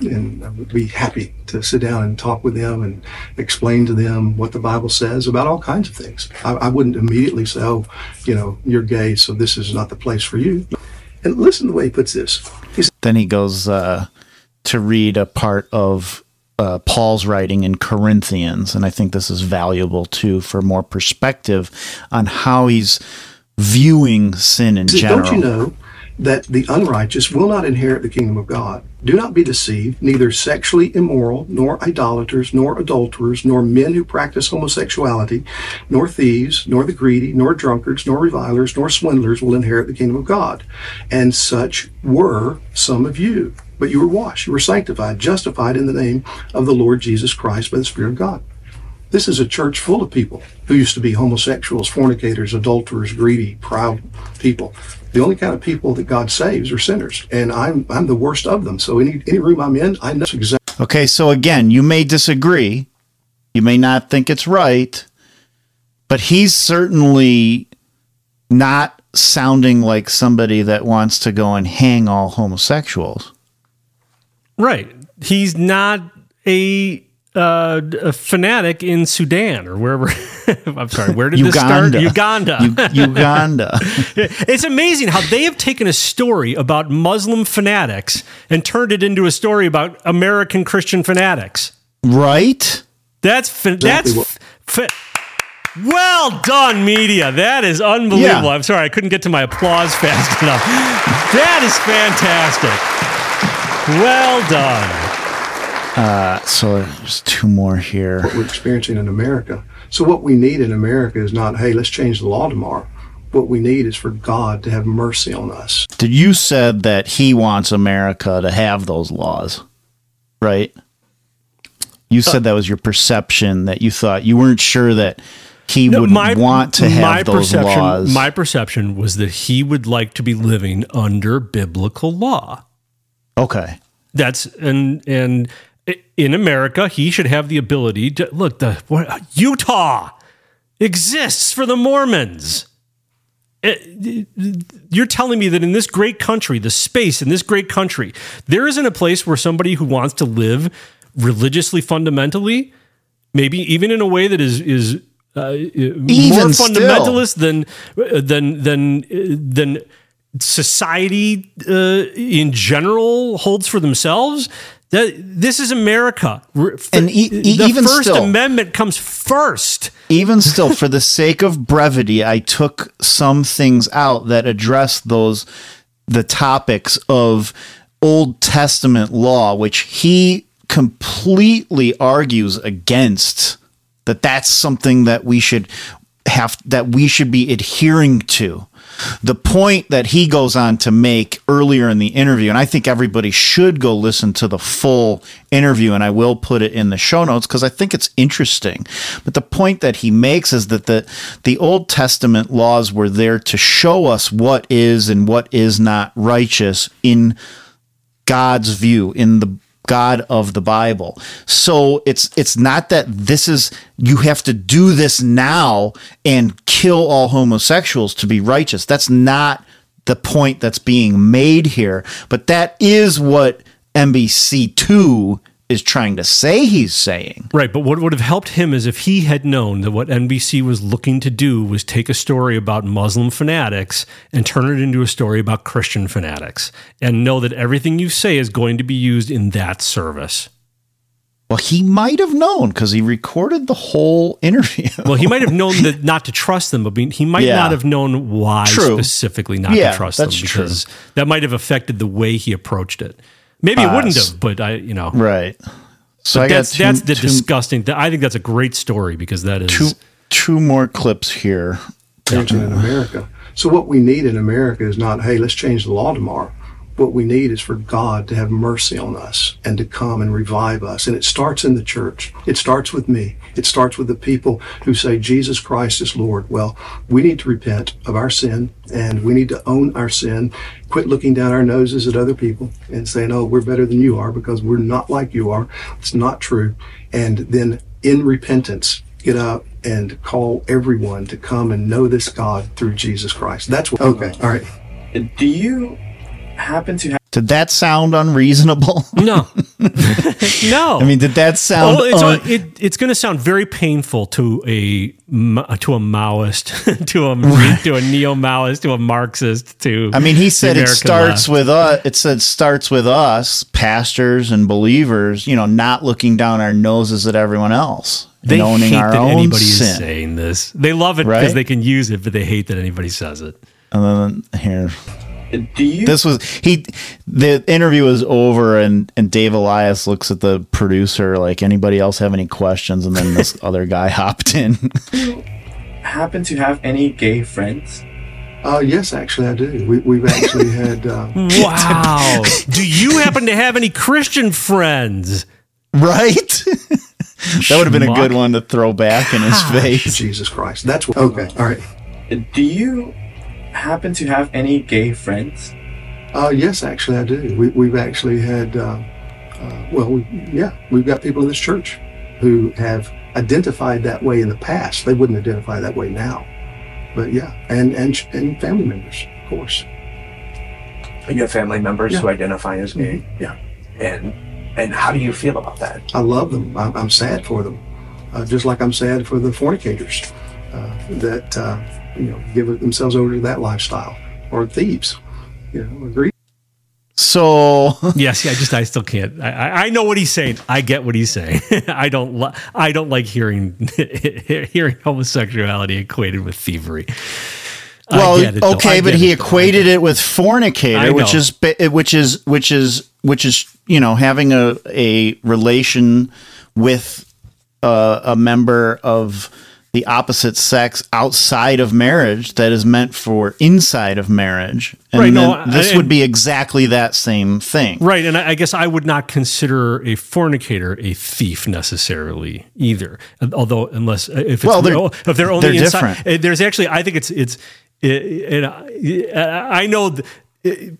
And I would be happy to sit down and talk with them and explain to them what the Bible says about all kinds of things. I, I wouldn't immediately say, oh, you know, you're gay, so this is not the place for you. And listen to the way he puts this. He's Then he goes uh, to read a part of uh, Paul's writing in Corinthians. And I think this is valuable too for more perspective on how he's viewing sin in He general. Don't you know that the unrighteous will not inherit the kingdom of God? Do not be deceived, neither sexually immoral, nor idolaters, nor adulterers, nor men who practice homosexuality, nor thieves, nor the greedy, nor drunkards, nor revilers, nor swindlers will inherit the kingdom of God. And such were some of you. But you were washed, you were sanctified, justified in the name of the Lord Jesus Christ by the Spirit of God. This is a church full of people who used to be homosexuals, fornicators, adulterers, greedy, proud people. The only kind of people that God saves are sinners, and I'm I'm the worst of them. So any any room I'm in, I know exactly. Okay, so again, you may disagree. You may not think it's right, but he's certainly not sounding like somebody that wants to go and hang all homosexuals. right. He's not a uh, a fanatic in Sudan or wherever. I'm sorry. Where did this start? Uganda. Uganda. U- Uganda. it's amazing how they have taken a story about Muslim fanatics and turned it into a story about American Christian fanatics. right? That's fa- that's fa- well done, media. That is unbelievable. Yeah. I'm sorry I couldn't get to my applause fast enough. That is fantastic. Well done. Uh, so there's two more here. what we're experiencing in America. So what we need in America is not, hey, let's change the law tomorrow. What we need is for God to have mercy on us. Did you said that he wants America to have those laws, right? You said that was your perception that you thought you weren't sure that he No, would want to have those perception, laws. My perception was that he would like to be living under biblical law. okay. That's and and in America, he should have the ability to look. The what, Utah exists for the Mormons. It- you're telling me that in this great country, the space in this great country, there isn't a place where somebody who wants to live religiously fundamentally, maybe even in a way that is is uh, more still. fundamentalist than than than than society uh, in general holds for themselves. That this is America, And e- e- the even First still- Amendment comes first. Even still, for the sake of brevity, I took some things out that address those the topics of Old Testament law, which he completely argues against. That that's something that we should have that we should be adhering to. The point that he goes on to make earlier in the interview, and I think everybody should go listen to the full interview, and I will put it in the show notes because I think it's interesting. But the point that he makes is that the the Old Testament laws were there to show us what is and what is not righteous in God's view, in the God of the Bible. So it's it's not that this is you have to do this now and kill all homosexuals to be righteous. That's not the point that's being made here. But that is what NBC2 is trying to say he's saying. Right, but what would have helped him is if he had known that what NBC was looking to do was take a story about Muslim fanatics and turn it into a story about Christian fanatics and know that everything you say is going to be used in that service. Well, he might have known because he recorded the whole interview. Well, he might have known that not to trust them, but he might Yeah. not have known why True. specifically not Yeah, to trust them that's true. that might have affected the way he approached it. Maybe it wouldn't have, but I, you know, Right. So But I that's two- that's the two- disgusting. th- I think that's a great story because that is Two two more clips here. expansion in America. So what we need in America is not, hey, let's change the law tomorrow. What we need is for God to have mercy on us and to come and revive us. And it starts in the church. It starts with me. It starts with the people who say Jesus Christ is Lord. Well, we need to repent of our sin and we need to own our sin. Quit looking down our noses at other people and saying, oh, we're better than you are because we're not like you are. It's not true. And then in repentance, get up and call everyone to come and know this God through Jesus Christ. That's what. Okay. All right. Do you happen to have? Did that sound unreasonable? No. no. I mean, did that sound Oh, it's, un- it, it's going to sound very painful to a to a Maoist, to a to a neo Maoist, to a Marxist. To I mean, he said it starts left. with us. It said starts with us, pastors and believers. You know, not looking down our noses at everyone else They and owning hate our that own anybody is saying this. They love it because Right? they can use it, but they hate that anybody says it. And then here, Do you? this was he. The interview was over, and and Dave Elias looks at the producer like, anybody else have any questions? And then this other guy hopped in. happen to have any gay friends? Uh, yes, actually, I do. We, we've actually had. Uh, Wow. Do you happen to have any Christian friends? Right? that would have been a good one to throw back in his face. Jesus Christ. That's what. Okay. All right. Do you happen to have any gay friends? Uh, yes, actually, I do. We, we've actually had. Uh, uh, well, we, yeah, we've got people in this church who have identified that way in the past. They wouldn't identify that way now. But yeah, and and and family members, of course. You have family members Yeah. who identify as gay. Mhm. Yeah. And and how do you feel about that? I love them. I'm, I'm sad for them, uh, just like I'm sad for the fornicators uh, that uh, you know give themselves over to that lifestyle, or thieves. You know, agree. So yes, yeah, I just I still can't. I, I I know what he's saying. I get what he's saying. I don't. Li- I don't like hearing hearing homosexuality equated with thievery. Well, it, okay, but he it, equated it with fornicator, which is which is which is which is you know having a a relation with uh, a member of the opposite sex outside of marriage that is meant for inside of marriage. And Right, no, this I- would be exactly that same thing. Right, and I I guess I would not consider a fornicator a thief necessarily either. Although, unless uh, if it's Well, they're- if they're only they're inside, different. uh, there's actually I think it's it's it, and I I know. th- uh,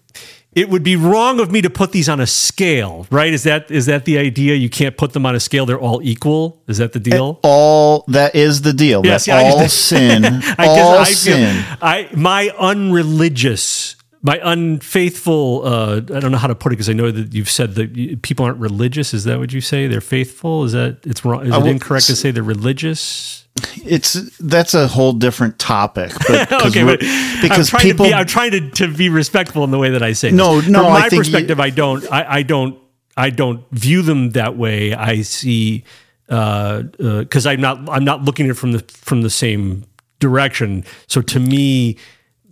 It, it would be wrong of me to put these on a scale, right? Is that is that the idea? You can't put them on a scale; they're all equal. Is that the deal? All that is the deal. Yeah, I all just- sin, I guess all I feel- sin. I my unreligious, my unfaithful. Uh, I don't know how to put it because I know that you've said that people aren't religious. Is that what you say? They're faithful. Is that it's wrong? Is it incorrect to say they're religious? It's that's a whole different topic. But okay, but because I'm people be, I'm trying to, to be respectful in the way that I say. No, this. no, From my think you- perspective, I don't. I, I don't. I don't view them that way. I see uh, uh, because I'm not. I'm not looking at it from the from the same direction. So to me,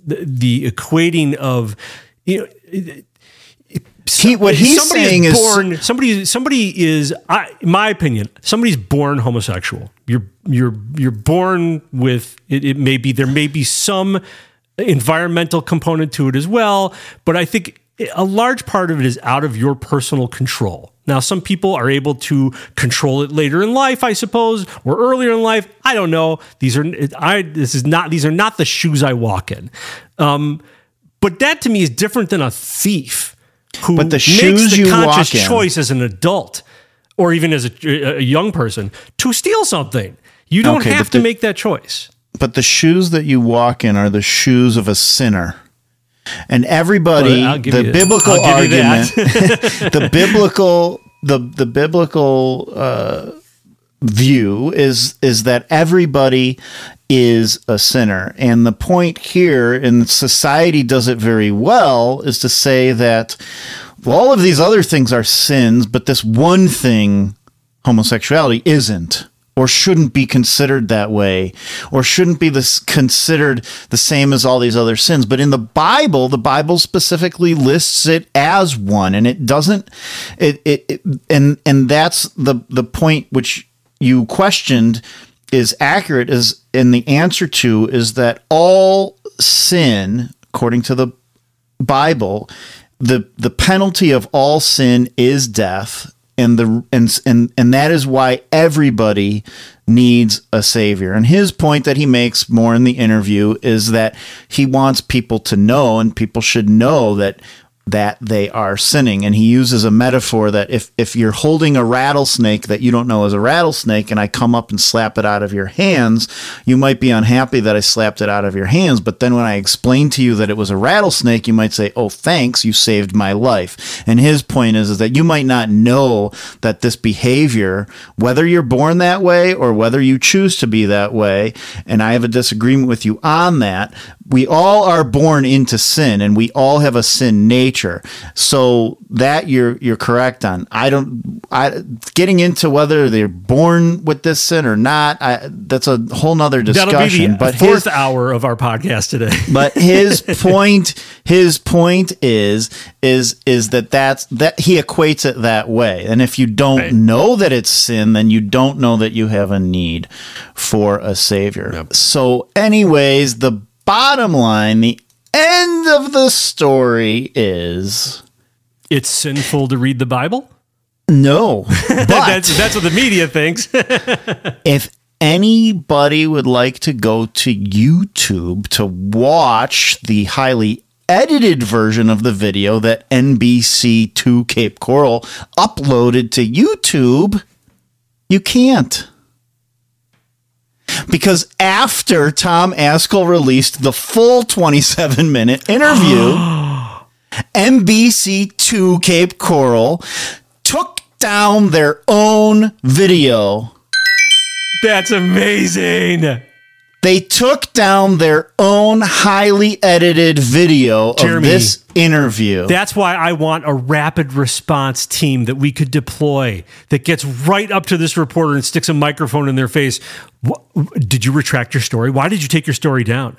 the, the equating of you know. He- what he's somebody saying is- born somebody somebody is I my opinion somebody's born homosexual. You're you're you're born with it, it may be there may be some environmental component to it as well but i think a large part of it is out of your personal control. Now some people are able to control it later in life i suppose or earlier in life. I don't know. These are i this is not these are not the shoes i walk in. Um, but that to me is different than a thief who But the makes shoes the you conscious walk in- choice as an adult or even as a, a young person to steal something. You don't Okay, have to the- make that choice. but the shoes that you walk in are the shoes of a sinner. And everybody, Well, the you- biblical I'll give you argument, the biblical, the the biblical uh, view is is that everybody is a sinner, and the point here, and society does it very well, is to say that well, all of these other things are sins, but this one thing, homosexuality, isn't or shouldn't be considered that way or shouldn't be this considered the same as all these other sins. But in the bible the bible specifically lists it as one and it doesn't it, it, it and and that's the the point which you questioned is accurate is and the answer to is that all sin according to the Bible, the the penalty of all sin is death, and the and and and that is why everybody needs a savior. And his point that he makes more in the interview is that he wants people to know, and people should know that that they are sinning. And he uses a metaphor that if if you're holding a rattlesnake that you don't know is a rattlesnake and I come up and slap it out of your hands you might be unhappy that I slapped it out of your hands. But then when I explain to you that it was a rattlesnake you might say oh thanks you saved my life. And his point is, is that you might not know that this behavior whether you're born that way or whether you choose to be that way and I have a disagreement with you on that we all are born into sin and we all have a sin nature so that you're you're correct on. I don't i getting into whether they're born with this sin or not I, that's a whole nother discussion That'll be the but fourth his, hour of our podcast today. but his point his point is is is that that's that he equates it that way. And if you don't know that it's sin then you don't know that you have a need for a savior. So anyways the bottom line the end of the story is it's sinful to read the Bible? no but that's that's what the media thinks. if anybody would like to go to YouTube to watch the highly edited version of the video that NBC2 Cape Coral uploaded to YouTube, you can't. Because after Tom Ascol released the full 27 minute interview, NBC2 Cape Coral took down their own video. That's amazing. They took down their own highly edited video of this interview. That's why I want a rapid response team that we could deploy that gets right up to this reporter and sticks a microphone in their face. What, did you retract your story? Why did you take your story down?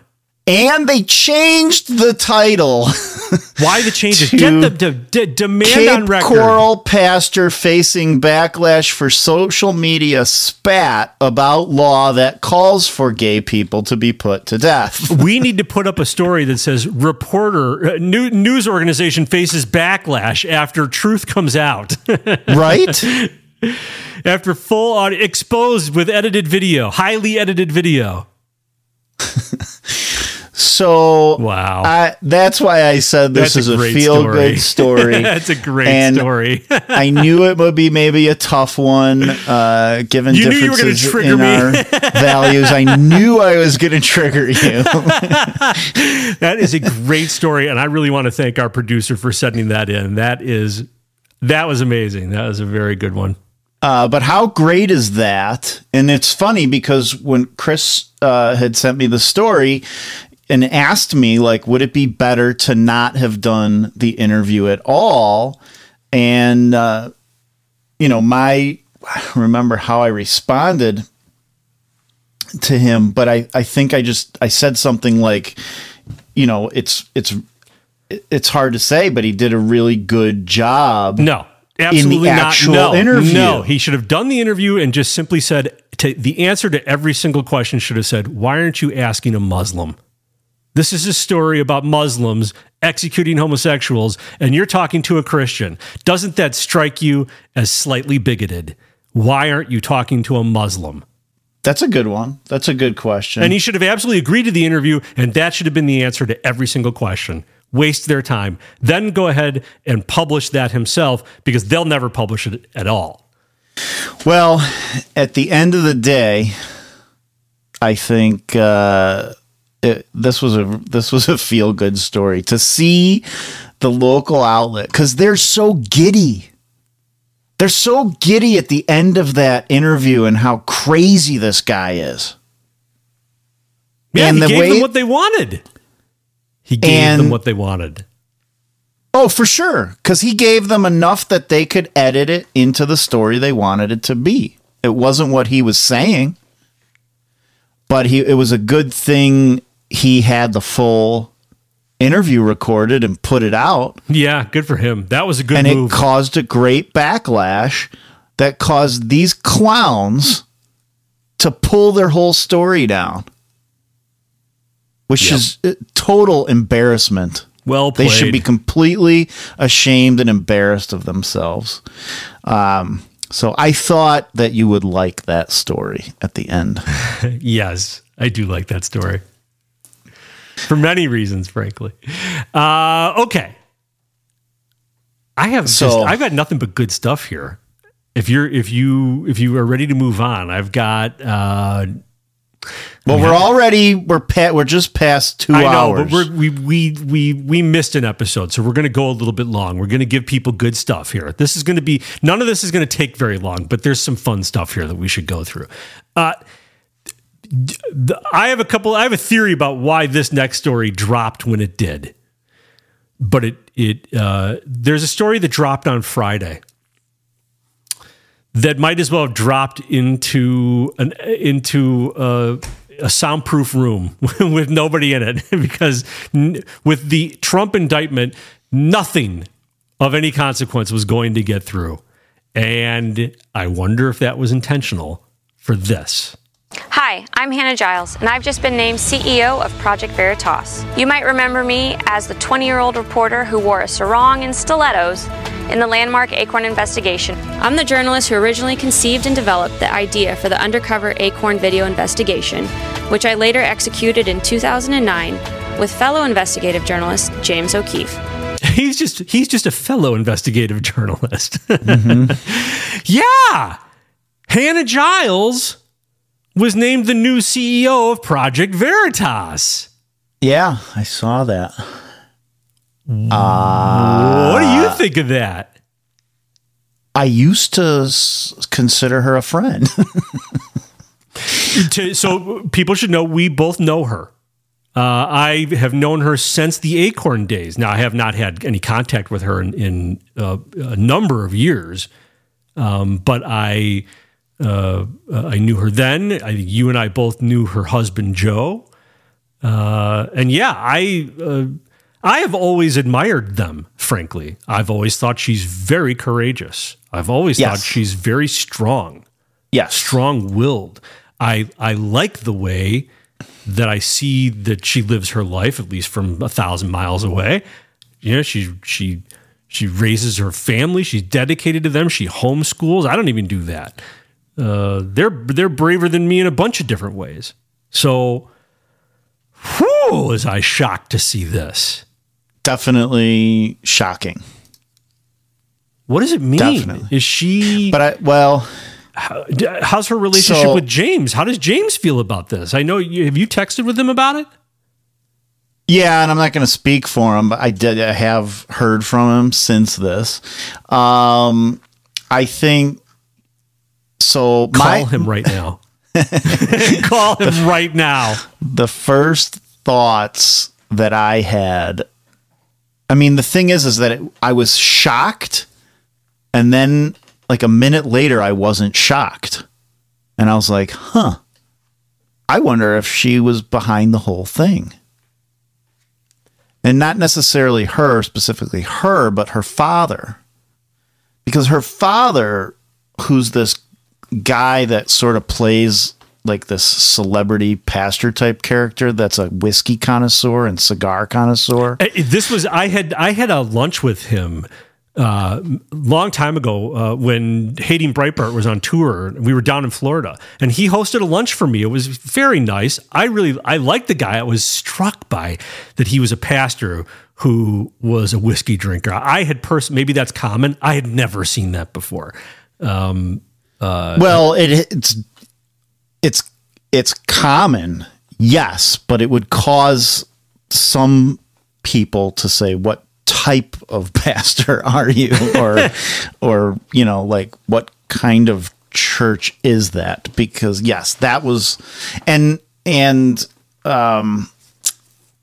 And they changed the title. Why the changes? Get the de- demand Cape on record. Coral pastor facing backlash for social media spat about law that calls for gay people to be put to death. we need to put up a story that says reporter uh, new, news organization faces backlash after truth comes out. Right? after full audio exposed with edited video, highly edited video. So wow, I, that's why I said this That's is a, great feel story. good story. That's a great And story. I knew it would be maybe a tough one, uh, given You knew you were differences in me. our values. I knew I was going to trigger you. that is a great story, and I really want to thank our producer for sending that in. That is that was amazing. That was a very good one. Uh, but how great is that? And it's funny because when Chris uh, had sent me the story and asked me, like, would it be better to not have done the interview at all? And, uh, you know, my, I don't remember how I responded to him, but I, I think I just, I said something like, you know, it's, it's, it's hard to say, but he did a really good job. No, absolutely not. no, interview. No, he should have done the interview and just simply said to, the answer to every single question should have said, "Why aren't you asking a Muslim?" This is a story about Muslims executing homosexuals, and you're talking to a Christian. Doesn't that strike you as slightly bigoted? Why aren't you talking to a Muslim? That's a good one. That's a good question. And he should have absolutely agreed to the interview, and that should have been the answer to every single question. Waste their time. Then go ahead and publish that himself because they'll never publish it at all. Well, at the end of the day, I think uh, it, this was a this was a feel good story to see the local outlet because they're so giddy. They're so giddy at the end of that interview and how crazy this guy is. Yeah, And he the gave way- them what they wanted. He gave And- them what they wanted. Oh, for sure. Because he gave them enough that they could edit it into the story they wanted it to be. It wasn't what he was saying, but he it was a good thing he had the full interview recorded and put it out. Yeah, good for him. That was a good and move. it caused a great backlash that caused these clowns to pull their whole story down, which Yep. is uh, total embarrassment. Well They should be completely ashamed and embarrassed of themselves. Um, so I thought that you would like that story at the end. yes, I do like that story for many reasons, frankly. Uh, okay, I have So- just, I've got nothing but good stuff here. If you're if you if you are ready to move on, I've got. Uh, Well, we're already we're pa- we're just past two I know, hours. but we we we we missed an episode, so we're going to go a little bit long. We're going to give people good stuff here. This is going to be none of this is going to take very long, but there's some fun stuff here that we should go through. Uh, I have a couple. I have a theory about why this next story dropped when it did, but it it uh, there's a story that dropped on Friday that might as well have dropped into an into a, a soundproof room with nobody in it because n- with the Trump indictment, nothing of any consequence was going to get through, and I wonder if that was intentional for this. Hi, I'm Hannah Giles, and I've just been named CEO of Project Veritas. You might remember me as the 20 year old reporter who wore a sarong and stilettos in the landmark Acorn investigation. I'm the journalist who originally conceived and developed the idea for the undercover Acorn video investigation, which I later executed in 2009 with fellow investigative journalist James O'Keefe. He's just he's just a fellow investigative journalist. Mm-hmm. yeah. Hannah Giles was named the new CEO of Project Veritas. yeah, I saw that. Uh, what do you think of that? I used to s- consider her a friend. To- so people should know we both know her. Uh, I have known her since the Acorn days. Now I have not had any contact with her in, in uh, a number of years, um, but I uh, uh, I knew her then. I think you and I both knew her husband Joe. Uh, and yeah, I uh, I have always admired them. Frankly, I've always thought she's very courageous. I've always Yes. thought she's very strong. Yeah, strong-willed. I I like the way that I see that she lives her life, at least from a thousand miles away. You know, she she she raises her family. She's dedicated to them. She homeschools. I don't even do that. Uh, they're they're braver than me in a bunch of different ways. So, whew, was I shocked to see this? Definitely shocking. What does it mean? Definitely. Is she? But I well, how, how's her relationship So- with James? How does James feel about this? I know you have you texted with him about it. Yeah, and I'm not going to speak for him, but I did. I have heard from him since this. Um, I think so. Call my, him right now. Call him right now. The first thoughts that I had. I mean, the thing is, is that it, I was shocked, and then like a minute later, I wasn't shocked, and I was like, "Huh." I wonder if she was behind the whole thing. And not necessarily her, specifically her, but her father. Because her father, who's this guy that sort of plays like this celebrity pastor type character that's a whiskey connoisseur and cigar connoisseur. Uh, This was I had I had a lunch with him uh, long time ago uh, when Hating Breitbart was on tour. We were down in Florida, and he hosted a lunch for me. It was very nice. I really I liked the guy. I was struck by that he was a pastor who was a whiskey drinker. I had pers- maybe that's common. I had never seen that before. Um, uh, well, it it's it's it's common, yes, but it would cause some people to say, "What type of pastor are you?" or or you know, like what kind of church is that? Because yes, that was, and and um,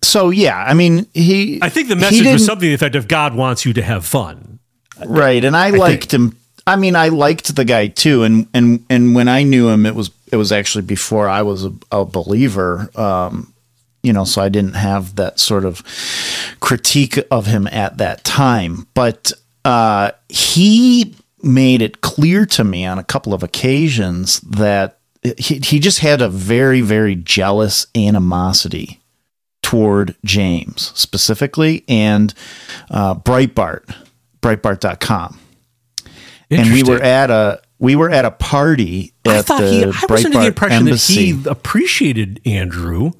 so yeah, I mean, he. I think the message was something to the effect of God wants you to have fun. right and i, liked him i mean i liked the guy too and and and when i knew him it was it was actually before i was a, a believer um you know so i didn't have that sort of critique of him at that time but uh he made it clear to me on a couple of occasions that he, he just had a very very jealous animosity toward James specifically and uh, Breitbart, Breitbart.com. And we were at a we were at a party at I thought the he. I was Breitbart under the impression embassy. that he appreciated Andrew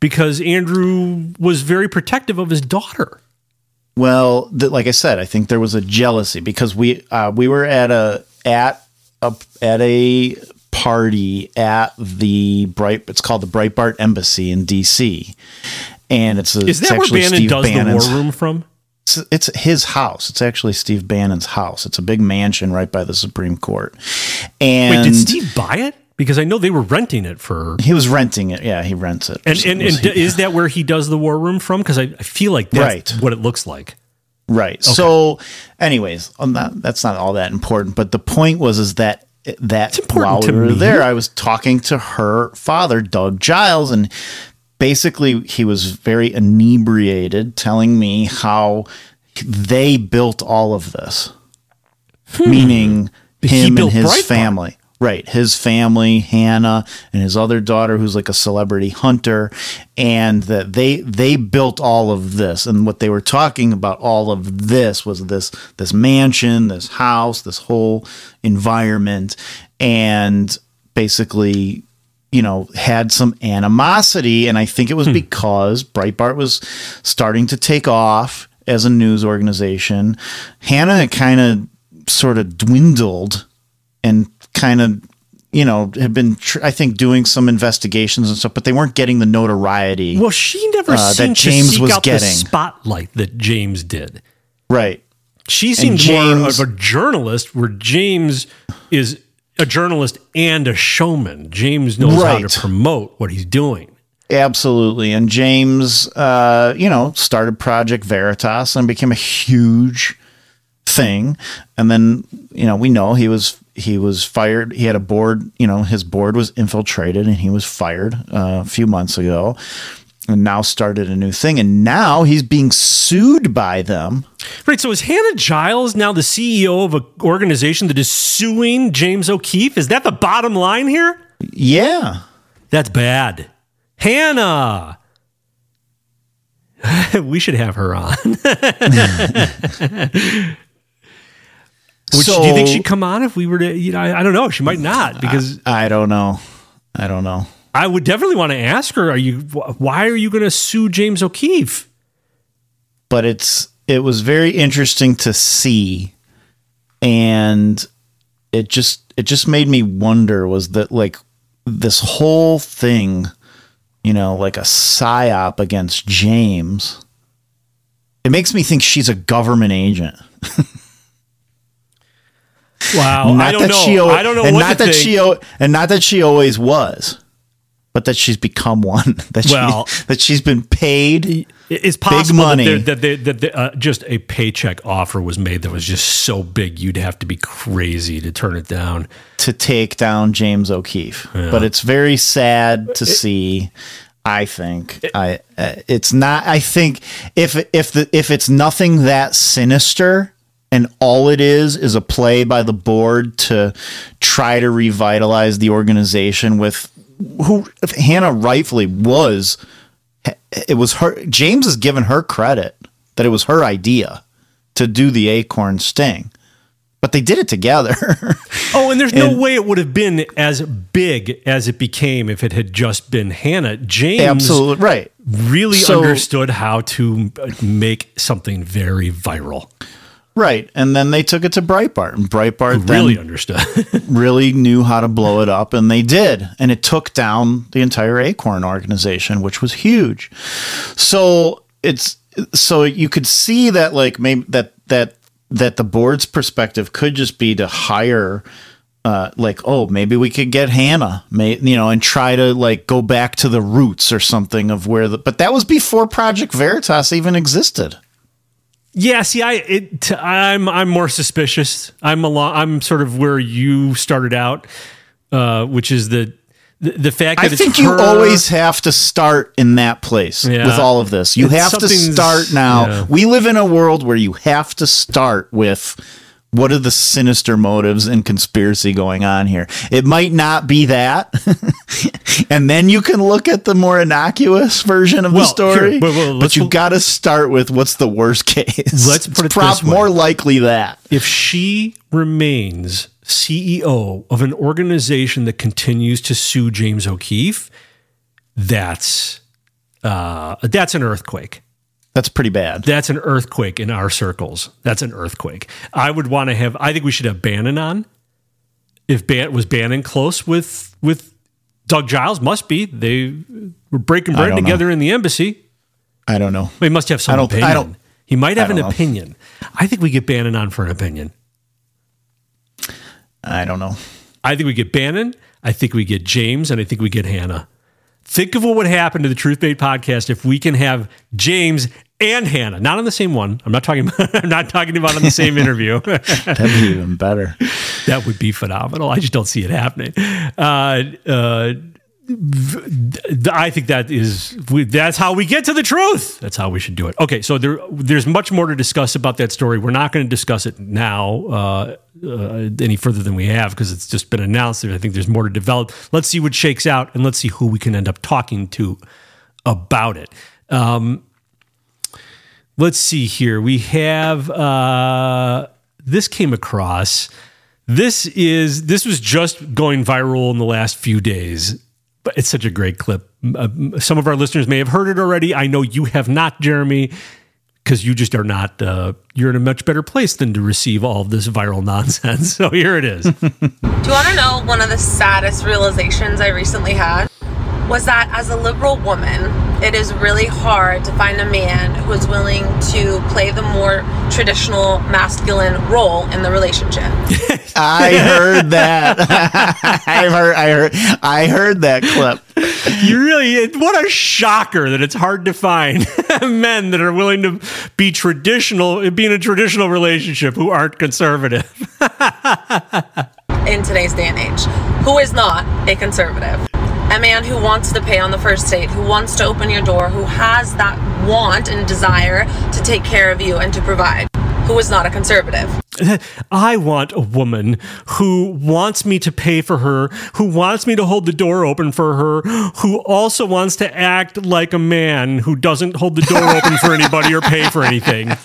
because Andrew was very protective of his daughter. Well, th- like I said, I think there was a jealousy because we uh, we were at a at a at a party at the Bright. It's called the Breitbart Embassy in D.C. And it's a, Is that where Bannon Steve does Bannon's- the war room from? It's, it's his house. It's actually Steve Bannon's house. It's a big mansion right by the Supreme Court. And Wait, did Steve buy it? Because I know they were renting it for. he was renting it. Yeah, he rents it. And and, and he- is that where he does the war room from? Because I, I feel like that's Right. what it looks like. Right. So, anyways, that, that's not all that important. But the point was is that that while we were me. there, I was talking to her father, Doug Giles, and basically he was very inebriated, telling me how they built all of this, meaning Hmm. He him and his Breitbart. family. Right. His family, Hannah, and his other daughter, who's like a celebrity hunter, and that they they built all of this. And what they were talking about all of this was this this mansion, this house, this whole environment, and basically, you know, had some animosity. And I think it was because Breitbart was starting to take off as a news organization. Hannah kind of sort of dwindled and kind of you know had been tr- i think doing some investigations and stuff but they weren't getting the notoriety Well, she never uh, seemed that james to seek was out the getting spotlight that James did. right She seemed more James- of a journalist, where James is a journalist and a showman. James knows how to promote what he's doing. absolutely. And james uh you know started project veritas and became a huge thing. And then you know we know he was he was fired. He had a board you know his board was infiltrated and he was fired uh, a few months ago and now started a new thing. And now he's being sued by them. Right. So is Hannah Giles now the CEO of an organization that is suing James O'Keefe? Is that the bottom line here? Yeah. That's bad. Hannah. we should have her on. Which, So- do you think she'd come on if we were to? You know, I, I don't know. She might not because I don't know. I don't know. I would definitely want to ask her. Are you? Why are you going to sue James O'Keefe? but it's it was very interesting to see and it just it just made me wonder was that like this whole thing you know like a psyop against James it makes me think she's a government agent Wow, I don't know. al- I don't know and what not that think. she al- and not that she always was but that she's become one that Well- she, that she's been paid It's possible money. that, there, that, there, that there, uh, just a paycheck offer was made that was just so big you'd have to be crazy to turn it down. to take down James O'Keefe. Yeah. But it's very sad to see. I think I uh, it's not. I think if if the if it's nothing that sinister and all it is is a play by the board to try to revitalize the organization with who if Hannah rightfully was. It was her. James has given her credit that it was her idea to do the acorn sting, but they did it together. Oh, and there's no way it would have been as big as it became if it had just been Hannah. James Absolutely right. really So- understood how to make something very viral. Right. And then they took it to Breitbart. And Breitbart Really understood. really knew how to blow it up. And they did. And it took down the entire Acorn organization, which was huge. So it's so you could see that like maybe that that that the board's perspective could just be to hire uh, like oh maybe we could get Hannah may you know and try to like go back to the roots or something of where the but that was before Project Veritas even existed. Yeah, see, I it, I'm I'm more suspicious. I'm a lot. I'm sort of where you started out, uh, which is the the, the fact that I it's think you her- always have to start in that place Yeah. with all of this. You It's have to start now. yeah. We live in a world where you have to start with what are the sinister motives and conspiracy going on here. It might not be that. and then you can look at the more innocuous version of Well, the story. here, well, well, but let's- you got to start with what's the worst case. Let's put it It's prob- this way. more likely that. if she remains CEO of an organization that continues to sue James O'Keefe, that's uh, that's an earthquake. That's pretty bad. That's an earthquake in our circles. That's an earthquake. I would want to have. I think we should have Bannon on. If Ban was Bannon close with with Doug Giles, must be they were breaking bread don't know. together in the embassy. I don't know. He must have some I don't- I opinion. don't- he might have I an know. opinion. I think we get Bannon on for an opinion. I don't know. I think we get Bannon. I think we get James, and I think we get Hannah. Think of what would happen to the Truthbait podcast if we can have James and Hannah, not on the same one. I'm not talking. I'm not talking about on the same interview. That'd be even better. that would be phenomenal. I just don't see it happening. Uh, uh, I think that is that's how we get to the truth. That's how we should do it. Okay, so there there's much more to discuss about that story. We're not going to discuss it now uh, uh, any further than we have because it's just been announced. I think there's more to develop. Let's see what shakes out, and let's see who we can end up talking to about it. Um, let's see here. We have uh, this came across. This is this was just going viral in the last few days, but it's such a great clip. Uh, some of our listeners may have heard it already. I know you have not, Jeremy, because you just are not. Uh, you're in a much better place than to receive all of this viral nonsense. So here it is. Do you want to know one of the saddest realizations I recently had? Was that as a liberal woman, it is really hard to find a man who is willing to play the more traditional masculine role in the relationship. I heard that. I heard. I heard. I heard that clip. you really what a shocker that it's hard to find men that are willing to be traditional be in a traditional relationship who aren't conservative in today's day and age who is not a conservative. A man who wants to pay on the first date, who wants to open your door, who has that want and desire to take care of you and to provide, who is not a conservative. I want a woman who wants me to pay for her, who wants me to hold the door open for her, who also wants to act like a man who doesn't hold the door open for anybody or pay for anything.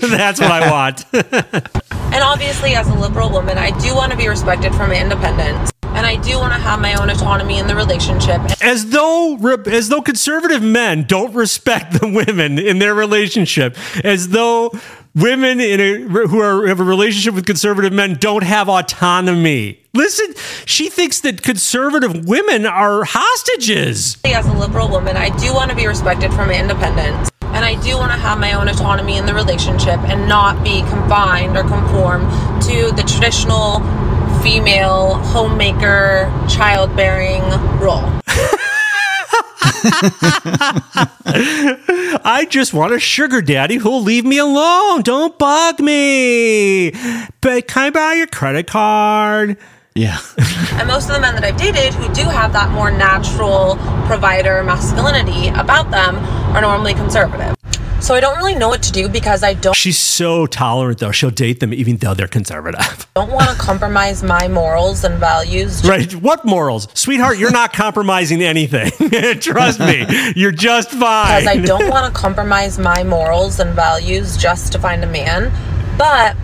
That's what I want. And obviously, as a liberal woman, I do want to be respected for my independence. And I do want to have my own autonomy in the relationship. as though as though conservative men don't respect the women in their relationship as though women in a who are have a relationship with conservative men don't have autonomy listen she thinks that conservative women are hostages As a liberal woman, I do want to be respected for my independence. And I do want to have my own autonomy in the relationship and not be confined or conform to the traditional female homemaker childbearing role. I just want a sugar daddy who'll leave me alone. Don't bug me. But can I borrow your credit card? Yeah. And most of the men that I've dated who do have that more natural provider masculinity about them are normally conservative. So I don't really know what to do because I don't She's so tolerant though. She'll date them even though they're conservative. don't want to compromise my morals and values. Right. What morals? Sweetheart, you're not compromising anything. Trust me. You're just fine. Because I don't want to compromise my morals and values just to find a man. But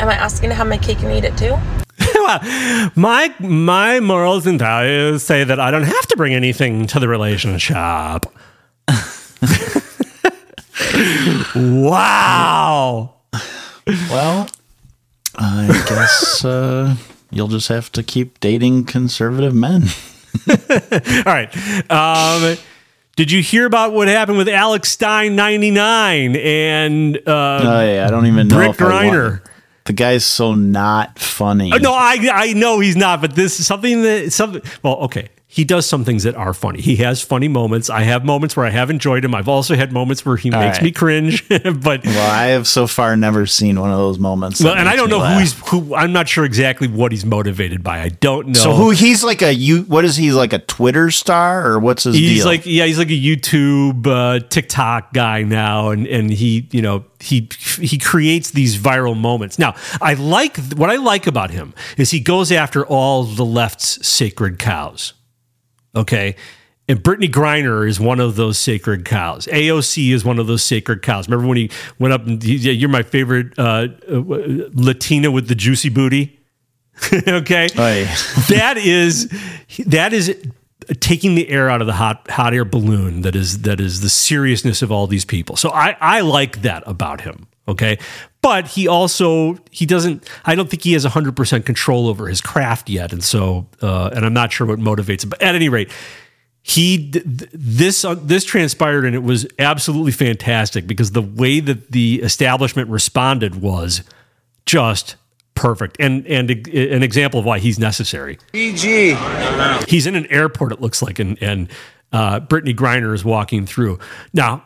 am I asking to have my cake and eat it too? well, my my morals and values say that I don't have to bring anything to the relationship. Wow. Well, I guess uh, you'll just have to keep dating conservative men. All right. Um, did you hear about what happened with Alex Stein 99 and uh, oh yeah, I don't even know Rick if I want- Griner? The guy's so not funny. Uh, no, I I know he's not, but this is something that something. Well, okay, he does some things that are funny. He has funny moments. I have moments where I have enjoyed him. I've also had moments where he All makes right. me cringe. but Well, I have so far never seen one of those moments. well, and I don't know laugh. who he's who. I'm not sure exactly what he's motivated by. I don't know. So who he's like a you? What is he like a Twitter star or what's his he's deal? like yeah he's like a youtube uh, tiktok guy now and and he you know he he creates these viral moments now i like what i like about him is he goes after all the left's sacred cows okay and Brittney Griner is one of those sacred cows. AOC is one of those sacred cows. Remember when he went up and he, yeah, you're my favorite uh, uh, Latina with the juicy booty. okay, that is that is taking the air out of the hot hot air balloon. That is that is the seriousness of all these people. So I I like that about him. Okay, but he also he doesn't. I don't think he has hundred percent control over his craft yet, and so uh, and I'm not sure what motivates him. But at any rate, he th- th- this uh, this transpired and it was absolutely fantastic because the way that the establishment responded was just perfect and and a- an example of why he's necessary. PG. He's in an airport, it looks like, and and uh, Brittney Griner is walking through. Now,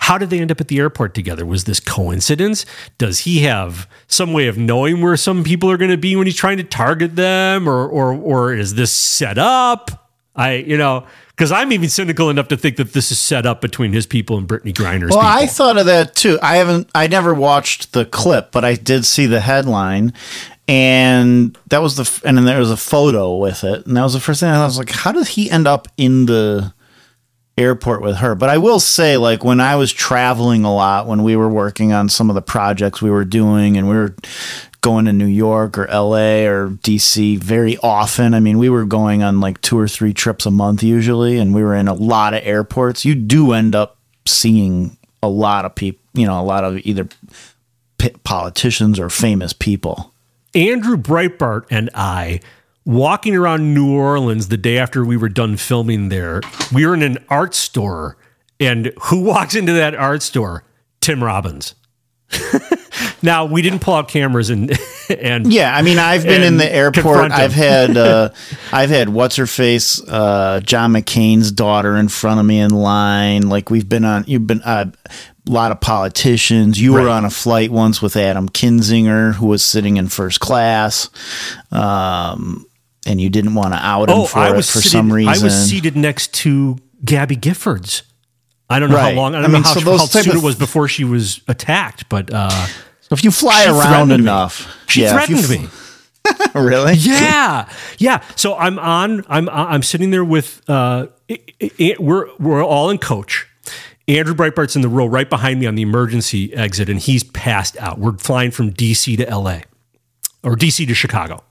how did they end up at the airport together? Was this coincidence? Does he have some way of knowing where some people are going to be when he's trying to target them, or or or is this set up? I you know because I'm even cynical enough to think that this is set up between his people and Brittney Griner's Well, people. I thought of that too. I haven't. I never watched the clip, but I did see the headline, and that was the. And then there was a photo with it, and that was the first thing I was like, "How did he end up in the airport with her?" But I will say, like when I was traveling a lot, when we were working on some of the projects we were doing, and we were going to New York or LA or DC very often. I mean, we were going on like two or three trips a month usually, and we were in a lot of airports. You do end up seeing a lot of people, you know, a lot of either p- politicians or famous people. Andrew Breitbart and I walking around New Orleans the day after we were done filming there. We were in an art store, and who walks into that art store? Tim Robbins. now we didn't pull out cameras and and Yeah, I mean, I've been in the airport. I've had, uh, I've had what's her face, uh, John McCain's daughter in front of me in line. Like we've been on, you've been uh, a lot of politicians. You were on a flight once with Adam Kinzinger, who was sitting in first class. Um, and you didn't want to out him Oh, for I it was for seated, some reason. I was seated next to Gabby Giffords. I don't know Right. how long. I I don't mean, know how, so those how type soon of- it was before she was attacked, but uh, So if you fly around threatened me. enough, she yeah, threatened f- me. really? Yeah, yeah. So I'm on. I'm I'm sitting there with. Uh, it- it- we're we're all in coach. Andrew Breitbart's in the row right behind me on the emergency exit, and he's passed out. We're flying from DC to LA, or DC to Chicago,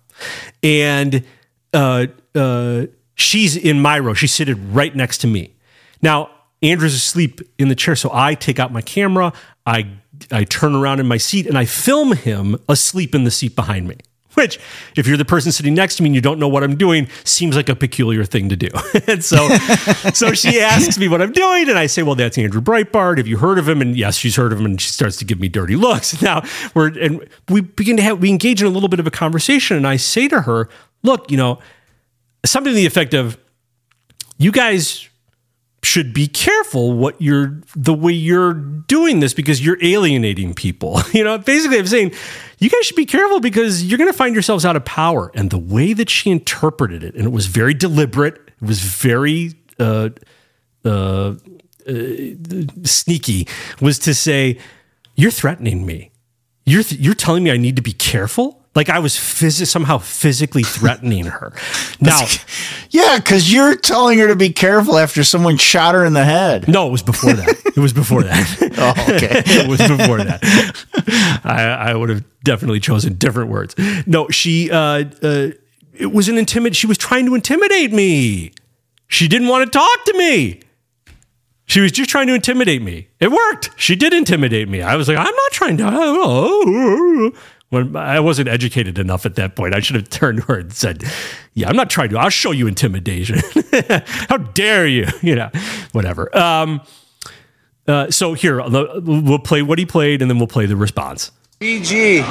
and uh, uh, she's in my row. She's seated right next to me. Now Andrew's asleep in the chair, so I take out my camera. I I turn around in my seat and I film him asleep in the seat behind me. Which, if you're the person sitting next to me and you don't know what I'm doing, seems like a peculiar thing to do. and so, so she asks me what I'm doing, and I say, "Well, that's Andrew Breitbart. Have you heard of him?" And yes, she's heard of him, and she starts to give me dirty looks. Now we're and we begin to have we engage in a little bit of a conversation, and I say to her, "Look, you know, something to the effect of, you guys." should be careful what you're the way you're doing this because you're alienating people. You know, basically I'm saying you guys should be careful because you're going to find yourselves out of power. And the way that she interpreted it, and it was very deliberate, it was very uh, uh, uh, sneaky, was to say, "You're threatening me. You're th- you're telling me I need to be careful." Like I was phys- somehow physically threatening her. Now, Yeah, because you're telling her to be careful after someone shot her in the head. No, it was before that. It was before that. oh, okay. it was before that. I, I would have definitely chosen different words. No, she. Uh, uh, it was an intimid. She was trying to intimidate me. She didn't want to talk to me. She was just trying to intimidate me. It worked. She did intimidate me. I was like, I'm not trying to. When I wasn't educated enough at that point, I should have turned to her and said, "Yeah, I'm not trying to. I'll show you intimidation. How dare you? You know, whatever." Um, uh, so here, we'll play what he played, and then we'll play the response. BG,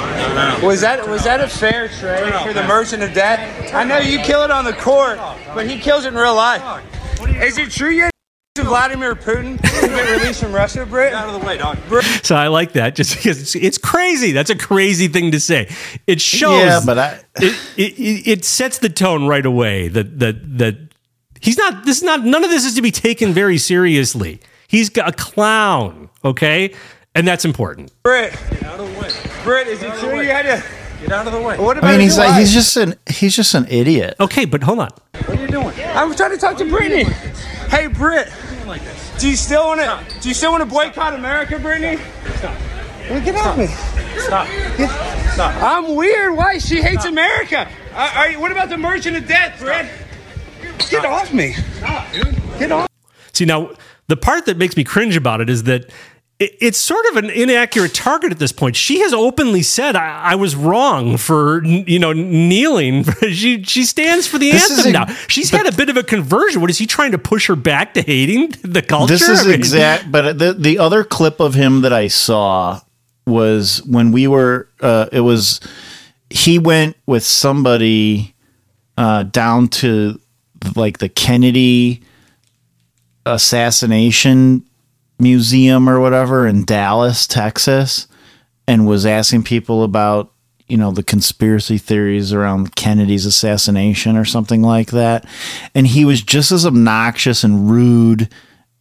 was that was that a fair trade for the merchant of death? I know you kill it on the court, but he kills it in real life. Is it true to Vladimir Putin to get released from Russia, Brit? Out of the way, dog. So I like that just because it's, it's crazy. That's a crazy thing to say. It shows. Yeah, but I- it, it, it it sets the tone right away that that that he's not. This is not. None of this is to be taken very seriously. He's a clown. Okay, and that's important. Brit, get out of the way. Brit, is it true you had to get out of the way? What about I mean, he's your like he's just an he's just an idiot. Okay, but hold on. What are you doing? I'm trying to talk to Brittney. Hey, Britt. Do you still want to? Do you still want to boycott America, Brittney? Stop. Well, get off me. Stop. Stop. I'm weird. Why? She hates America. Uh, are you, what about the merchant of death, Britt? Get off me. Stop, dude. Get off. See now, the part that makes me cringe about it is that it, it's sort of an inaccurate target at this point. She has openly said I, I was wrong for you know kneeling. she she stands for the This anthem a- now. She's had a bit of a conversion. What is he trying to push her back to hating the culture? This is I mean- exact. But the the other clip of him that I saw was when we were. Uh, it was he went with somebody uh, down to like the Kennedy assassination museum or whatever in Dallas, Texas, and was asking people about you know the conspiracy theories around Kennedy's assassination or something like that. And he was just as obnoxious and rude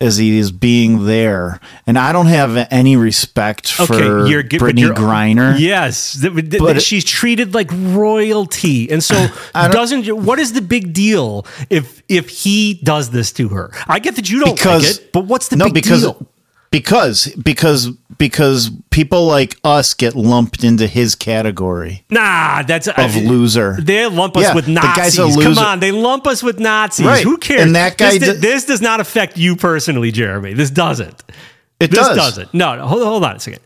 as he is being there. And I don't have any respect for you're good- but Brittney you're- Griner. Yes, th- th- th- But- she's treated like royalty, and so doesn't. What is the big deal if if he does this to her? I get that you don't like it, but what's the no big because deal? Because because because people like us get lumped into his category Nah, that's of loser. They lump us Yeah, with Nazis. guy's a Come on, they lump us with Nazis. Right. Who cares? And that guy This, this does not affect you personally, Jeremy. This doesn't. It this does. doesn't. No, no, hold, hold on a second.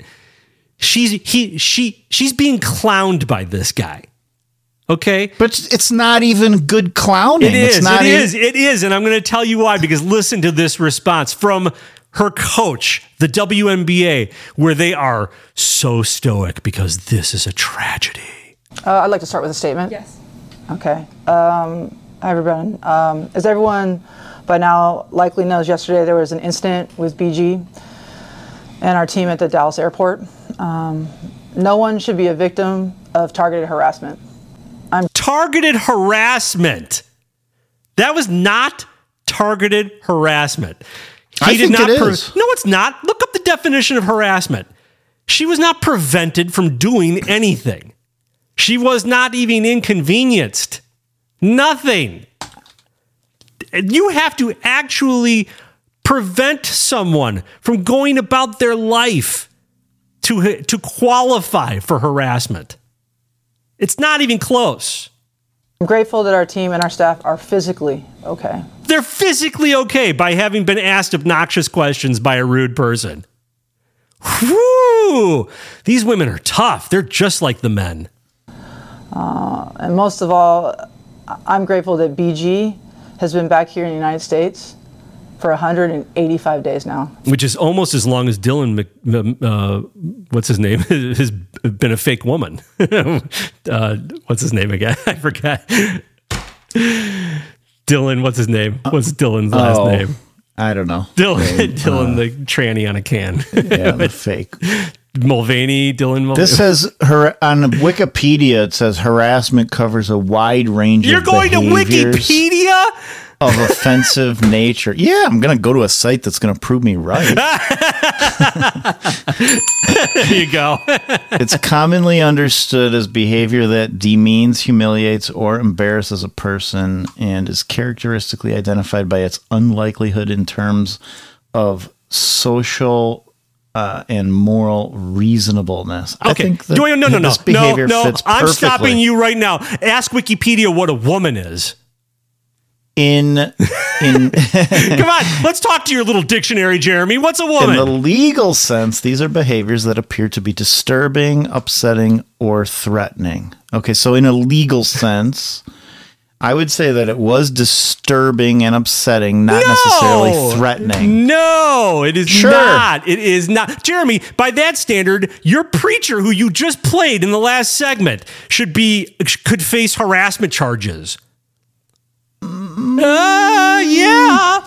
She's he she she's being clowned by this guy. Okay, but it's not even good clowning. It is. It's not it even- is. It is. And I'm going to tell you why. Because listen to this response from her coach, the WNBA, where they are so stoic because this is a tragedy. Uh, I'd like to start with a statement. Yes. Okay. Um, hi, everyone. Um, as everyone by now likely knows, yesterday there was an incident with BG and our team at the Dallas airport. Um, no one should be a victim of targeted harassment. I'm targeted harassment. That was not targeted harassment. He I think it is. No, it's not. Look up the definition of harassment. She was not prevented from doing anything. She was not even inconvenienced. Nothing. You have to actually prevent someone from going about their life to, to qualify for harassment. It's not even close. I'm grateful that our team and our staff are physically okay. They're physically okay by having been asked obnoxious questions by a rude person. Whew! These women are tough. They're just like the men. Uh, and most of all, I'm grateful that BG has been back here in the United States for 185 days now. Which is almost as long as Dylan, Mc, uh, what's his name, has been a fake woman. uh, what's his name again? I forgot. Dylan, what's his name? What's Dylan's last Oh, name? I don't know. Dylan, Name, Dylan uh, the tranny on a can. yeah, the fake. Mulvaney, Dylan Mulvaney. This says her on Wikipedia. It says harassment covers a wide range. You're going to Wikipedia? Of offensive nature. Yeah, I'm gonna go to a site that's gonna prove me right. there you go. it's commonly understood as behavior that demeans, humiliates, or embarrasses a person, and is characteristically identified by its unlikelihood in terms of social. Uh, and moral reasonabableness. I Okay. think that I, no, no, no, this behavior no, no. fits I'm perfectly. stopping you right now. Ask Wikipedia what a woman is. In in Come on, let's talk to your little dictionary, Jeremy. What's a woman? In the legal sense, these are behaviors that appear to be disturbing, upsetting, or threatening. Okay, so in a legal sense, I would say that it was disturbing and upsetting, not necessarily threatening. No, it is Sure. not. It is not. Jeremy, by that standard, your preacher who you just played in the last segment should be could face harassment charges. Uh, yeah.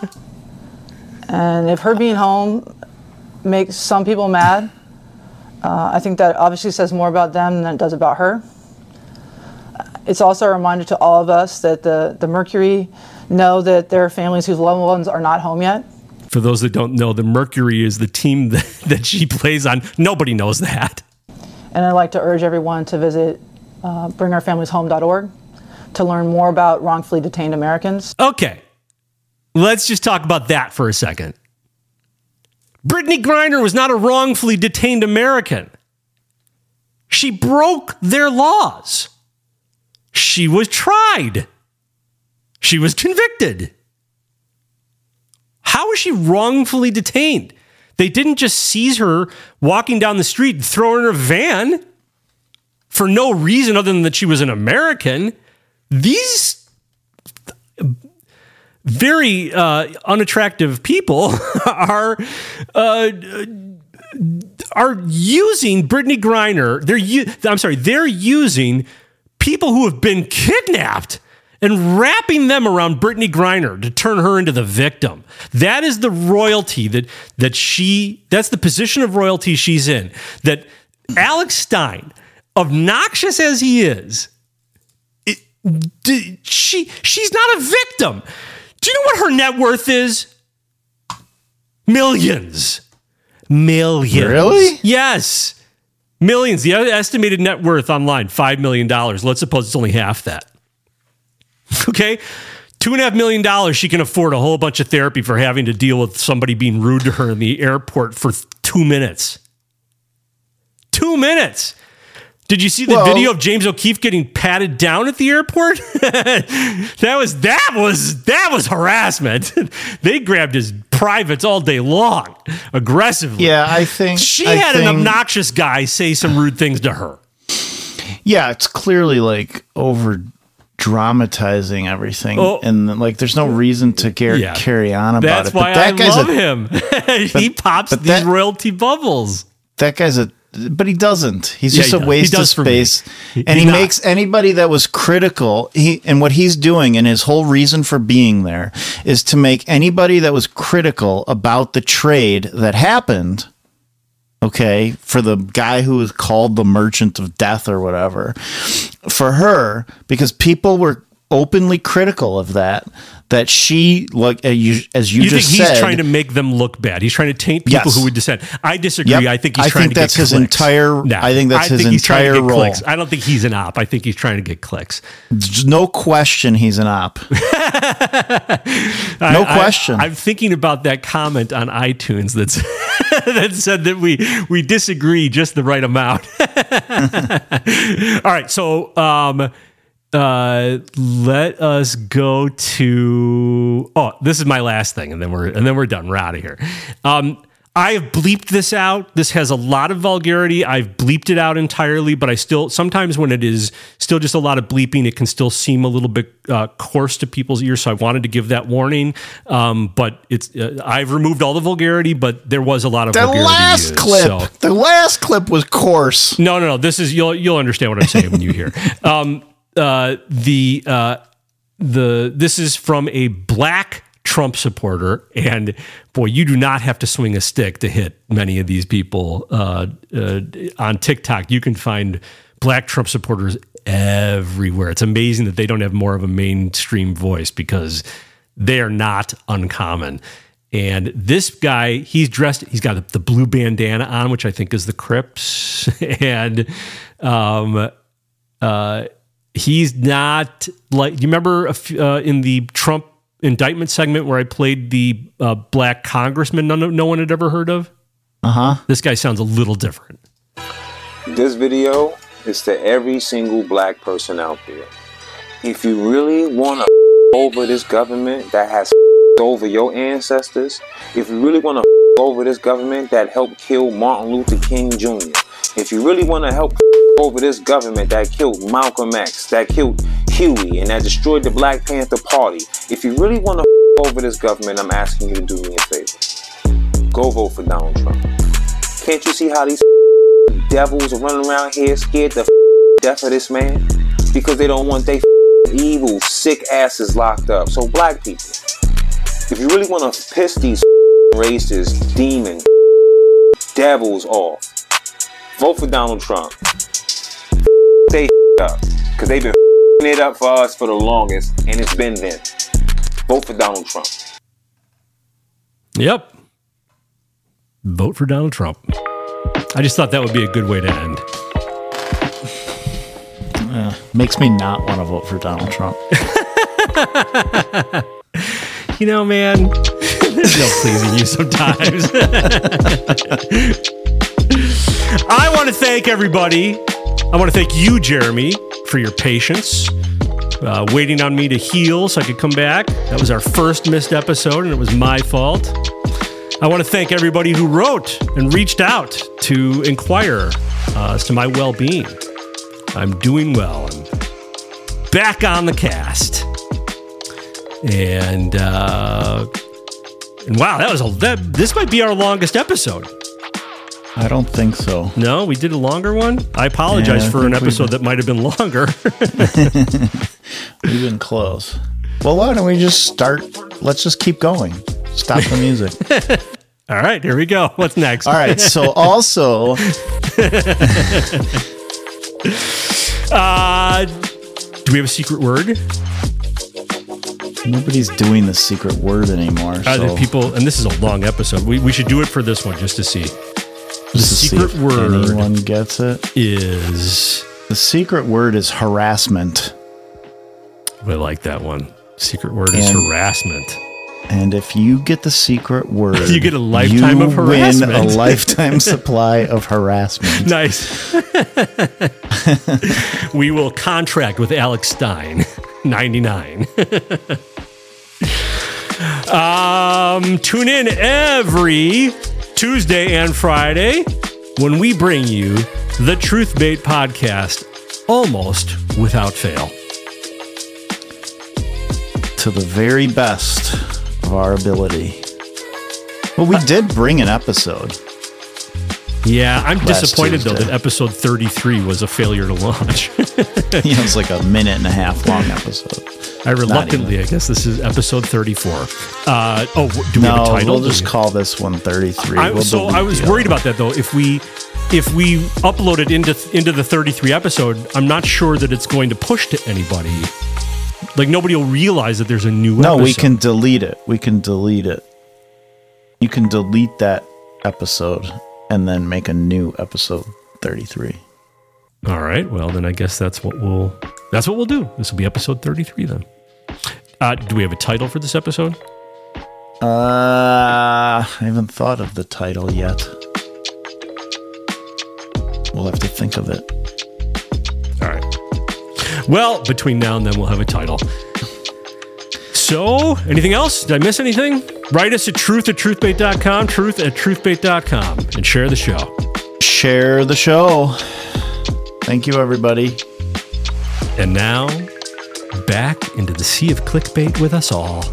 And if her being home makes some people mad, uh, I think that obviously says more about them than it does about her. It's also a reminder to all of us that the, the Mercury know that there are families whose loved ones are not home yet. For those that don't know, the Mercury is the team that, that she plays on. Nobody knows that. And I'd like to urge everyone to visit uh, bringourfamilieshome.org to learn more about wrongfully detained Americans. Okay. Let's just talk about that for a second. Brittney Griner was not a wrongfully detained American. She broke their laws. She was tried. She was convicted. How was she wrongfully detained? They didn't just seize her walking down the street and throw her in a van for no reason other than that she was an American. These very uh, unattractive people are uh, are using Brittney Griner. They're I'm sorry, they're using people who have been kidnapped and wrapping them around Brittney Griner to turn her into the victim. That is the royalty that that she that's the position of royalty she's in. That Alex Stein, obnoxious as he is, she she's not a victim. Do you know what her net worth is? Millions. Millions. Really? Yes. Millions. The estimated net worth online, $5 million. Let's suppose it's only half that. Okay. Two and a half million dollars, she can afford a whole bunch of therapy for having to deal with somebody being rude to her in the airport for two minutes. Two minutes. Did you see the Well- video of James O'Keefe getting patted down at the airport? that was that was that was harassment. they grabbed his privates all day long, aggressively. Yeah, I think She I had an obnoxious guy say some rude things to her. Yeah, it's clearly like over dramatizing everything, Oh. and like there's no reason to care, Yeah. carry on about That's it. why that I guy's love a, him. he pops these that- royalty bubbles. That guy's a, but he doesn't. He's Yeah, just he a does. waste of does for me. space, He- and he not. makes anybody that was critical. He and what he's doing, and his whole reason for being there, is to make anybody that was critical about the trade that happened. okay, for the guy who was called the merchant of death or whatever, for her, because people were openly critical of that, that she, like, as you, as you, You, think he's said, trying to make them look bad? He's trying to taint people Yes. who would dissent. I disagree. Yep. I think he's I trying think to that's get his clicks. entire- No, I think that's his he's trying to entire role. clicks. I don't think he's an op. I think he's trying to get clicks. There's no question he's an op. No I- question. I'm thinking about that comment on iTunes that's that said that we we disagree just the right amount. All right, so um, uh, let us go to oh, this is my last thing, and then we're and then we're done. We're out of here. Um, I have bleeped this out. This has a lot of vulgarity. I've bleeped it out entirely, but I still sometimes when it is still just a lot of bleeping, it can still seem a little bit uh, coarse to people's ears. So I wanted to give that warning. Um, but it's uh, I've removed all the vulgarity, but there was a lot of The vulgarity last used, clip, so- the last clip was coarse. no, no, no. This is you'll you'll understand what I'm saying when you hear. Um, uh, the uh, the this is from a black Trump supporter, and boy, you do not have to swing a stick to hit many of these people uh, uh, on TikTok. You can find black Trump supporters everywhere. It's amazing that they don't have more of a mainstream voice because they are not uncommon. And this guy, he's dressed, he's got the blue bandana on, which I think is the Crips. and um, uh, he's not like, you remember a f- uh, in the Trump indictment segment where I played the uh, black congressman no, no one had ever heard of? Uh huh. This guy sounds a little different. This video is to every single black person out there. If you really want to over this government that has over your ancestors, if you really want to over this government that helped kill Martin Luther King Jr., if you really want to help over this government that killed Malcolm X, that killed Huey, and that destroyed the Black Panther Party, if you really want to over this government, I'm asking you to do me a favor. Go vote for Donald Trump. Can't you see how these devils are running around here scared to death of this man? Because they don't want they evil, sick asses locked up. So, black people, if you really want to piss these racist demon devils off, vote for Donald Trump. Stay up, because they've been it up for us for the longest, and it's been them. Vote for Donald Trump. Yep. Vote for Donald Trump. I just thought that would be a good way to end. Uh, makes me not want to vote for Donald Trump. You know, man, there's no pleasing you sometimes. I want to thank everybody. I want to thank you, Jeremy, for your patience, uh, waiting on me to heal so I could come back. That was our first missed episode, and it was my fault. I want to thank everybody who wrote and reached out to inquire uh, as to my well being. I'm doing well. I'm back on the cast. And uh, and wow, that was a that this might be our longest episode. I don't think so. No, we did a longer one. I apologize Yeah, I for an episode did. that might have been longer. We've been close. Well, why don't we just start? Let's just keep going. Stop the music. All right, here we go. What's next? All right. So also, uh, do we have a secret word? nobody's doing the secret word anymore. Uh, so people, and this is a long episode. We, we should do it for this one just to see. The just to see secret word anyone gets it. is. The secret word is harassment. I like that one. Secret word is harassment. And if you get the secret word, You get a lifetime you of Win harassment. a lifetime supply of harassment. Nice. we will contract with Alex Stein, 99. um, tune in every Tuesday and Friday when we bring you the Truthbait podcast almost without fail. to the very best of our ability. Well, we did bring an episode. Yeah, I'm disappointed though that episode 33 was a failure to launch. know, it's like a minute and a half long episode. I reluctantly, I guess this is episode 34. Uh, oh, do we no, have a title? we'll just we- call this one 33. I, We'll so I was worried about that though. If we if we upload it into into the 33 episode, I'm not sure that it's going to push to anybody. Like nobody will realize that there's a new. Episode. No, we can delete it. We can delete it. You can delete that episode and then make a new episode 33. All right. Well, then I guess that's what we'll that's what we'll do. This will be episode 33 then. Uh, do we have a title for this episode? Uh, I haven't thought of the title yet. We'll have to think of it. All right. Well, between now and then, we'll have a title. So, anything else? Did I miss anything? Write us at truth at truthbait.com, truth at truthbait.com, and share the show. Share the show. Thank you, everybody. And now, back into the sea of clickbait with us all.